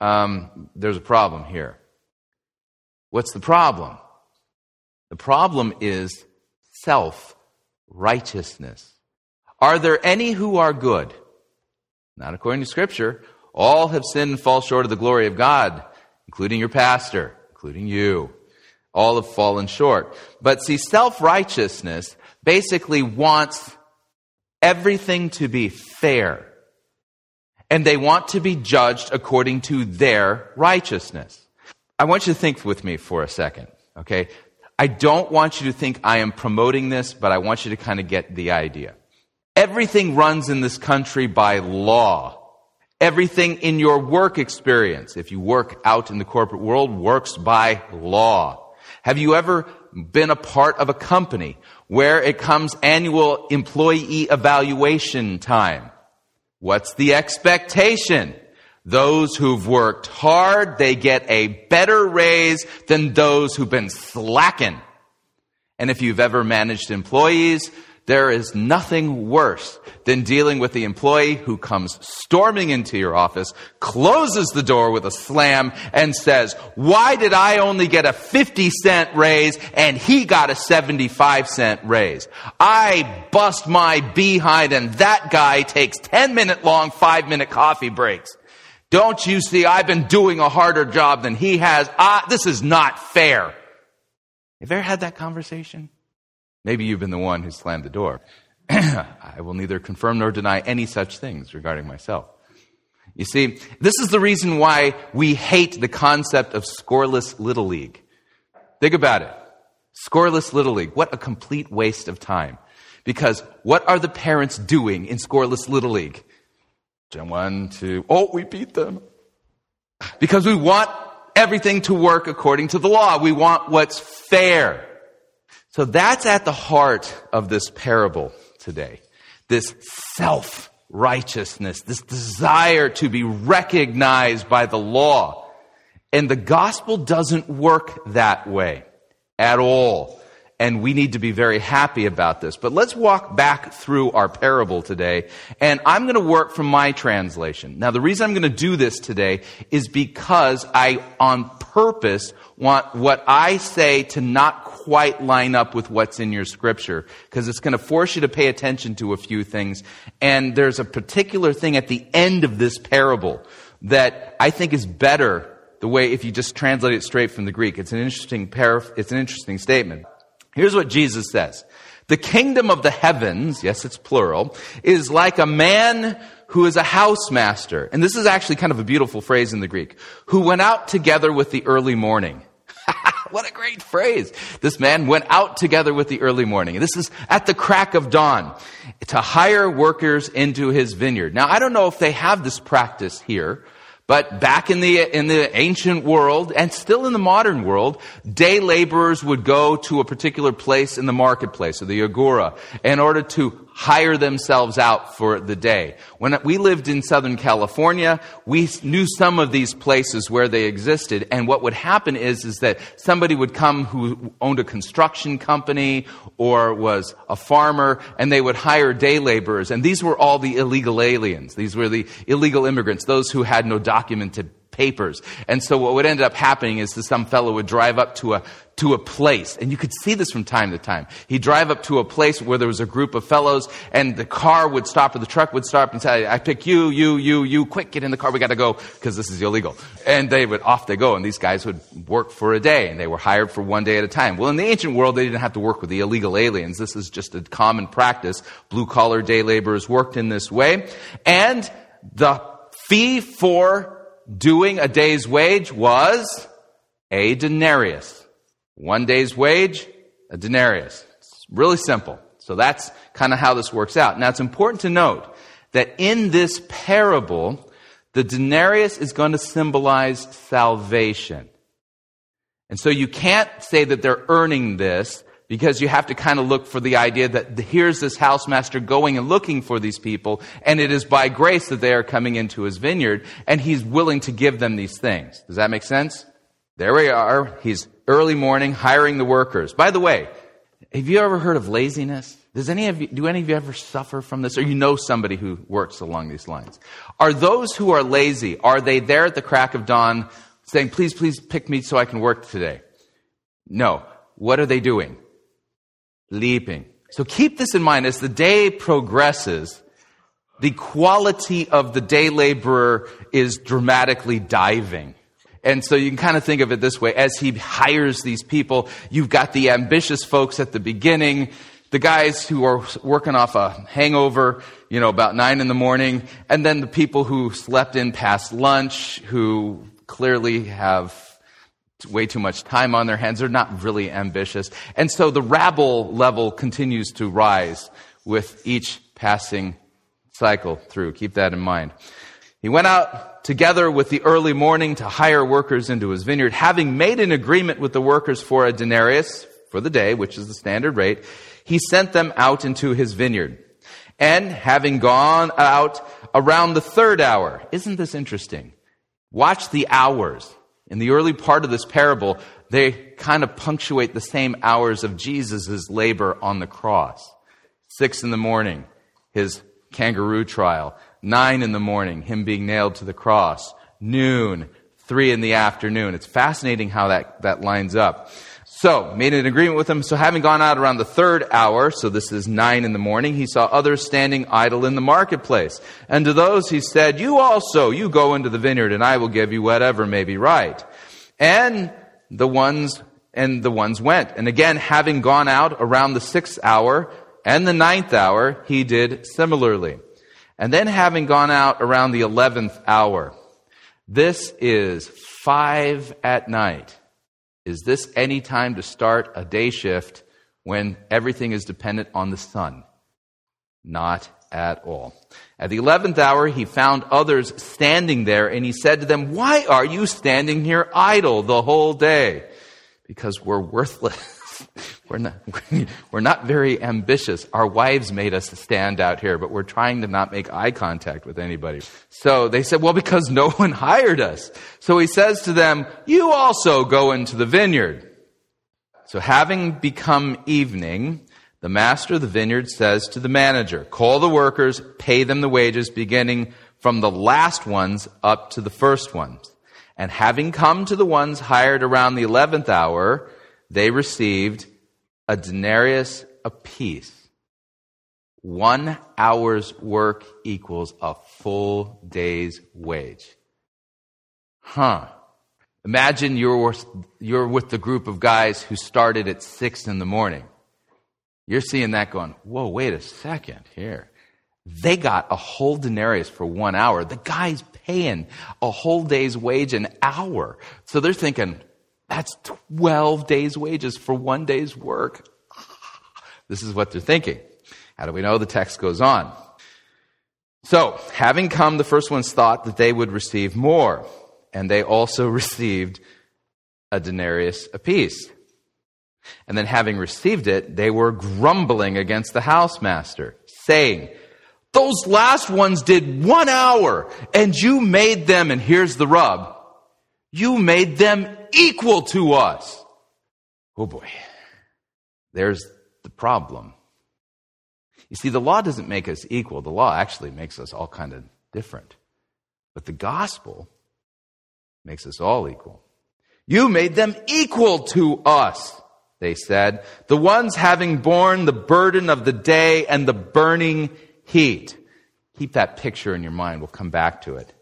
um, there's a problem here. What's the problem? The problem is self righteousness. Are there any who are good? Not according to Scripture. All have sinned and fall short of the glory of God, including your pastor, including you. All have fallen short. But see, self righteousness basically wants everything to be fair. And they want to be judged according to their righteousness. I want you to think with me for a second, okay? I don't want you to think I am promoting this, but I want you to kind of get the idea. Everything runs in this country by law. Everything in your work experience, if you work out in the corporate world, works by law. Have you ever been a part of a company where it comes annual employee evaluation time? What's the expectation? Those who've worked hard, they get a better raise than those who've been slacking. And if you've ever managed employees, there is nothing worse than dealing with the employee who comes storming into your office, closes the door with a slam, and says, Why did I only get a 50 cent raise and he got a 75 cent raise? I bust my behind and that guy takes 10 minute long, 5 minute coffee breaks. Don't you see, I've been doing a harder job than he has. Ah, this is not fair. Have you ever had that conversation? Maybe you've been the one who slammed the door. (clears throat) I will neither confirm nor deny any such things regarding myself. You see, this is the reason why we hate the concept of scoreless Little League. Think about it. Scoreless Little League. What a complete waste of time. Because what are the parents doing in scoreless Little League? One, two, oh, we beat them. Because we want everything to work according to the law. We want what's fair. So that's at the heart of this parable today. This self righteousness, this desire to be recognized by the law. And the gospel doesn't work that way at all. And we need to be very happy about this. But let's walk back through our parable today. And I'm going to work from my translation. Now, the reason I'm going to do this today is because I, on purpose, want what I say to not quite line up with what's in your scripture because it's going to force you to pay attention to a few things. And there's a particular thing at the end of this parable that I think is better the way if you just translate it straight from the Greek. It's an interesting paraph- it's an interesting statement. Here's what Jesus says. The kingdom of the heavens, yes, it's plural, is like a man who is a housemaster. And this is actually kind of a beautiful phrase in the Greek. Who went out together with the early morning. (laughs) what a great phrase. This man went out together with the early morning. This is at the crack of dawn to hire workers into his vineyard. Now, I don't know if they have this practice here, but back in the, in the ancient world and still in the modern world, day laborers would go to a particular place in the marketplace or the agora in order to hire themselves out for the day. When we lived in Southern California, we knew some of these places where they existed. And what would happen is, is that somebody would come who owned a construction company or was a farmer and they would hire day laborers. And these were all the illegal aliens. These were the illegal immigrants, those who had no documented papers. And so what would end up happening is that some fellow would drive up to a, to a place, and you could see this from time to time. He'd drive up to a place where there was a group of fellows, and the car would stop, or the truck would stop and say, I pick you, you, you, you, quick, get in the car, we gotta go, because this is illegal. And they would, off they go, and these guys would work for a day, and they were hired for one day at a time. Well, in the ancient world, they didn't have to work with the illegal aliens. This is just a common practice. Blue collar day laborers worked in this way. And the fee for doing a day's wage was a denarius. One day's wage, a denarius. It's really simple. So that's kind of how this works out. Now it's important to note that in this parable, the denarius is going to symbolize salvation. And so you can't say that they're earning this because you have to kind of look for the idea that here's this housemaster going and looking for these people, and it is by grace that they are coming into his vineyard, and he's willing to give them these things. Does that make sense? There we are. He's early morning hiring the workers. By the way, have you ever heard of laziness? Does any of you, do any of you ever suffer from this? Or you know somebody who works along these lines? Are those who are lazy, are they there at the crack of dawn saying, please, please pick me so I can work today? No. What are they doing? Leaping. So keep this in mind as the day progresses, the quality of the day laborer is dramatically diving. And so you can kind of think of it this way. As he hires these people, you've got the ambitious folks at the beginning, the guys who are working off a hangover, you know, about nine in the morning, and then the people who slept in past lunch, who clearly have way too much time on their hands. They're not really ambitious. And so the rabble level continues to rise with each passing cycle through. Keep that in mind. He went out together with the early morning to hire workers into his vineyard. Having made an agreement with the workers for a denarius for the day, which is the standard rate, he sent them out into his vineyard. And having gone out around the third hour, isn't this interesting? Watch the hours. In the early part of this parable, they kind of punctuate the same hours of Jesus' labor on the cross. Six in the morning, his kangaroo trial. Nine in the morning, him being nailed to the cross. Noon, three in the afternoon. It's fascinating how that, that lines up. So, made an agreement with him. So, having gone out around the third hour, so this is nine in the morning, he saw others standing idle in the marketplace. And to those he said, You also, you go into the vineyard, and I will give you whatever may be right. And the ones, and the ones went. And again, having gone out around the sixth hour and the ninth hour, he did similarly. And then having gone out around the eleventh hour, this is five at night. Is this any time to start a day shift when everything is dependent on the sun? Not at all. At the eleventh hour, he found others standing there, and he said to them, Why are you standing here idle the whole day? Because we're worthless. (laughs) We're not, (laughs) we're not very ambitious. Our wives made us stand out here, but we're trying to not make eye contact with anybody. So they said, well, because no one (laughs) hired us. So he says to them, you also go into the vineyard. So having become evening, the master of the vineyard says to the manager, call the workers, pay them the wages beginning from the last ones up to the first ones. And having come to the ones hired around the eleventh hour, they received a denarius apiece. One hour's work equals a full day's wage. Huh. Imagine you're, you're with the group of guys who started at six in the morning. You're seeing that going, whoa, wait a second here. They got a whole denarius for one hour. The guy's paying a whole day's wage an hour. So they're thinking, that's 12 days' wages for one day's work. This is what they're thinking. How do we know? The text goes on. So, having come, the first ones thought that they would receive more, and they also (laughs) received a denarius apiece. And then, having received it, they were grumbling against the housemaster, saying, Those last ones did one hour, and you made them, and here's the rub, you made them equal to us. Oh boy. There's the problem. You see, the law doesn't make us equal. The law actually makes us all kind of different. But the gospel makes us all equal. You made them equal to us, they said, the ones having borne the burden of the day and the burning heat. Keep that picture in your mind. We'll come back to it.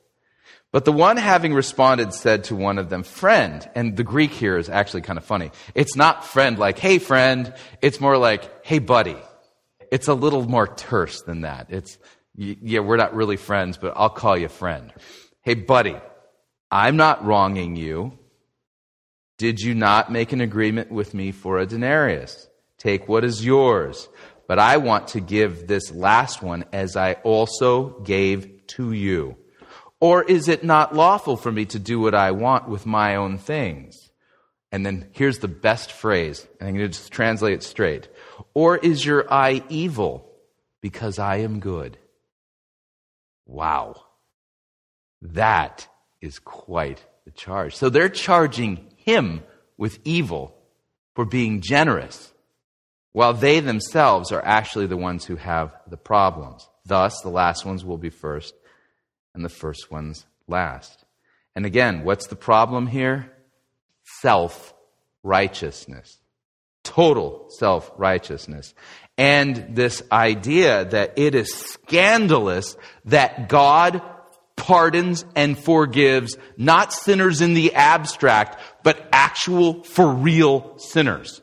But the one having responded said to one of them, friend. And the Greek here is actually kind of funny. It's not friend like, hey friend. It's more like, hey buddy. It's a little more terse than that. It's, yeah, we're not really friends, but I'll call you friend. Hey buddy, I'm not wronging you. Did you not make an agreement with me for a denarius? Take what is yours. But I want to give this last one as I also gave to you. Or is it not lawful for me to do what I want with my own things? And then here's the best phrase, and I'm going to just translate it straight. Or is your eye evil because I am good? Wow. That is quite the charge. So they're charging him with evil for being generous, while they themselves are actually the ones who have the problems. Thus, the last ones will be first, and the first ones last. And again, what's the problem here? Self righteousness. Total self righteousness. And this idea that it is scandalous that God pardons and forgives not sinners in the abstract, but actual for real sinners.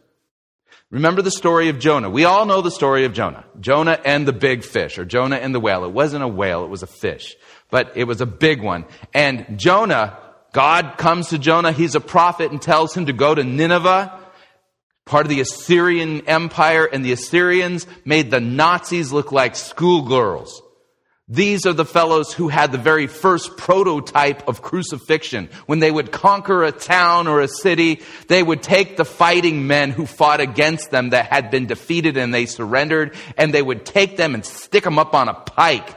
Remember the story of Jonah. We all know the story of Jonah. Jonah and the big fish, or Jonah and the whale. It wasn't a whale, it was a fish but it was a big one. And Jonah, God comes to Jonah, he's a prophet, and tells him to go to Nineveh, part of the Assyrian Empire, and the Assyrians made the Nazis look like schoolgirls. These are the fellows who had the very first prototype of crucifixion. When they would conquer a town or a city, they would take the fighting men who fought against them that had been defeated and they surrendered, and they would take them and stick them up on a pike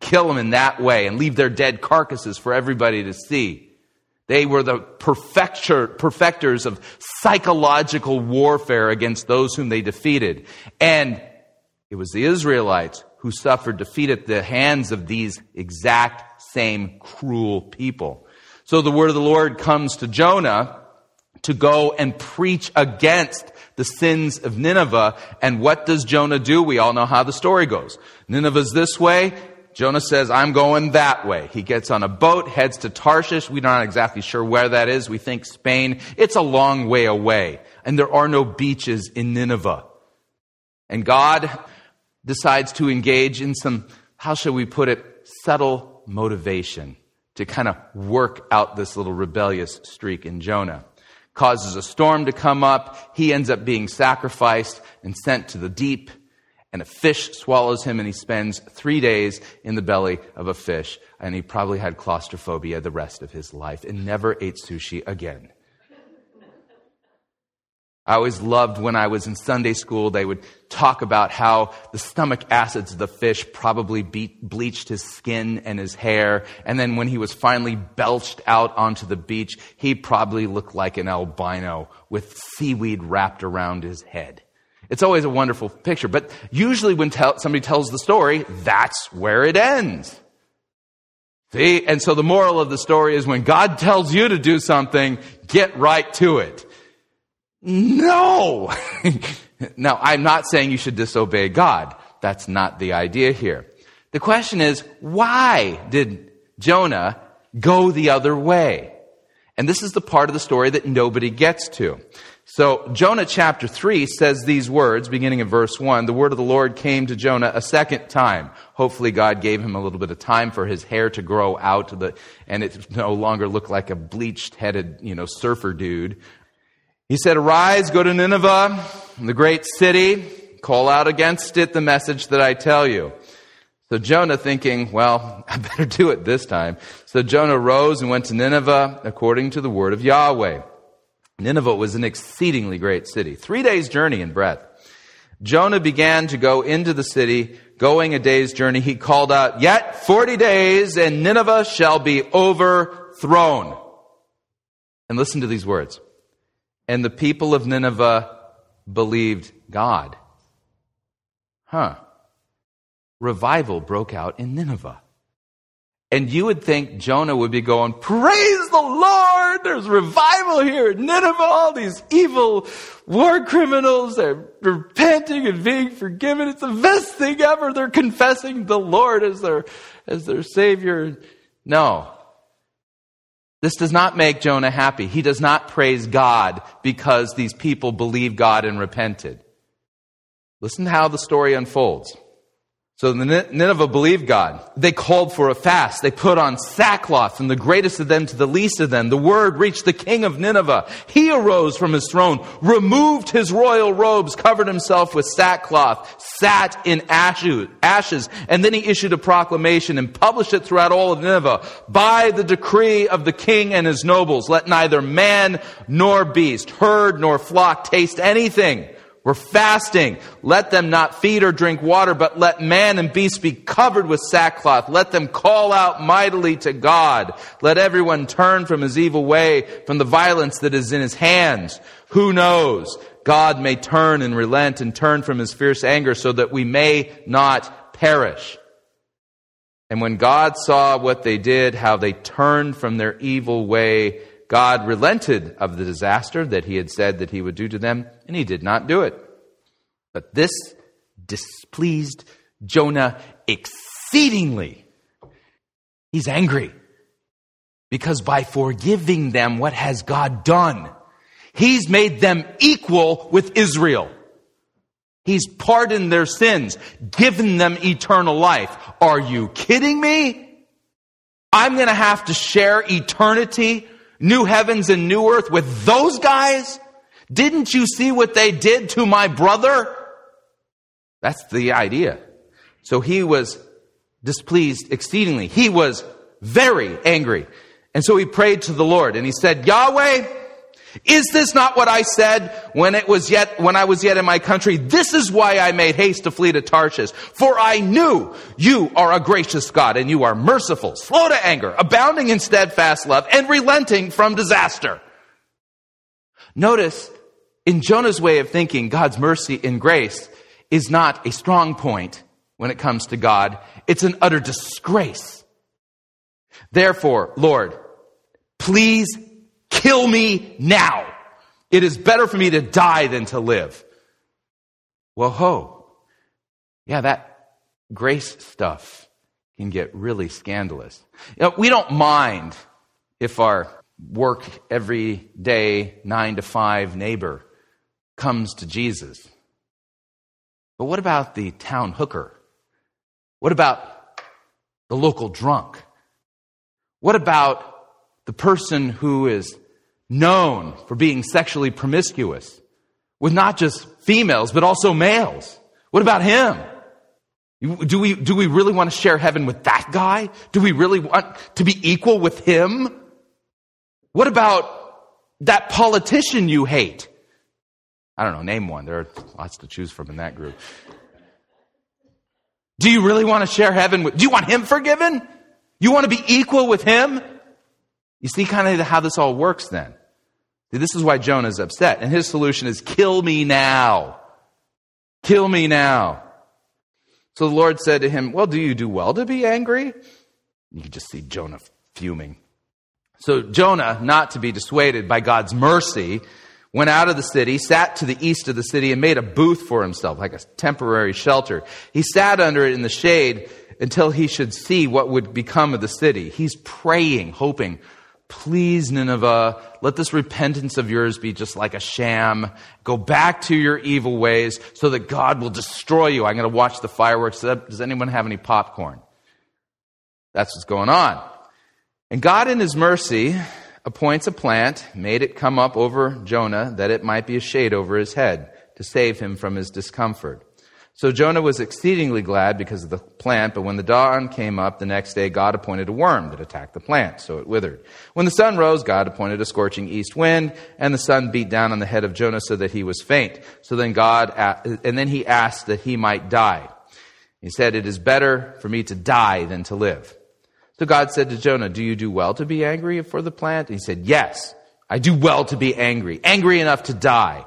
kill them in that way and leave their dead carcasses for everybody to see. They were the perfecter, perfecters of psychological warfare against those whom they defeated. And it was the Israelites who suffered defeat at the hands of these exact same cruel people. So the word of the Lord comes to Jonah to go and preach against the sins of Nineveh. And what does Jonah do? We all know how the story goes. Nineveh's this way. Jonah says, I'm going that way. He gets on a boat, heads to Tarshish. We're not exactly sure where that is. We think Spain. It's a long way away. And there are no beaches in Nineveh. And God decides to engage in some, how shall we put it, subtle motivation to kind of work out this little rebellious streak in Jonah. Causes a storm to come up. He ends up being sacrificed and sent to the deep and a fish swallows him and he spends three days in the belly of a fish and he probably had claustrophobia the rest of his life and never ate sushi again I always loved when I was in Sunday school, they would talk about how the stomach acids of the fish probably beat, bleached his skin and his hair. And then when he was finally belched out onto the beach, he probably looked like an albino with seaweed wrapped around his head. It's always a wonderful picture. But usually when tell, somebody tells the story, that's where it ends. See? And so the moral of the story is when God tells you to do something, get right to it. No! (laughs) now, I'm not saying you should disobey God. That's not the idea here. The question is, why did Jonah go the other way? And this is the part of the story that nobody gets to. So, Jonah chapter 3 says these words, beginning in verse 1. The word of the Lord came to Jonah a second time. Hopefully, God gave him a little bit of time for his hair to grow out, the, and it no longer looked like a bleached headed, you know, surfer dude. He said, Arise, go to Nineveh, the great city, call out against it the message that I tell you. So Jonah thinking, well, (laughs) I better do it this time. So Jonah rose and went to Nineveh according to the word of Yahweh. Nineveh was an exceedingly great city, three days' journey in breadth. Jonah began to go into the city, going a day's journey. He called out, Yet 40 days and Nineveh shall be overthrown. And listen to these words. And the people of Nineveh believed God. Huh. Revival broke out in Nineveh. And you would think Jonah would be going, Praise the Lord! There's revival here in Nineveh. All these evil war criminals, they're repenting and being forgiven. It's the best thing ever. They're confessing the Lord as their, as their Savior. No. This does not make Jonah happy. He does not praise God because these people believe God and repented. Listen to how the story unfolds. So the Nineveh believed God. They called for a fast. They put on sackcloth from the greatest of them to the least of them. The word reached the king of Nineveh. He arose from his throne, removed his royal robes, covered himself with sackcloth, sat in ashes, and then he issued a proclamation and published it throughout all of Nineveh. By the decree of the king and his nobles, let neither man nor beast, herd nor flock taste anything we're fasting. Let them not feed or drink water, but let man and beast be covered with sackcloth. Let them call out mightily to God. Let everyone turn from his evil way, from the violence that is in his hands. Who knows? God may turn and relent and turn from his fierce anger so that we may not perish. And when God saw what they did, how they turned from their evil way, God relented of the disaster that he had said that he would do to them, and he did not do it. But this displeased Jonah exceedingly. He's angry because by forgiving them, what has God done? He's made them equal with Israel. He's pardoned their sins, given them eternal life. Are you kidding me? I'm going to have to share eternity new heavens and new earth with those guys? Didn't you see what they did to my brother? That's the idea. So he was displeased exceedingly. He was very angry. And so he prayed to the Lord and he said, Yahweh, is this not what I said when it was yet, when I was yet in my country? This is why I made haste to flee to Tarshish. For I knew you are a gracious God and you are merciful, slow to anger, abounding in steadfast love and relenting from disaster. Notice in Jonah's way of thinking, God's mercy and grace is not a strong point when it comes to God. It's an utter disgrace. Therefore, Lord, please Kill me now. It is better for me to die than to live. Well, ho. Yeah, that grace stuff can get really scandalous. You know, we don't mind if our work every day, nine to five neighbor comes to Jesus. But what about the town hooker? What about the local drunk? What about the person who is known for being sexually promiscuous with not just females, but also males. What about him? Do we, do we really want to share heaven with that guy? Do we really want to be equal with him? What about that politician you hate? I don't know, name one. There are lots to choose from in that group. Do you really want to share heaven with, do you want him forgiven? You want to be equal with him? You see kind of how this all works then. This is why Jonah is upset. And his solution is kill me now. Kill me now. So the Lord said to him, Well, do you do well to be angry? You can just see Jonah fuming. So Jonah, not to be dissuaded by God's mercy, went out of the city, sat to the east of the city, and made a booth for himself, like a temporary shelter. He sat under it in the shade until he should see what would become of the city. He's praying, hoping Please, Nineveh, let this repentance of yours be just like a sham. Go back to your evil ways so that God will destroy you. I'm going to watch the fireworks. Does anyone have any popcorn? That's what's going on. And God, in His mercy, appoints a plant, made it come up over Jonah that it might be a shade over his head to save him from his discomfort. So Jonah was exceedingly glad because of the plant, but when the dawn came up the next day, God appointed a worm that attacked the plant, so it withered. When the sun rose, God appointed a scorching east wind, and the sun beat down on the head of Jonah so that he was faint. So then God, and then he asked that he might die. He said, It is better for me to die than to live. So God said to Jonah, Do you do well to be angry for the plant? he said, Yes, I do well to be angry, angry enough to die.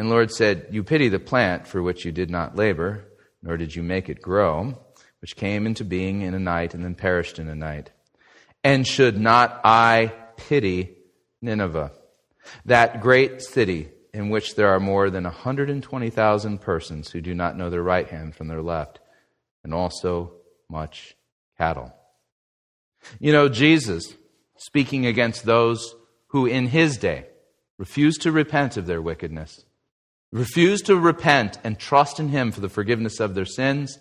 And Lord said, You pity the plant for which you did not labor, nor did you make it grow, which came into being in a night and then perished in a night. And should not I pity Nineveh, that great city in which there are more than 120,000 persons who do not know their right hand from their left, and also much cattle? You know, Jesus, speaking against those who in his day refused to repent of their wickedness, refused to repent and trust in him for the forgiveness of their sins,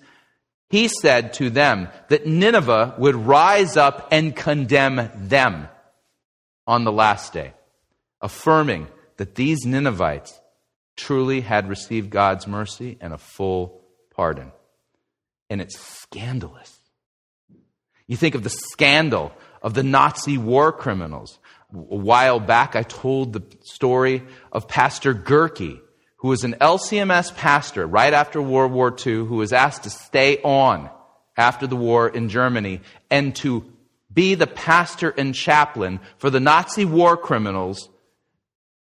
he said to them that Nineveh would rise up and condemn them on the last day, affirming that these Ninevites truly had received God's mercy and a full pardon. And it's scandalous. You think of the scandal of the Nazi war criminals. A while back, I told the story of Pastor Gerecke who was an LCMS pastor right after World War II, who was asked to stay on after the war in Germany and to be the pastor and chaplain for the Nazi war criminals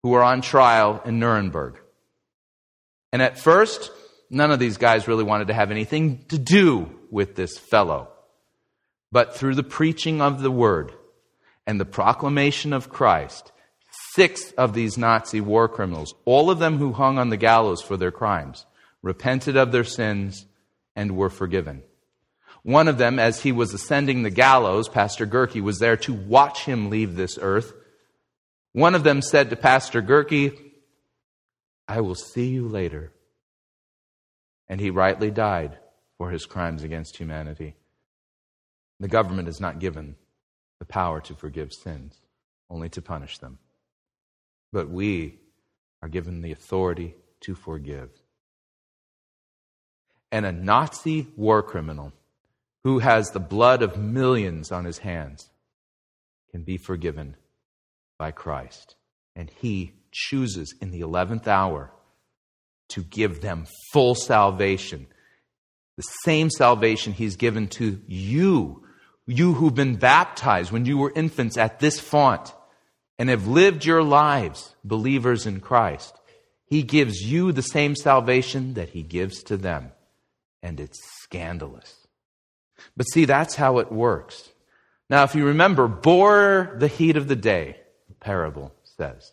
who were on trial in Nuremberg. And at first, none of these guys really wanted to have anything to do with this fellow. But through the preaching of the word and the proclamation of Christ, Six of these Nazi war criminals, all of them who hung on the gallows for their crimes, repented of their sins and were forgiven. One of them, as he was ascending the gallows, Pastor Gerecke was there to watch him leave this earth. One of them said to Pastor Gerecke, I will see you later. And he rightly died for his crimes against humanity. The government is not given the power to forgive sins, only to punish them but we are given the authority to forgive. And a Nazi war criminal who has the blood of millions on his hands can be forgiven by Christ. And he chooses in the 11th hour to give them full salvation. The same salvation he's given to you, you who've been baptized when you were infants at this font and have lived your lives believers in Christ, He gives you the same salvation that He gives to them. And it's scandalous. But see, that's how it works. Now, if you remember, bore the heat of the day, the parable says.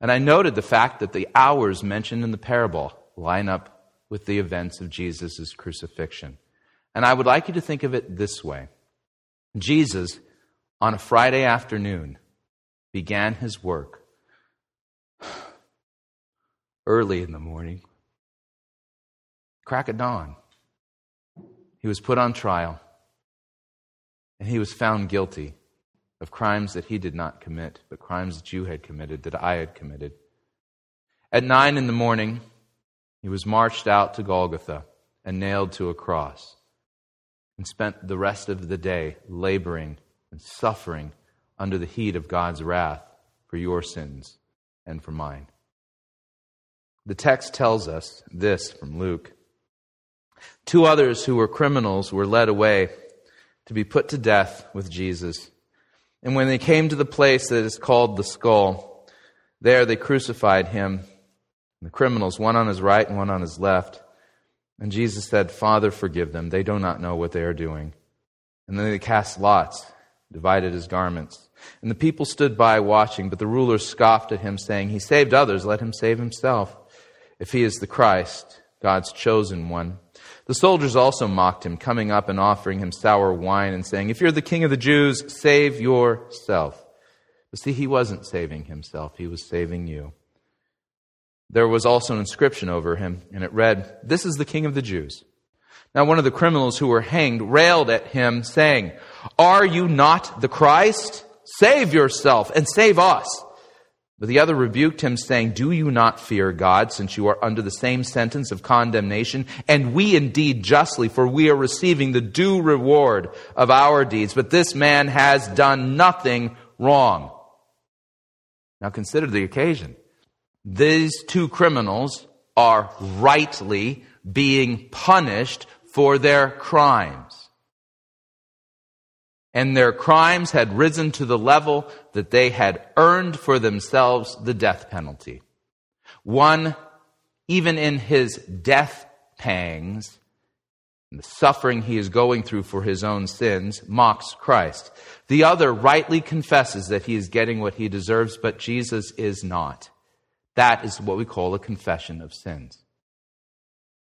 And I noted the fact that the hours mentioned in the parable line up with the events of Jesus' crucifixion. And I would like you to think of it this way Jesus, on a Friday afternoon, began his work early in the morning, crack of dawn. He was put on trial, and he was found guilty of crimes that he did not commit, but crimes that you had committed, that I had committed. At nine in the morning, he was marched out to Golgotha and nailed to a cross, and spent the rest of the day laboring and suffering under the heat of God's wrath for your sins and for mine. the text tells us this from Luke. Two others who were criminals were led away to be put to death with Jesus. And when they came to the place that is called the skull, there they crucified him, the criminals, one on his right and one on his left. And Jesus said, Father, forgive them. They do not know what they are doing. And then they cast lots, divided his garments. And the people stood by watching, but the rulers scoffed at him, saying, He saved others, let him save himself. If he is the Christ, God's chosen one. The soldiers also mocked him, coming up and offering him sour wine and saying, If you're the king of the Jews, save yourself. But see, he wasn't saving himself, he was saving you. There was also an inscription over him, and it read, This is the king of the Jews. Now, one of the criminals who were hanged railed at him, saying, Are you not the Christ? Save yourself and save us. But the other rebuked him, saying, Do you not fear God, since you are under the same sentence of condemnation? And we indeed justly, for we are receiving the due reward of our deeds. But this man has done nothing wrong. Now consider the occasion. These two criminals are rightly being punished for their crimes. And their crimes had risen to the level that they had earned for themselves the death penalty. One, even in his death pangs, the suffering he is going through for his own sins, mocks Christ. The other rightly confesses that he is getting what he deserves, but Jesus is not. That is what we call a confession of sins.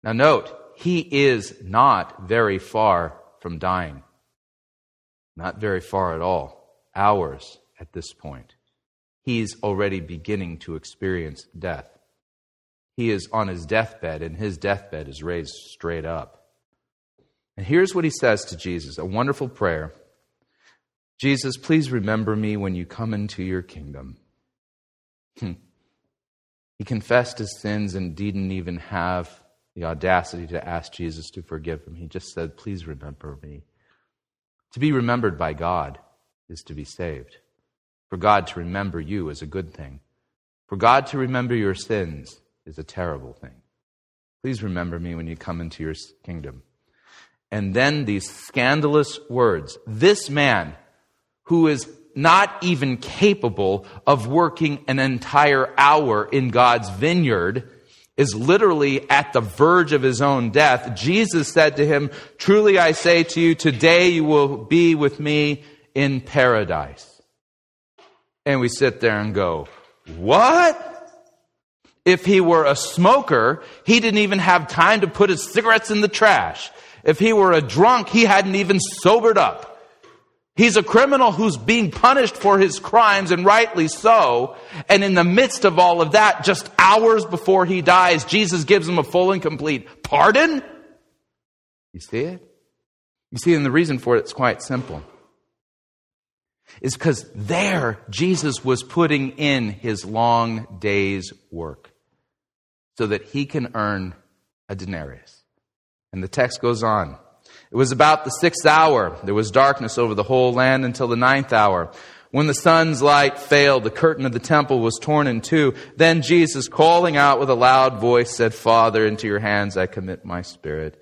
Now, note, he is not very far from dying. Not very far at all. Hours at this point. He's already beginning to experience death. He is on his deathbed, and his deathbed is raised straight up. And here's what he says to Jesus a wonderful prayer Jesus, please remember me when you come into your kingdom. Hmm. He confessed his sins and didn't even have the audacity to ask Jesus to forgive him. He just said, Please remember me. To be remembered by God is to be saved. For God to remember you is a good thing. For God to remember your sins is a terrible thing. Please remember me when you come into your kingdom. And then these scandalous words this man who is not even capable of working an entire hour in God's vineyard is literally at the verge of his own death. Jesus said to him, Truly I say to you, today you will be with me in paradise. And we sit there and go, What? If he were a smoker, he didn't even have time to put his cigarettes in the trash. If he were a drunk, he hadn't even sobered up. He's a criminal who's being punished for his crimes, and rightly so. And in the midst of all of that, just hours before he dies, Jesus gives him a full and complete pardon. You see it? You see, and the reason for it is quite simple. Is because there Jesus was putting in his long day's work so that he can earn a denarius. And the text goes on. It was about the sixth hour. There was darkness over the whole land until the ninth hour. When the sun's light failed, the curtain of the temple was torn in two. Then Jesus, calling out with a loud voice, said, Father, into your hands I commit my spirit.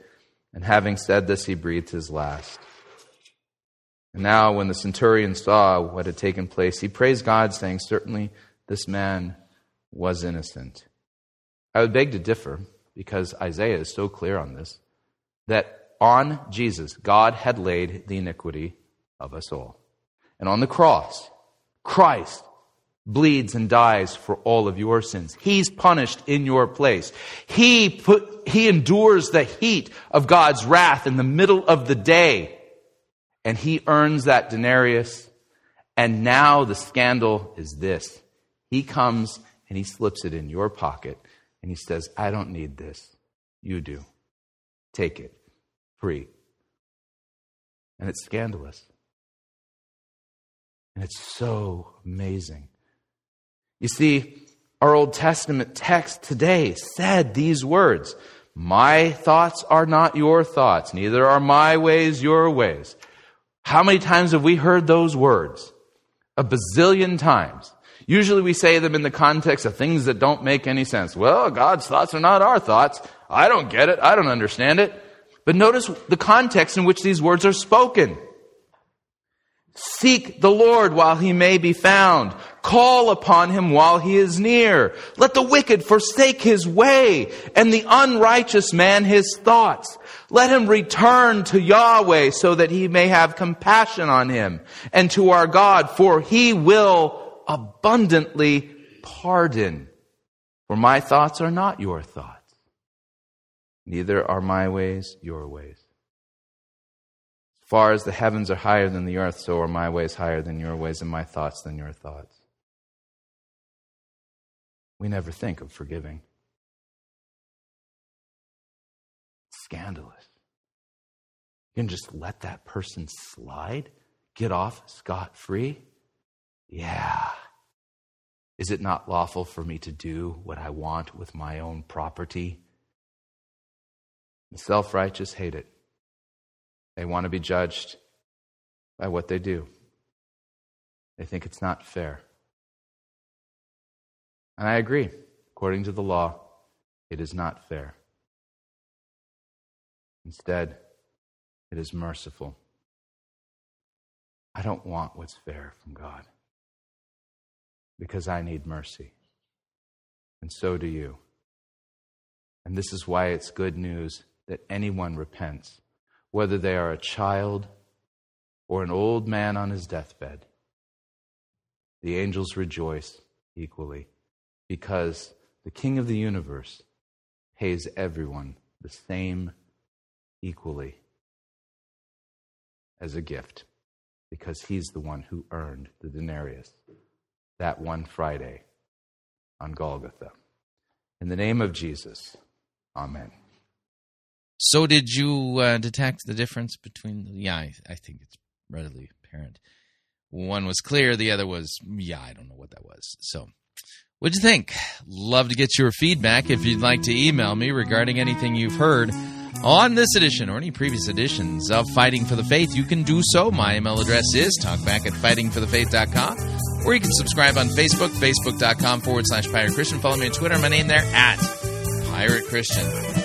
And having said this, he breathed his last. And now, when the centurion saw what had taken place, he praised God, saying, Certainly this man was innocent. I would beg to differ, because Isaiah is so clear on this, that on Jesus, God had laid the iniquity of us all. And on the cross, Christ bleeds and dies for all of your sins. He's punished in your place. He put, he endures the heat of God's wrath in the middle of the day. And he earns that denarius. And now the scandal is this. He comes and he slips it in your pocket and he says, I don't need this. You do. Take it free. And it's scandalous. And it's so amazing. You see, our Old Testament text today said these words My thoughts are not your thoughts, neither are my ways your ways. How many times have we heard those words? A bazillion times. Usually we say them in the context of things that don't make any sense. Well, God's thoughts are not our thoughts. I don't get it. I don't understand it. But notice the context in which these words are spoken. Seek the Lord while he may be found. Call upon him while he is near. Let the wicked forsake his way and the unrighteous man his thoughts. Let him return to Yahweh so that he may have compassion on him and to our God, for he will abundantly pardon. For my thoughts are not your thoughts, neither are my ways your ways. As far as the heavens are higher than the earth, so are my ways higher than your ways, and my thoughts than your thoughts. We never think of forgiving. Scandalous. You can just let that person slide, get off scot free? Yeah. Is it not lawful for me to do what I want with my own property? The self righteous hate it. They want to be judged by what they do. They think it's not fair. And I agree. According to the law, it is not fair. Instead, it is merciful. I don't want what's fair from God because I need mercy. And so do you. And this is why it's good news that anyone repents whether they are a child or an old man on his deathbed. The angels rejoice equally because the King of the universe pays everyone the same equally as a gift because he's the one who earned the denarius that one Friday on Golgotha. In the name of Jesus, amen. So, did you uh, detect the difference between? Yeah, I, I think it's readily apparent. One was clear, the other was, yeah, I don't know what that was. So, what'd you think? Love to get your feedback. If you'd like to email me regarding anything you've heard on this edition or any previous editions of Fighting for the Faith, you can do so. My email address is talkback at fightingforthefaith.com, or you can subscribe on Facebook, facebook.com forward slash pirate Christian. Follow me on Twitter, my name there at Pirate Christian.